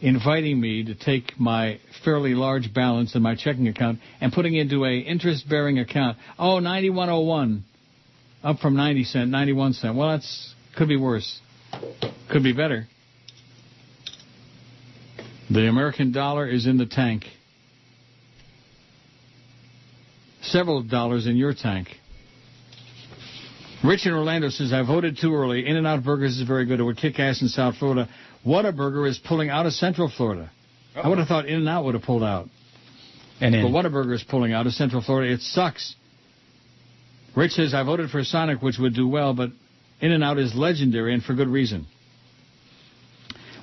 inviting me to take my fairly large balance in my checking account and putting into a interest-bearing account. Oh, 9101, up from 90 cent, 91 cent. Well, that's could be worse. Could be better. The American dollar is in the tank. Several dollars in your tank. Rich in Orlando says, I voted too early. In-N-Out Burgers is very good. It would kick ass in South Florida. Whataburger is pulling out of Central Florida. I would have thought In-N-Out would have pulled out. And But Whataburger is pulling out of Central Florida. It sucks. Rich says, I voted for Sonic, which would do well, but In-N-Out is legendary and for good reason.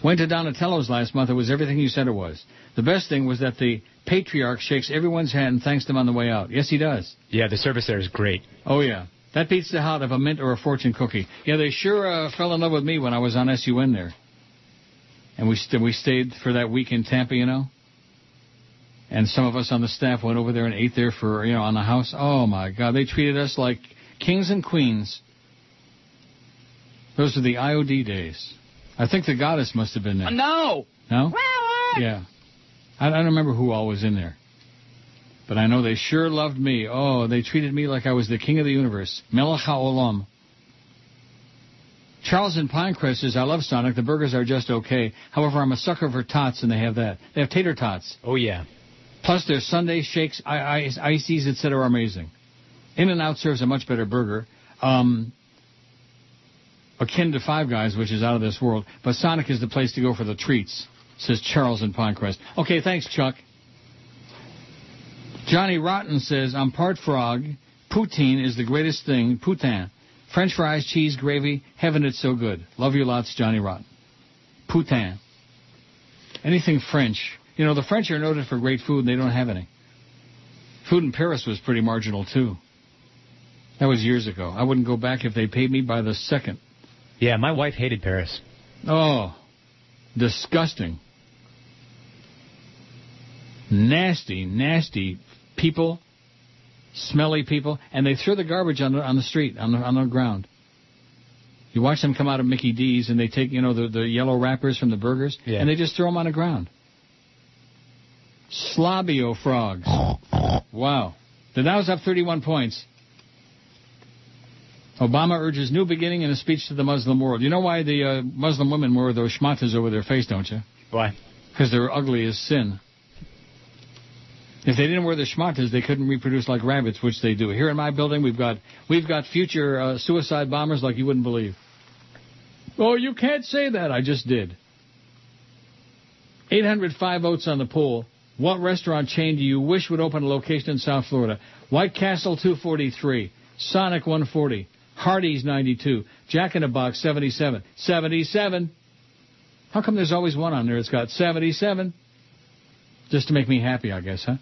Went to Donatello's last month. It was everything you said it was. The best thing was that the patriarch shakes everyone's hand and thanks them on the way out. Yes, he does. Yeah, the service there is great. Oh, yeah. That beats the hot of a mint or a fortune cookie. Yeah, they sure uh, fell in love with me when I was on SUN there. And we, st- we stayed for that week in Tampa, you know. And some of us on the staff went over there and ate there for, you know, on the house. Oh, my God. They treated us like kings and queens. Those are the IOD days. I think the goddess must have been there. No. No? Yeah. I I don't remember who all was in there. But I know they sure loved me. Oh, they treated me like I was the king of the universe. Melech HaOlam. Charles in Pinecrest says, I love Sonic. The burgers are just okay. However, I'm a sucker for tots, and they have that. They have tater tots. Oh, yeah. Plus, their Sunday shakes, I- I- ices, etc. are amazing. In-N-Out serves a much better burger. Um, akin to Five Guys, which is out of this world. But Sonic is the place to go for the treats, says Charles in Pinecrest. Okay, thanks, Chuck. Johnny Rotten says, I'm part frog. Poutine is the greatest thing. Poutin. French fries, cheese, gravy. Heaven, it's so good. Love you lots, Johnny Rotten. Poutin. Anything French. You know, the French are noted for great food, and they don't have any. Food in Paris was pretty marginal, too. That was years ago. I wouldn't go back if they paid me by the second. Yeah, my wife hated Paris. Oh, disgusting. Nasty, nasty people, smelly people, and they throw the garbage on the on the street, on the on the ground. You watch them come out of Mickey D's, and they take you know the the yellow wrappers from the burgers, Yeah. and they just throw them on the ground. Slobio frogs. Wow. The Dow's up 31 points. Obama urges new beginning in a speech to the Muslim world. You know why the uh, Muslim women wear those schmatas over their face, don't you? Why? Because they're ugly as sin. If they didn't wear the schmatas, they couldn't reproduce like rabbits, which they do. Here in my building, we've got we've got future uh, suicide bombers like you wouldn't believe. Oh, you can't say that. I just did. 805 votes on the poll. What restaurant chain do you wish would open a location in South Florida? White Castle 243, Sonic 140, Hardee's 92, Jack in the Box 77, 77. How come there's always one on there that's got 77? Just to make me happy, I guess, huh?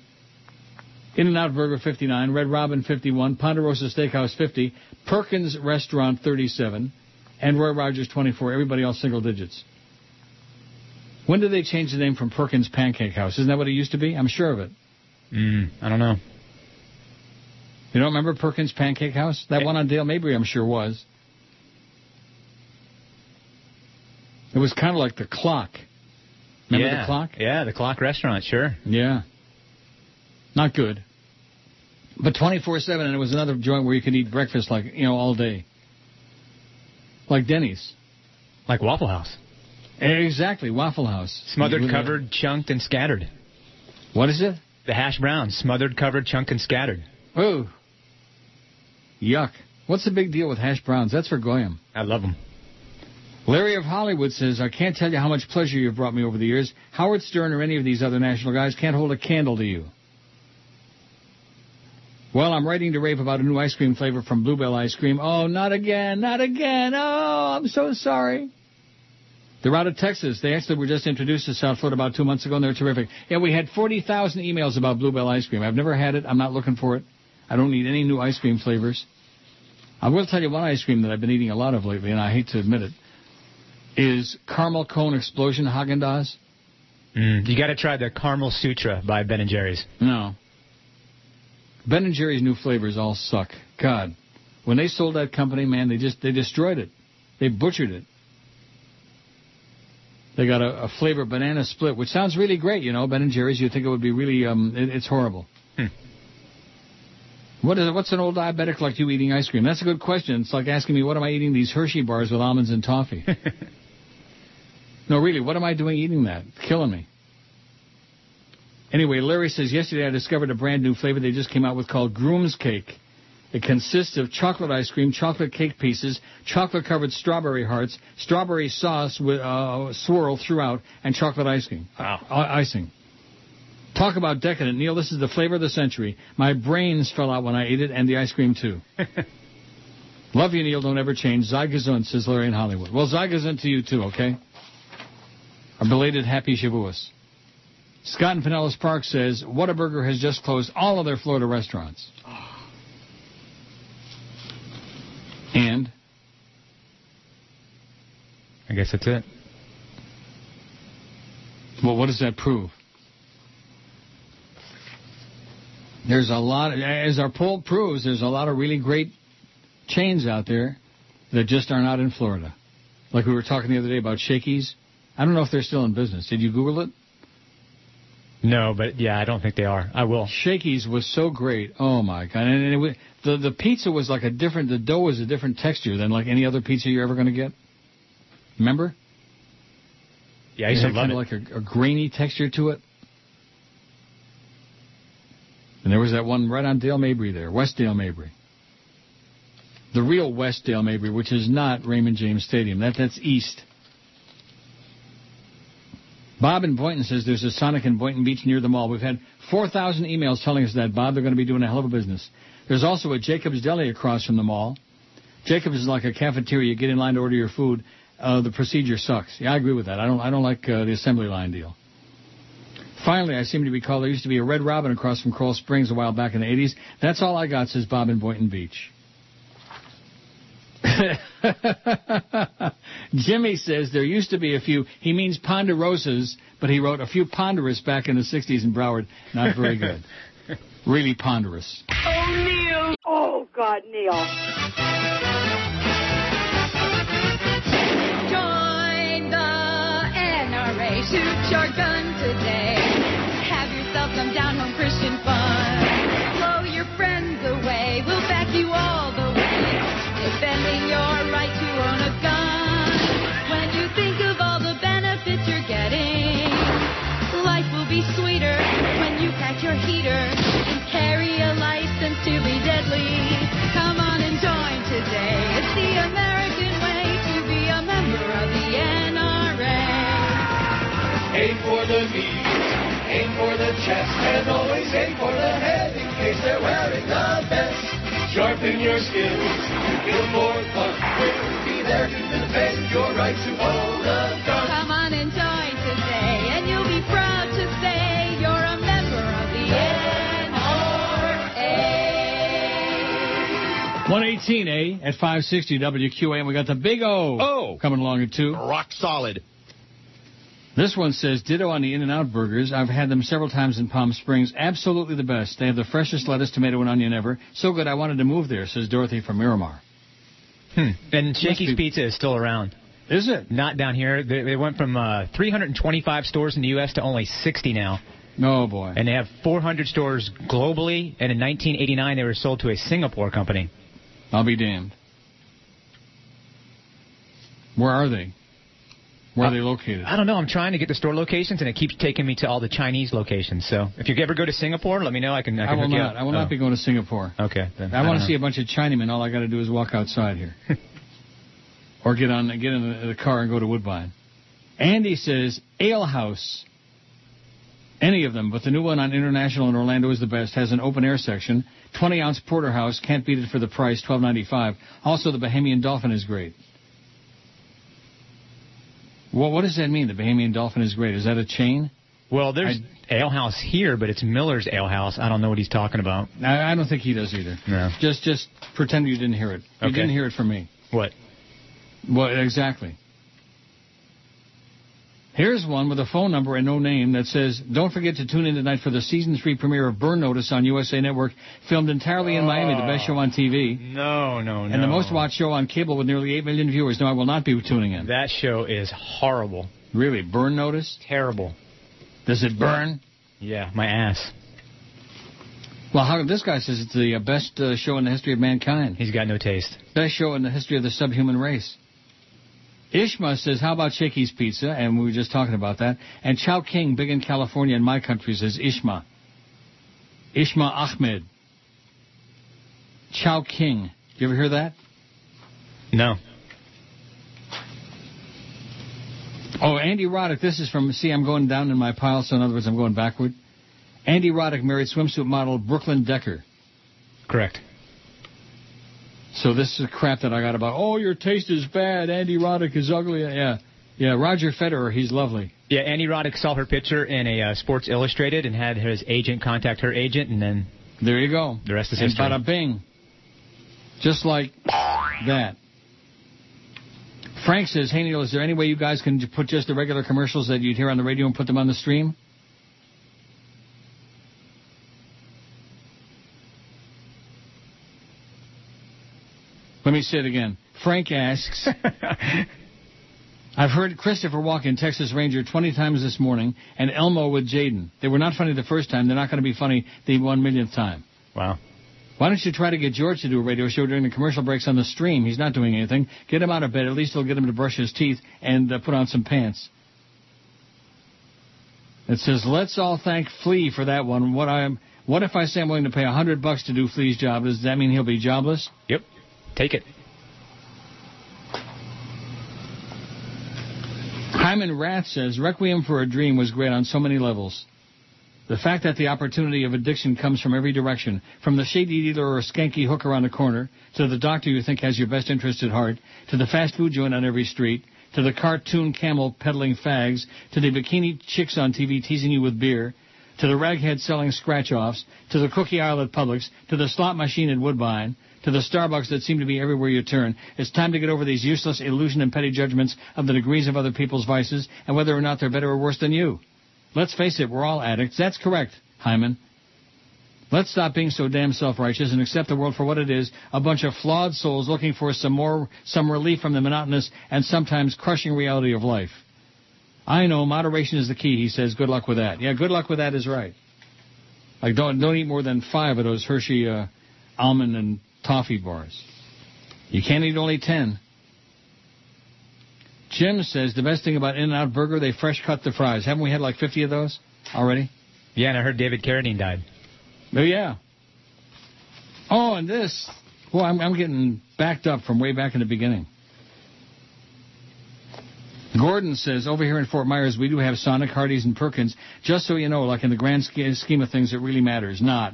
In-N-Out Burger 59, Red Robin 51, Ponderosa Steakhouse 50, Perkins Restaurant 37, and Roy Rogers 24. Everybody else single digits. When did they change the name from Perkins Pancake House? Isn't that what it used to be? I'm sure of it. Mm, I don't know. You don't remember Perkins Pancake House? That one on Dale Mabry, I'm sure was. It was kind of like the clock. Remember yeah. the clock? Yeah, the clock restaurant, sure. Yeah. Not good. But 24-7, and it was another joint where you could eat breakfast like, you know, all day. Like Denny's. Like Waffle House. Exactly, Waffle House. Smothered, a- uh, covered, chunked, and scattered. What is it? The hash browns, smothered, covered, chunked, and scattered. Oh. Yuck. What's the big deal with hash browns? That's for Goyim. I love them. Larry of Hollywood says, I can't tell you how much pleasure you've brought me over the years. Howard Stern or any of these other national guys can't hold a candle to you. Well, I'm writing to Rave about a new ice cream flavor from Bluebell Ice Cream. Oh, not again, not again. Oh, I'm so sorry. They're out of Texas. They actually were just introduced to South Florida about two months ago, and they're terrific. Yeah, we had 40,000 emails about Bluebell Ice Cream. I've never had it. I'm not looking for it. I don't need any new ice cream flavors. I will tell you one ice cream that I've been eating a lot of lately, and I hate to admit it, is Caramel Cone Explosion Haagen-Dazs. Mm, you got to try the Caramel Sutra by Ben and Jerry's. No. Ben and Jerry's new flavors all suck. God, when they sold that company, man, they just they destroyed it. They butchered it. They got a, a flavor banana split, which sounds really great, you know. Ben and Jerry's, you think it would be really um, it, it's horrible. Hmm. What is? What's an old diabetic like you eating ice cream? That's a good question. It's like asking me, what am I eating these Hershey bars with almonds and toffee? no, really, what am I doing eating that? It's killing me. Anyway, Larry says, yesterday I discovered a brand new flavor they just came out with called Groom's Cake. It consists of chocolate ice cream, chocolate cake pieces, chocolate-covered strawberry hearts, strawberry sauce with uh, swirl throughout, and chocolate ice cream. Wow. icing. Talk about decadent, Neil. This is the flavor of the century. My brains fell out when I ate it, and the ice cream too. Love you, Neil. Don't ever change. Zygazun, says Larry in Hollywood. Well, Zygazun to you too, okay? A belated happy Shavuos. Scott in Pinellas Park says Whataburger has just closed all of their Florida restaurants. And I guess that's it. Well, what does that prove? There's a lot, as our poll proves, there's a lot of really great chains out there that just are not in Florida. Like we were talking the other day about Shakey's. I don't know if they're still in business. Did you Google it? No, but yeah, I don't think they are. I will. Shakey's was so great. Oh my god! And it, was- the the pizza was like a different. The dough was a different texture than like any other pizza you're ever going to get. Remember? Yeah, I used It to love kind of like a, a grainy texture to it. And there was that one right on Dale Mabry there, West Dale Mabry. The real West Dale Mabry, which is not Raymond James Stadium. That that's east. Bob in Boynton says there's a Sonic in Boynton Beach near the mall. We've had 4,000 emails telling us that, Bob. They're going to be doing a hell of a business. There's also a Jacob's Deli across from the mall. Jacob's is like a cafeteria. You get in line to order your food. Uh, the procedure sucks. Yeah, I agree with that. I don't. I don't like uh, the assembly line deal. Finally, I seem to recall there used to be a Red Robin across from Coral Springs a while back in the 80s. That's all I got, says Bob in Boynton Beach. Jimmy says there used to be a few. He means ponderosas, but he wrote a few ponderous back in the 60s in Broward. Not very good. really ponderous. Oh, Neil. Oh, God, Neil. Join the NRA. Shoot your gun today. Have yourself some down home Christian fun. Blow your friends away. We'll back you all the way. Defending your right to own a gun. When you think of all the benefits you're getting, life will be sweeter when you pack your heater and carry a license to be deadly. Come on and join today. It's the American way to be a member of the NRA. Aim for the knees, aim for the chest, and always aim for the head in case they're wearing the vest. Sharpen your skills, feel more fun. We'll be there to defend your right to own a gun. Come on and join today, and you'll be proud to say you're a member of the NRA. 118A at 560 WQAM. We got the big O. Oh. Coming along at 2. Rock solid. This one says, ditto on the In-N-Out burgers. I've had them several times in Palm Springs. Absolutely the best. They have the freshest lettuce, tomato, and onion ever. So good I wanted to move there, says Dorothy from Miramar. Hmm. And Shakey's be- Pizza is still around. Is it? Not down here. They, they went from uh, 325 stores in the U.S. to only 60 now. Oh, boy. And they have 400 stores globally. And in 1989, they were sold to a Singapore company. I'll be damned. Where are they? Where are they located? I don't know. I'm trying to get the store locations, and it keeps taking me to all the Chinese locations. So if you ever go to Singapore, let me know. I can. I, I can will not. I will Oh. not be going to Singapore. Okay. Then. I, want to uh-huh. see a bunch of Chinamen. All I got to do is walk outside here, or get on get in the, the car and go to Woodbine. Andy says Ale House. Any of them, but the new one on International in Orlando is the best. Has an open air section, 20 ounce porterhouse. Can't beat it for the price, 12.95. Also, the Bahamian Dolphin is great. Well, what does that mean? The Bahamian Dolphin is great. Is that a chain? Well, there's Ale House here, but it's Miller's Ale House. I don't know what he's talking about. I, I don't think he does either. No. Just just pretend you didn't hear it. You Okay. didn't hear it from me. What? What exactly? Here's one with a phone number and no name that says, "Don't forget to tune in tonight for the season three premiere of Burn Notice on USA Network, filmed entirely in Miami, the best show on TV, No, no, no. and the most watched show on cable with nearly eight million viewers." No, I will not be tuning in. That show is horrible. Really, Burn Notice? Terrible. Does it burn? Yeah, my ass. Well, how this guy says it's the uh, best uh, show in the history of mankind. He's got no taste. Best show in the history of the subhuman race. Ishma says, how about Shakey's Pizza? And we were just talking about that. And Chow King, big in California in my country, says Ishma. Ishma Ahmed. Chow King. You ever hear that? No. Oh, Andy Roddick. This is from. See, I'm going down in my pile, so in other words, I'm going backward. Andy Roddick married swimsuit model Brooklyn Decker. Correct. So this is crap that I got about. Oh, your taste is bad. Andy Roddick is ugly. Yeah, yeah. Roger Federer, he's lovely. Yeah, Andy Roddick saw her picture in a uh, Sports Illustrated and had his agent contact her agent, and then there you go. The rest is history. and bada bing, just like that. Frank says, "Hey Neil, is there any way you guys can put just the regular commercials that you'd hear on the radio and put them on the stream?" Me say it again. Frank asks, I've heard Christopher Walken Texas Ranger 20 times this morning and Elmo with Jaden. They were not funny the first time. They're not going to be funny the one millionth time. Wow. Why don't you try to get George to do a radio show during the commercial breaks on the stream? He's not doing anything. Get him out of bed. At least he'll get him to brush his teeth and uh, put on some pants. It says, "Let's all thank Flea for that one." What I am, what if I say I'm willing to pay a hundred bucks to do Flea's job? Does that mean he'll be jobless? Yep. Take it. Hyman Roth says, Requiem for a Dream was great on so many levels. The fact that the opportunity of addiction comes from every direction, from the shady dealer or skanky hooker on the corner, to the doctor you think has your best interest at heart, to the fast food joint on every street, to the cartoon camel peddling fags, to the bikini chicks on TV teasing you with beer, to the raghead selling scratch-offs, to the cookie aisle at Publix, to the slot machine at Woodbine, to the Starbucks that seem to be everywhere you turn. It's time to get over these useless illusion and petty judgments of the degrees of other people's vices and whether or not they're better or worse than you. Let's face it, we're all addicts. That's correct, Hyman. Let's stop being so damn self-righteous and accept the world for what it is, a bunch of flawed souls looking for some more, some relief from the monotonous and sometimes crushing reality of life. I know moderation is the key, he says. Good luck with that. Yeah, good luck with that is right. Like don't don't eat more than five of those Hershey uh, almond and toffee bars. You can't eat only ten. Jim says the best thing about In-N-Out Burger, they fresh cut the fries. Haven't we had like 50 of those already? Yeah, and I heard David Carradine died. Oh yeah. Oh, and this. Well, I'm, I'm getting backed up from way back in the beginning. Gordon says, over here in Fort Myers, we do have Sonic, Hardee's, and Perkins. Just so you know, like in the grand scheme of things, it really matters. Not.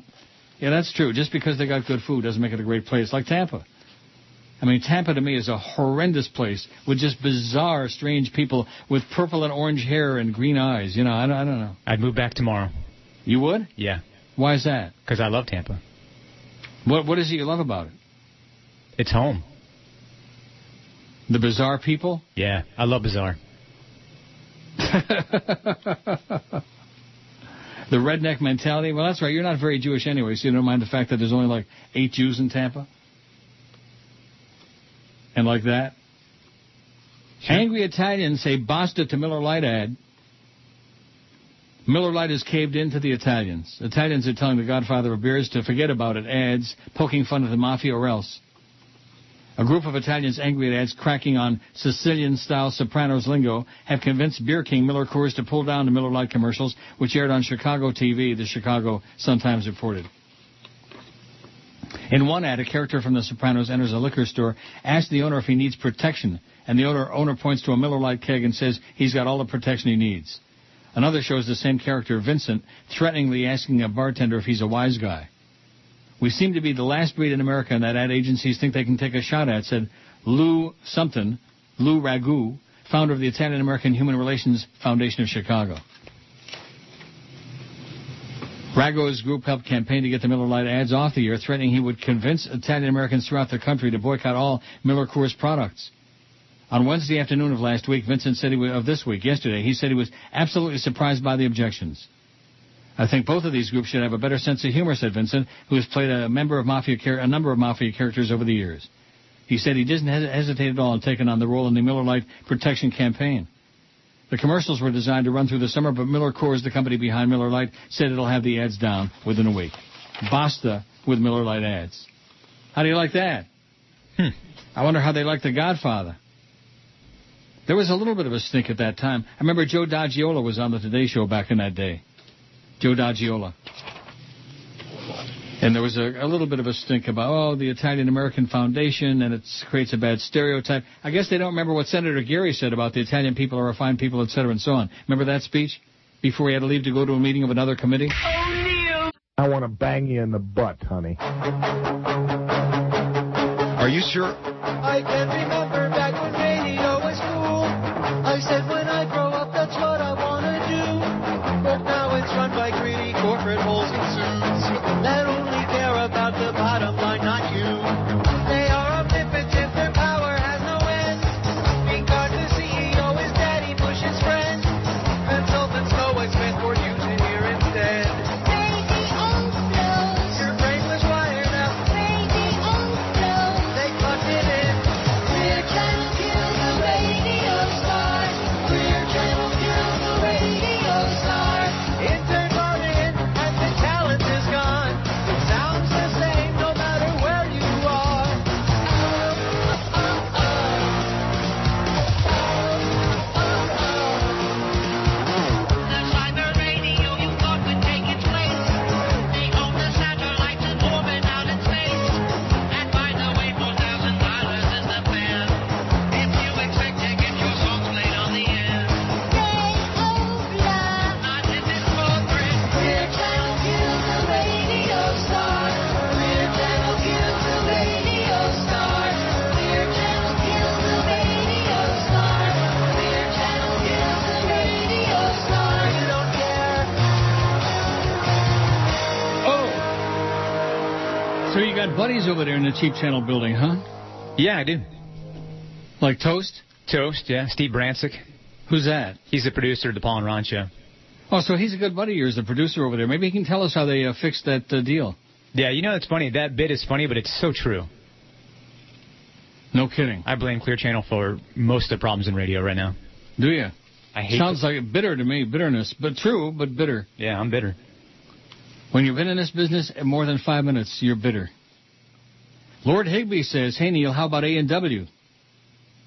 Yeah, that's true. Just because they got good food doesn't make it a great place. Like Tampa. I mean, Tampa to me is a horrendous place with just bizarre, strange people with purple and orange hair and green eyes. You know, I don't, I don't know. I'd move back tomorrow. You would? Yeah. Why is that? Because I love Tampa. What What is it you love about it? It's home. The bizarre people? Yeah, I love Bizarre. the redneck mentality. Well, that's right. You're not very Jewish anyway, so you don't mind the fact that there's only like eight Jews in Tampa. And like that. Angry Italians say basta to Miller Lite ad. Miller Lite has caved in to the Italians. Italians are telling the godfather of beers to forget about it. Ads poking fun at the mafia or else. A group of Italians angry at ads cracking on Sicilian-style Sopranos lingo have convinced Beer King Miller Coors to pull down the Miller Lite commercials, which aired on Chicago TV, the Chicago Sun-Times reported. In one ad, a character from The Sopranos enters a liquor store, asks the owner if he needs protection, and the owner, owner points to a Miller Lite keg and says he's got all the protection he needs. Another shows the same character, Vincent, threateningly asking a bartender if he's a wise guy. We seem to be the last breed in America that ad agencies think they can take a shot at, said Lou something, Lou Ragu, founder of the Italian American Human Relations Foundation of Chicago. Rago's group helped campaign to get the Miller Lite ads off the air, threatening he would convince Italian Americans throughout the country to boycott all Miller Coors products. On Wednesday afternoon of last week, Vincent said he was, of this week, yesterday, he said he was absolutely surprised by the objections. I think both of these groups should have a better sense of humor, said Vincent, who has played a member of mafia char- a number of mafia characters over the years. He said he doesn't hes- hesitate at all in taking on the role in the Miller Lite protection campaign. The commercials were designed to run through the summer, but Miller Coors, the company behind Miller Lite, said it'll have the ads down within a week. Basta with Miller Lite ads. How do you like that? Hmm. I wonder how they like The Godfather. There was a little bit of a stink at that time. I remember Joe Garagiola was on the Today Show back in that day. Joe Garagiola. And there was a, a little bit of a stink about, oh, the Italian American Foundation, and it creates a bad stereotype. I guess they don't remember what Senator Geary said about the Italian people are refined people, et cetera, and so on. Remember that speech? Before he had to leave to go to a meeting of another committee? I want to bang you in the butt, honey. Are you sure? I can remember got buddies over there in the cheap channel building, huh? Yeah, I do. Like Toast? Toast, yeah. Steve Bransick. Who's that? He's the producer of the Paul and Ron show. Oh, so he's a good buddy of yours, the producer over there. Maybe he can tell us how they uh, fixed that uh, deal. Yeah, you know it's funny. That bit is funny, but it's so true. No kidding. I blame Clear Channel for most of the problems in radio right now. Do you? I hate. Sounds like bitter to me, bitterness, but true, but bitter. Yeah, I'm bitter. When you've been in this business more than five minutes, you're bitter. Lord Higby says, "Hey Neil, how about A and W?"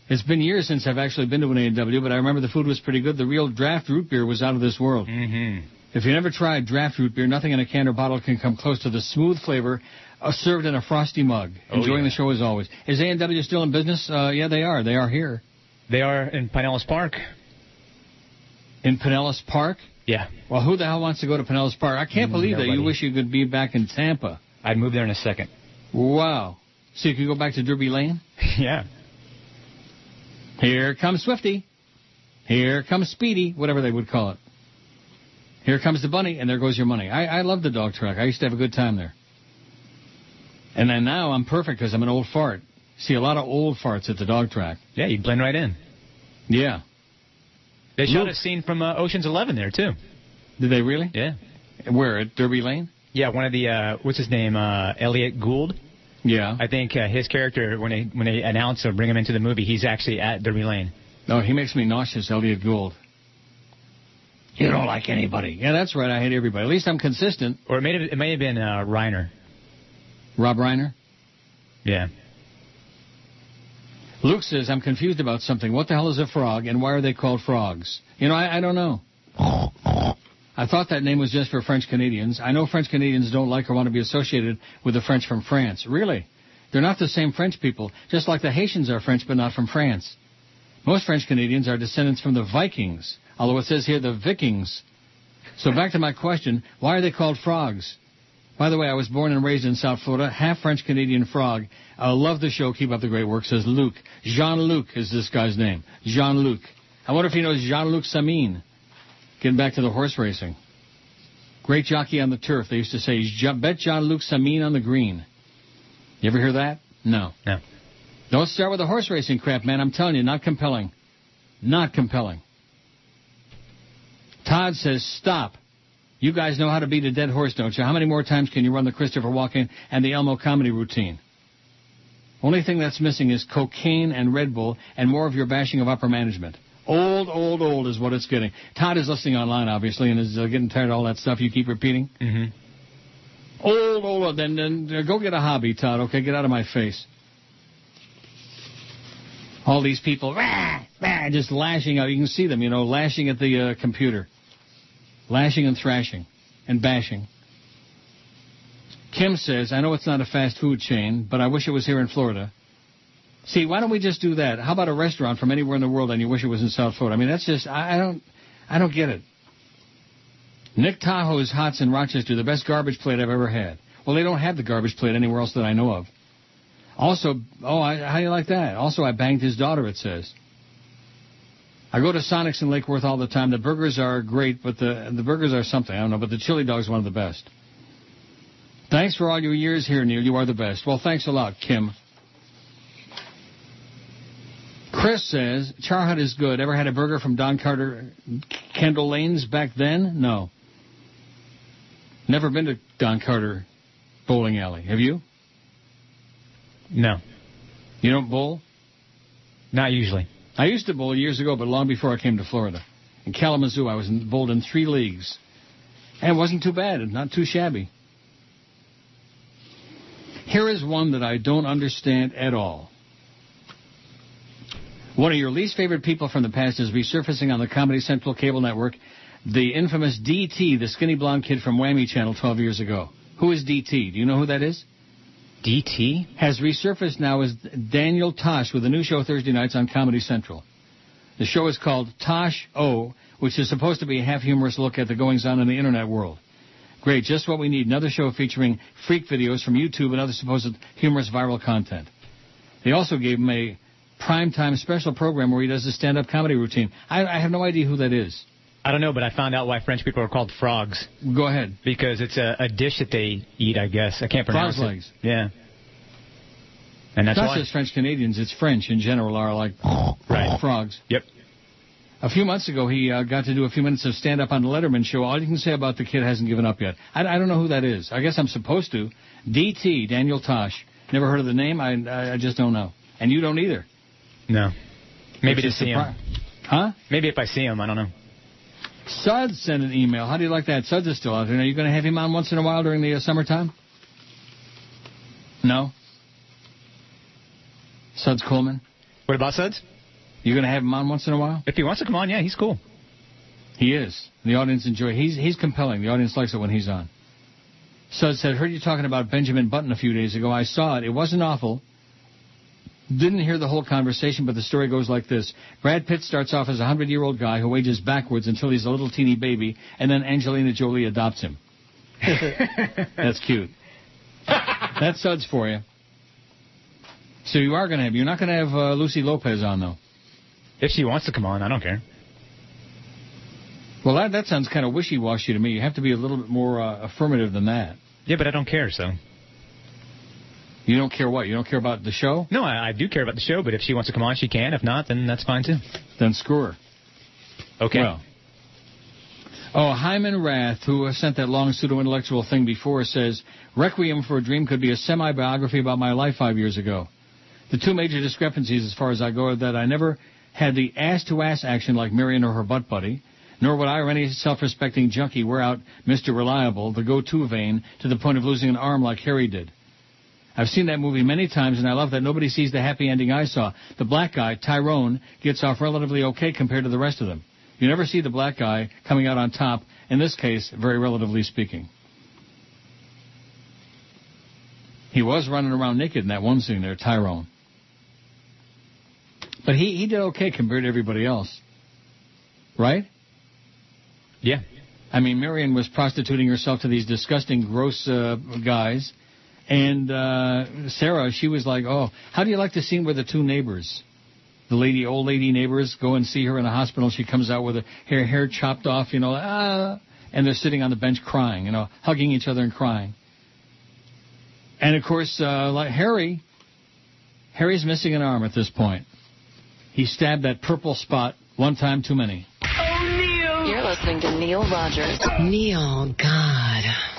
It's been years since I've actually been to an A and W, but I remember the food was pretty good. The real draft root beer was out of this world. Mm-hmm. If you never tried draft root beer, nothing in a can or bottle can come close to the smooth flavor uh, served in a frosty mug. Oh, Enjoying yeah. the show as always. Is A and W still in business? Uh, yeah, they are. They are here They are in Pinellas Park. in Pinellas Park. Yeah. Well, who the hell wants to go to Pinellas Park? I can't believe that. You wish you could be back in Tampa. I'd move there in a second. Wow. So you could go back to Derby Lane? yeah. Here comes Swifty. Here comes Speedy, whatever they would call it. Here comes the bunny, and there goes your money. I, I love the dog track. I used to have a good time there. And then now I'm perfect because I'm an old fart. See a lot of old farts at the dog track. Yeah, you blend right in. Yeah. They shot Luke. a scene from uh, Ocean's Eleven there too. Did they really? Yeah. Where at Derby Lane? Yeah, one of the uh, what's his name, uh, Elliot Gould. Yeah. I think uh, his character when they when they announce or bring him into the movie, he's actually at Derby Lane. No, he makes me nauseous, Elliot Gould. You don't like anybody. Yeah, that's right. I hate everybody. At least I'm consistent. Or it may have it may have been uh, Reiner. Rob Reiner. Yeah. Luke says, I'm confused about something. What the hell is a frog, and why are they called frogs? You know, I, I don't know. I thought that name was just for French Canadians. I know French Canadians don't like or want to be associated with the French from France. Really? They're not the same French people, just like the Haitians are French but not from France. Most French Canadians are descendants from the Vikings, although it says here the Vikings. So back to my question, why are they called frogs? By the way, I was born and raised in South Florida, half French Canadian frog. I love the show. Keep up the great work, says Luc. Jean-Luc is this guy's name. Jean-Luc. I wonder if he knows Jean-Luc Samyn. Getting back to the horse racing. Great jockey on the turf. They used to say, bet Jean-Luc Samyn on the green. You ever hear that? No. No. Don't start with the horse racing crap, man. I'm telling you, not compelling. Not compelling. Todd says, stop. You guys know how to beat a dead horse, don't you? How many more times can you run the Christopher Walken and the Elmo comedy routine? Only thing that's missing is cocaine and Red Bull and more of your bashing of upper management. Old, old, old is what it's getting. Todd is listening online, obviously, and is uh, getting tired of all that stuff you keep repeating. Mm-hmm. Old, old, then, then uh, go get a hobby, Todd, okay? Get out of my face. All these people, rah, rah, just lashing out. You can see them, you know, lashing at the uh, computer. Lashing and thrashing and bashing. Kim says, I know it's not a fast food chain, but I wish it was here in Florida. See, why don't we just do that? How about a restaurant from anywhere in the world and you wish it was in South Florida? I mean, that's just, I, I don't, I don't get it. Nick Tahou's Hots in Rochester, the best garbage plate I've ever had. Well, they don't have the garbage plate anywhere else that I know of. Also, oh, I, how do you like that? Also, I banged his daughter, it says. I go to Sonic's in Lake Worth all the time. The burgers are great, but the the burgers are something. I don't know, but the chili dog's one of the best. Thanks for all your years here, Neil. You are the best. Well, thanks a lot, Kim. Chris says, Char Hut is good. Ever had a burger from Don Carter Kendall Lanes back then? No. Never been to Don Carter Bowling Alley. Have you? No. You don't bowl? Not usually. I used to bowl years ago, but long before I came to Florida. In Kalamazoo, I was in, bowled in three leagues. And it wasn't too bad, not too shabby. Here is one that I don't understand at all. One of your least favorite people from the past is resurfacing on the Comedy Central cable network, the infamous DT, the skinny blonde kid from Whammy Channel 12 years ago. Who is DT? Do you know who that is? DT? Has resurfaced now as Daniel Tosh with a new show Thursday nights on Comedy Central. The show is called Tosh O, which is supposed to be a half humorous look at the goings on in the internet world. Great, just what we need. Another show featuring freak videos from YouTube and other supposed humorous viral content. They also gave him a primetime special program where he does a stand-up comedy routine. I, I have no idea who that is. I don't know, but I found out why French people are called frogs. Go ahead. Because it's a, a dish that they eat, I guess. I can't pronounce it. Frog's it. legs. Yeah. And that's Not just French Canadians, it's French in general are like Right. frogs. Yep. A few months ago, he uh, got to do a few minutes of stand-up on the Letterman show. All you can say about the kid hasn't given up yet. I, I don't know who that is. I guess I'm supposed to. DT, Daniel Tosh. Never heard of the name. I, I just don't know. And you don't either. No. Maybe to see him. Huh? Maybe if I see him, I don't know. Suds sent an email. How do you like that? Suds is still out there. Are you going to have him on once in a while during the uh, summertime? No? Suds Coleman? What about Suds? You going to have him on once in a while? If he wants to come on, yeah, he's cool. He is. The audience enjoy. He's he's compelling. The audience likes it when he's on. Suds said, "Heard you talking about Benjamin Button a few days ago. I saw it. It wasn't awful. Didn't hear the whole conversation, but the story goes like this: Brad Pitt starts off as a hundred-year-old guy who ages backwards until he's a little teeny baby, and then Angelina Jolie adopts him. That's cute. That's Suds for you. So you are going to have. You're not going to have uh, Lucy Lopez on though. If she wants to come on, I don't care. Well, that that sounds kind of wishy-washy to me. You have to be a little bit more uh, affirmative than that. Yeah, but I don't care, so. You don't care what? You don't care about the show? No, I, I do care about the show, but if she wants to come on, she can. If not, then that's fine too. Then screw her. Okay. Well. Oh, Hyman Roth, who sent that long pseudo-intellectual thing before, says, Requiem for a Dream could be a semi-biography about my life five years ago. The two major discrepancies as far as I go are that I never had the ass-to-ass action like Marion or her butt buddy, nor would I or any self-respecting junkie wear out Mr. Reliable, the go-to vein, to the point of losing an arm like Harry did. I've seen that movie many times, and I love that nobody sees the happy ending I saw. The black guy, Tyrone, gets off relatively okay compared to the rest of them. You never see the black guy coming out on top, in this case, very relatively speaking. He was running around naked in that one scene there, Tyrone. But he, he did okay compared to everybody else. Right? Yeah. I mean, Marion was prostituting herself to these disgusting, gross uh, guys. And uh, Sarah, she was like, oh, how do you like the scene where the two neighbors, the lady, old lady neighbors, go and see her in the hospital? She comes out with her hair, hair chopped off, you know, ah, and they're sitting on the bench crying, you know, hugging each other and crying. And of course, uh, like Harry, Harry's missing an arm at this point. He stabbed that purple spot one time too many. Oh, Neil. You're listening to Neil Rogers. Neil, God.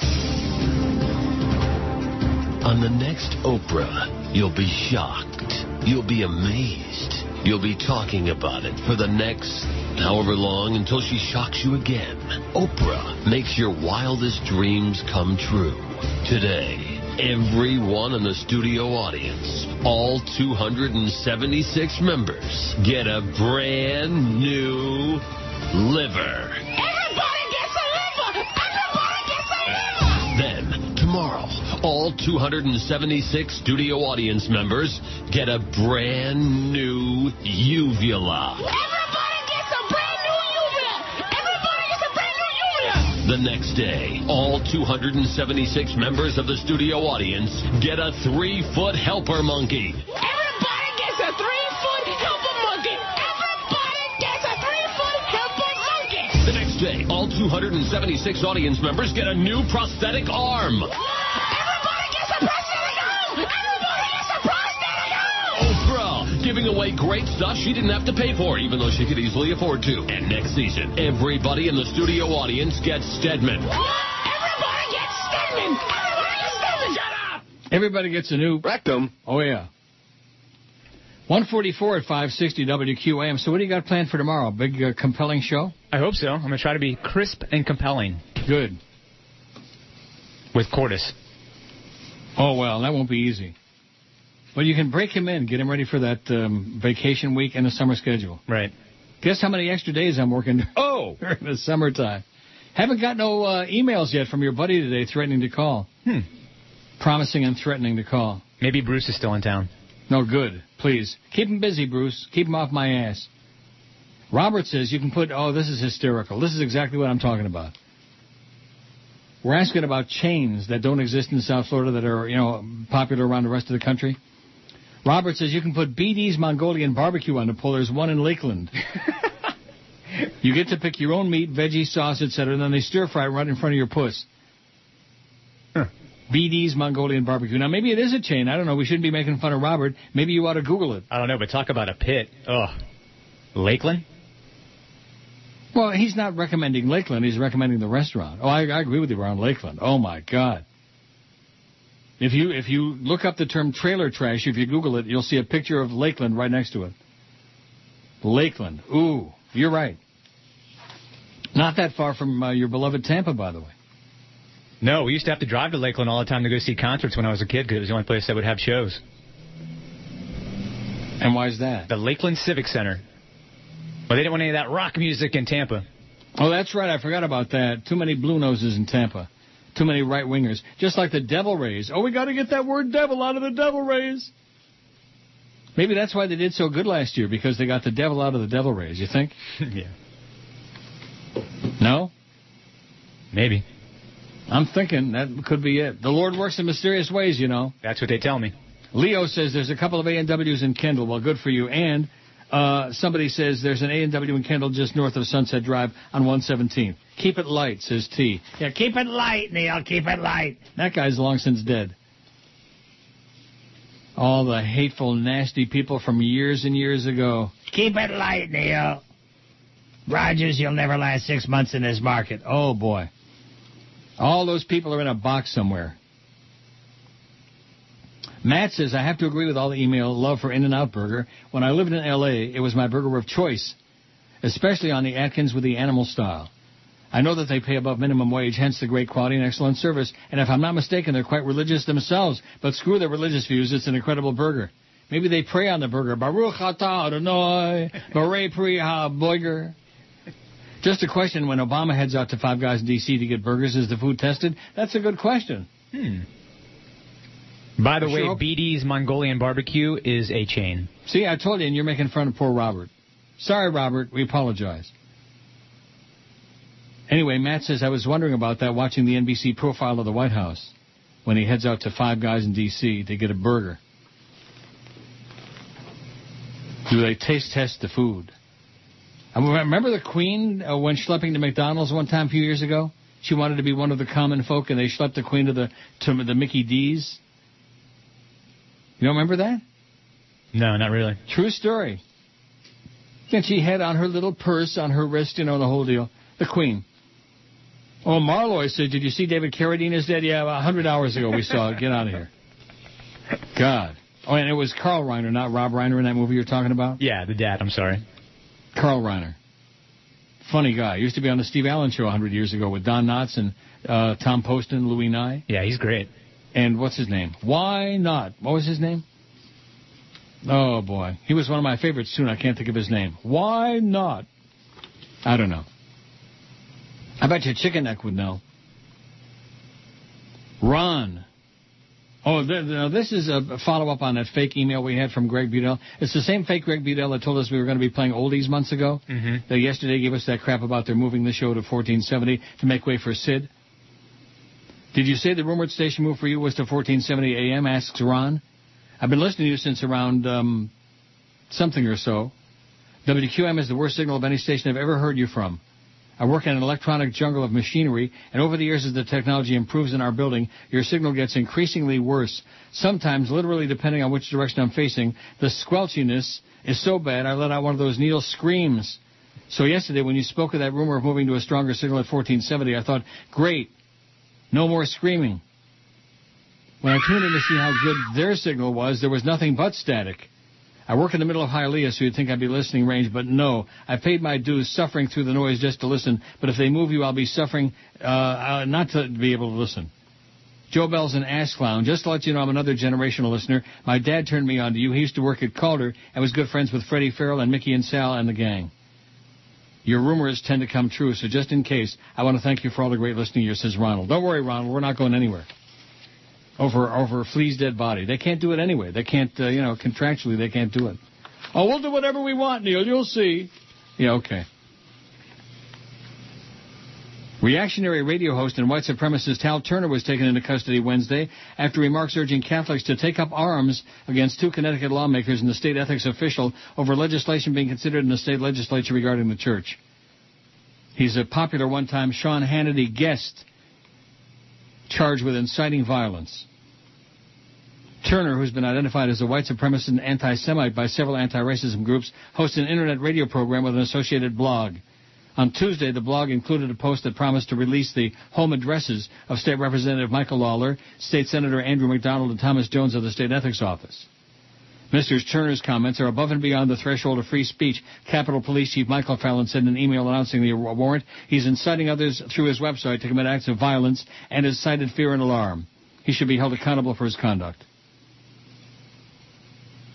On the next Oprah, you'll be shocked. You'll be amazed. You'll be talking about it for the next however long until she shocks you again. Oprah makes your wildest dreams come true. Today, everyone in the studio audience, all 276 members, get a brand new liver. Everybody gets a liver! Everybody gets a liver! Then, tomorrow, all 276 studio audience members get a brand new uvula. Everybody gets a brand new uvula. Everybody gets a brand new uvula. The next day, all 276 members of the studio audience get a three-foot helper monkey. Everybody gets a three-foot helper monkey. Everybody gets a three-foot helper monkey. The next day, all 276 audience members get a new prosthetic arm. Giving away great stuff she didn't have to pay for, even though she could easily afford to. And next season, everybody in the studio audience gets Stedman. Everybody gets Stedman. Everybody gets Stedman. Shut up. Everybody gets a new rectum. Oh yeah. 144 at 560 WQAM. So what do you got planned for tomorrow? Big uh, compelling show? I hope so. I'm going to try to be crisp and compelling. Good. With Cordis. Oh well, that won't be easy. But you can break him in, get him ready for that um, vacation week and the summer schedule. Right. Guess how many extra days I'm working Oh! during the summertime? Haven't got no uh, emails yet from your buddy today threatening to call. Hmm. Promising and threatening to call. Maybe Bruce is still in town. No good. Please. Keep him busy, Bruce. Keep him off my ass. Robert says you can put, oh, this is hysterical. This is exactly what I'm talking about. We're asking about chains that don't exist in South Florida that are, you know, popular around the rest of the country. Robert says you can put BD's Mongolian barbecue on the pull. There's one in Lakeland. you get to pick your own meat, veggie, sauce, etc., and then they stir fry it right in front of your puss. BD's Mongolian barbecue. Now maybe it is a chain. I don't know. We shouldn't be making fun of Robert. Maybe you ought to Google it. I don't know, but talk about a pit. Ugh. Lakeland? Well, he's not recommending Lakeland. He's recommending the restaurant. Oh, I, I agree with you around Lakeland. Oh my God. If you if you look up the term trailer trash, if you Google it, you'll see a picture of Lakeland right next to it. Lakeland. Ooh, you're right. Not that far from uh, your beloved Tampa, by the way. No, we used to have to drive to Lakeland all the time to go see concerts when I was a kid because it was the only place that would have shows. And why is that? The Lakeland Civic Center. Well, they didn't want any of that rock music in Tampa. Oh, that's right. I forgot about that. Too many blue noses in Tampa. Too many right wingers. Just like the Devil Rays. Oh, we got to get that word devil out of the Devil Rays. Maybe that's why they did so good last year because they got the devil out of the Devil Rays. You think? yeah. No? Maybe. I'm thinking that could be it. The Lord works in mysterious ways, you know. That's what they tell me. Leo says there's a couple of A&Ws in Kendall. Well, good for you. And uh, somebody says there's an A&W in Kendall just north of Sunset Drive on 117. Keep it light, says T. Yeah, keep it light, Neil. Keep it light. That guy's long since dead. All the hateful, nasty people from years and years ago. Keep it light, Neil. Rogers, you'll never last six months in this market. Oh, boy. All those people are in a box somewhere. Matt says, I have to agree with all the email love for In-N-Out Burger. When I lived in L.A., it was my burger of choice, especially on the Atkins with the animal style. I know that they pay above minimum wage, hence the great quality and excellent service. And if I'm not mistaken, they're quite religious themselves. But screw their religious views, it's an incredible burger. Maybe they pray on the burger. Baruch atah Adonai, Barei pri ha-boiger. Just a question, when Obama heads out to Five Guys in D.C. to get burgers, is the food tested? That's a good question. Hmm. By the way, sure BD's Mongolian Barbecue is a chain. See, I told you, and you're making fun of poor Robert. Sorry, Robert. We apologize. Anyway, Matt says, I was wondering about that watching the NBC profile of the White House when he heads out to Five Guys in D.C. to get a burger. Do they taste test the food? I remember the Queen uh, when schlepping to McDonald's one time a few years ago? She wanted to be one of the common folk, and they schlepped the Queen to the to the Mickey D's. You don't remember that? No, not really. True story. And she had on her little purse on her wrist, you know, the whole deal. The Queen. Oh, Marlowe said, did you see David Carradine is dead? Yeah, about 100 hours ago we saw it. Get out of here. God. Oh, and it was Carl Reiner, not Rob Reiner in that movie you're talking about? Yeah, the dad. I'm sorry. Carl Reiner. Funny guy. Used to be on the Steve Allen show 100 years ago with Don Knotts and uh, Tom Poston, Louis Nye. Yeah, he's great. And what's his name? Why not? What was his name? Oh, boy. He was one of my favorites, too, and I can't think of his name. Why not? I don't know. I bet you Chicken Neck would know. Ron Oh, th- th- this is a follow up on that fake email we had from Greg Budell. It's the same fake Greg Budell that told us we were going to be playing oldies months ago. Mm-hmm. That yesterday gave us that crap about they're moving the show to 1470 to make way for Sid. Did you say the rumored station move for you was to 1470 AM? Asks Ron. I've been listening to you since around um, something or so. WQAM is the worst signal of any station I've ever heard you from. I work in an electronic jungle of machinery, and over the years as the technology improves in our building, your signal gets increasingly worse. Sometimes, literally depending on which direction I'm facing, the squelchiness is so bad I let out one of those needle screams. So yesterday, when you spoke of that rumor of moving to a stronger signal at 1470, I thought, great, no more screaming. When I tuned in to see how good their signal was, there was nothing but static. I work in the middle of Hialeah, so you'd think I'd be listening range, but no. I paid my dues suffering through the noise just to listen, but if they move you, I'll be suffering uh, uh, not to be able to listen. Joe Bell's an ass clown. Just to let you know, I'm another generational listener. My dad turned me on to you. He used to work at Calder and was good friends with Freddie Farrell and Mickey and Sal and the gang. Your rumors tend to come true, so just in case, I want to thank you for all the great listening here, says Ronald. Don't worry, Ronald, we're not going anywhere over over Flea's dead body. They can't do it anyway. They can't, uh, you know, contractually they can't do it. Oh, we'll do whatever we want, Neil. You'll see. Yeah, okay. Reactionary radio host and white supremacist Hal Turner was taken into custody Wednesday after remarks urging Catholics to take up arms against two Connecticut lawmakers and the state ethics official over legislation being considered in the state legislature regarding the church. He's a popular one-time Sean Hannity guest charged with inciting violence. Turner, who's been identified as a white supremacist and anti-Semite by several anti-racism groups, hosts an internet radio program with an associated blog. On Tuesday, the blog included a post that promised to release the home addresses of State Representative Michael Lawlor, State Senator Andrew McDonald, and Thomas Jones of the State Ethics Office. Mr. Turner's comments are above and beyond the threshold of free speech. Capitol Police Chief Michael Fallon in an email announcing the warrant, he's inciting others through his website to commit acts of violence and has cited fear and alarm. He should be held accountable for his conduct.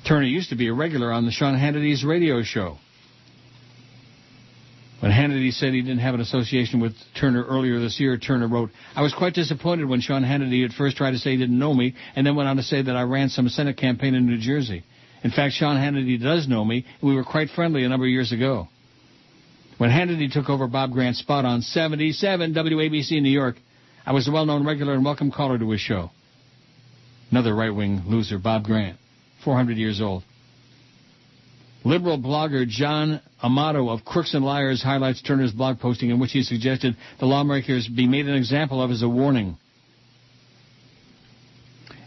Turner used to be a regular on the Sean Hannity's radio show. When Hannity said he didn't have an association with Turner earlier this year, Turner wrote, I was quite disappointed when Sean Hannity at first tried to say he didn't know me, and then went on to say that I ran some Senate campaign in New Jersey. In fact, Sean Hannity does know me, and we were quite friendly a number of years ago. When Hannity took over Bob Grant's spot on 77 WABC in New York, I was a well-known regular and welcome caller to his show. Another right-wing loser, Bob Grant, 400 years old. Liberal blogger John Amato of Crooks and Liars highlights Turner's blog posting in which he suggested the lawmakers be made an example of as a warning.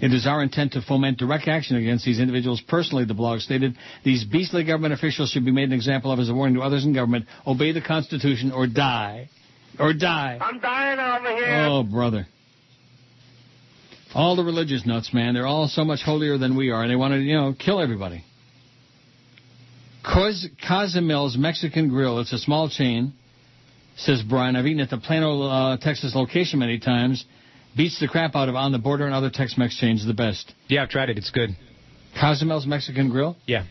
It is our intent to foment direct action against these individuals personally, the blog stated. These beastly government officials should be made an example of as a warning to others in government. Obey the Constitution or die. Or die. I'm dying over here. Oh, brother. All the religious nuts, man. They're all so much holier than we are, and they want to, you know, kill everybody. Cos- Cozymel's Mexican Grill. It's a small chain, says Brian. I've eaten at the Plano, uh, Texas location many times. Beats the crap out of On the Border and other Tex-Mex chains the best. Yeah, I've tried it. It's good. Cozymel's Mexican Grill? Yeah.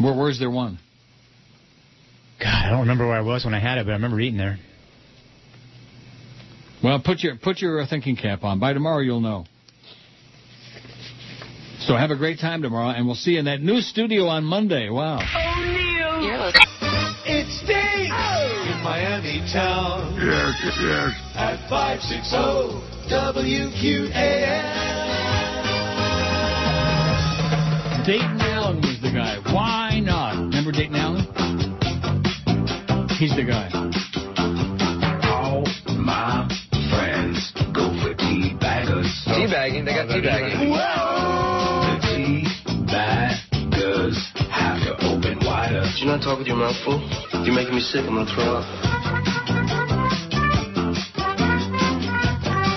Where, where's their one? God, I don't remember where I was when I had it, but I remember eating there. Well, put your put your uh, thinking cap on. By tomorrow, you'll know. So have a great time tomorrow, and we'll see you in that new studio on Monday. Wow. O'Neill. It's Dave in Miami town. Yes, yes. At 560 WQAM. Dayton Allen was the guy. Why not? Remember Dayton Allen? He's the guy. All my friends go for tea baggers. Teabagging, they got oh, teabagging. Whoa! Wider. Did you not talk with your mouth full? You're making me sick. I'm gonna throw up.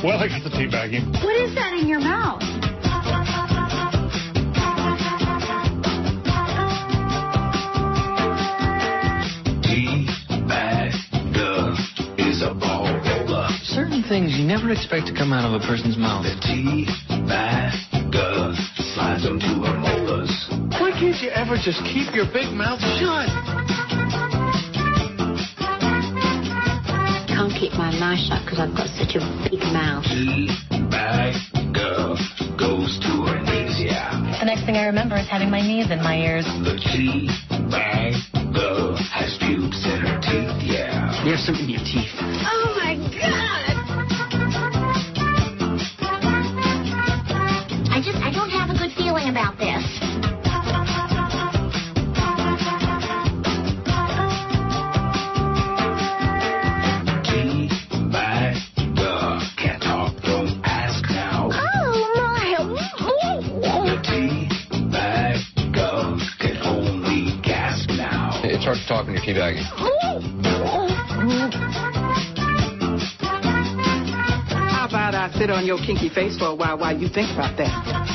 Well, I got the tea bagging. What is that in your mouth? Tea bagger is a ball roller. Certain things you never expect to come out of a person's mouth. The tea bagger slides onto her molars. Why can't you ever just keep your big mouth shut? Can't keep my mouth shut because I've got such a big mouth. Tea bagger goes to her knees, yeah. The next thing I remember is having my knees in my ears. The tea bag girl has pubes in her teeth, yeah. You have something in your teeth. Oh my god! I just, I don't have a good feeling about this. Talk when you're teabagging. How about I sit on your kinky face for a while while you think about that?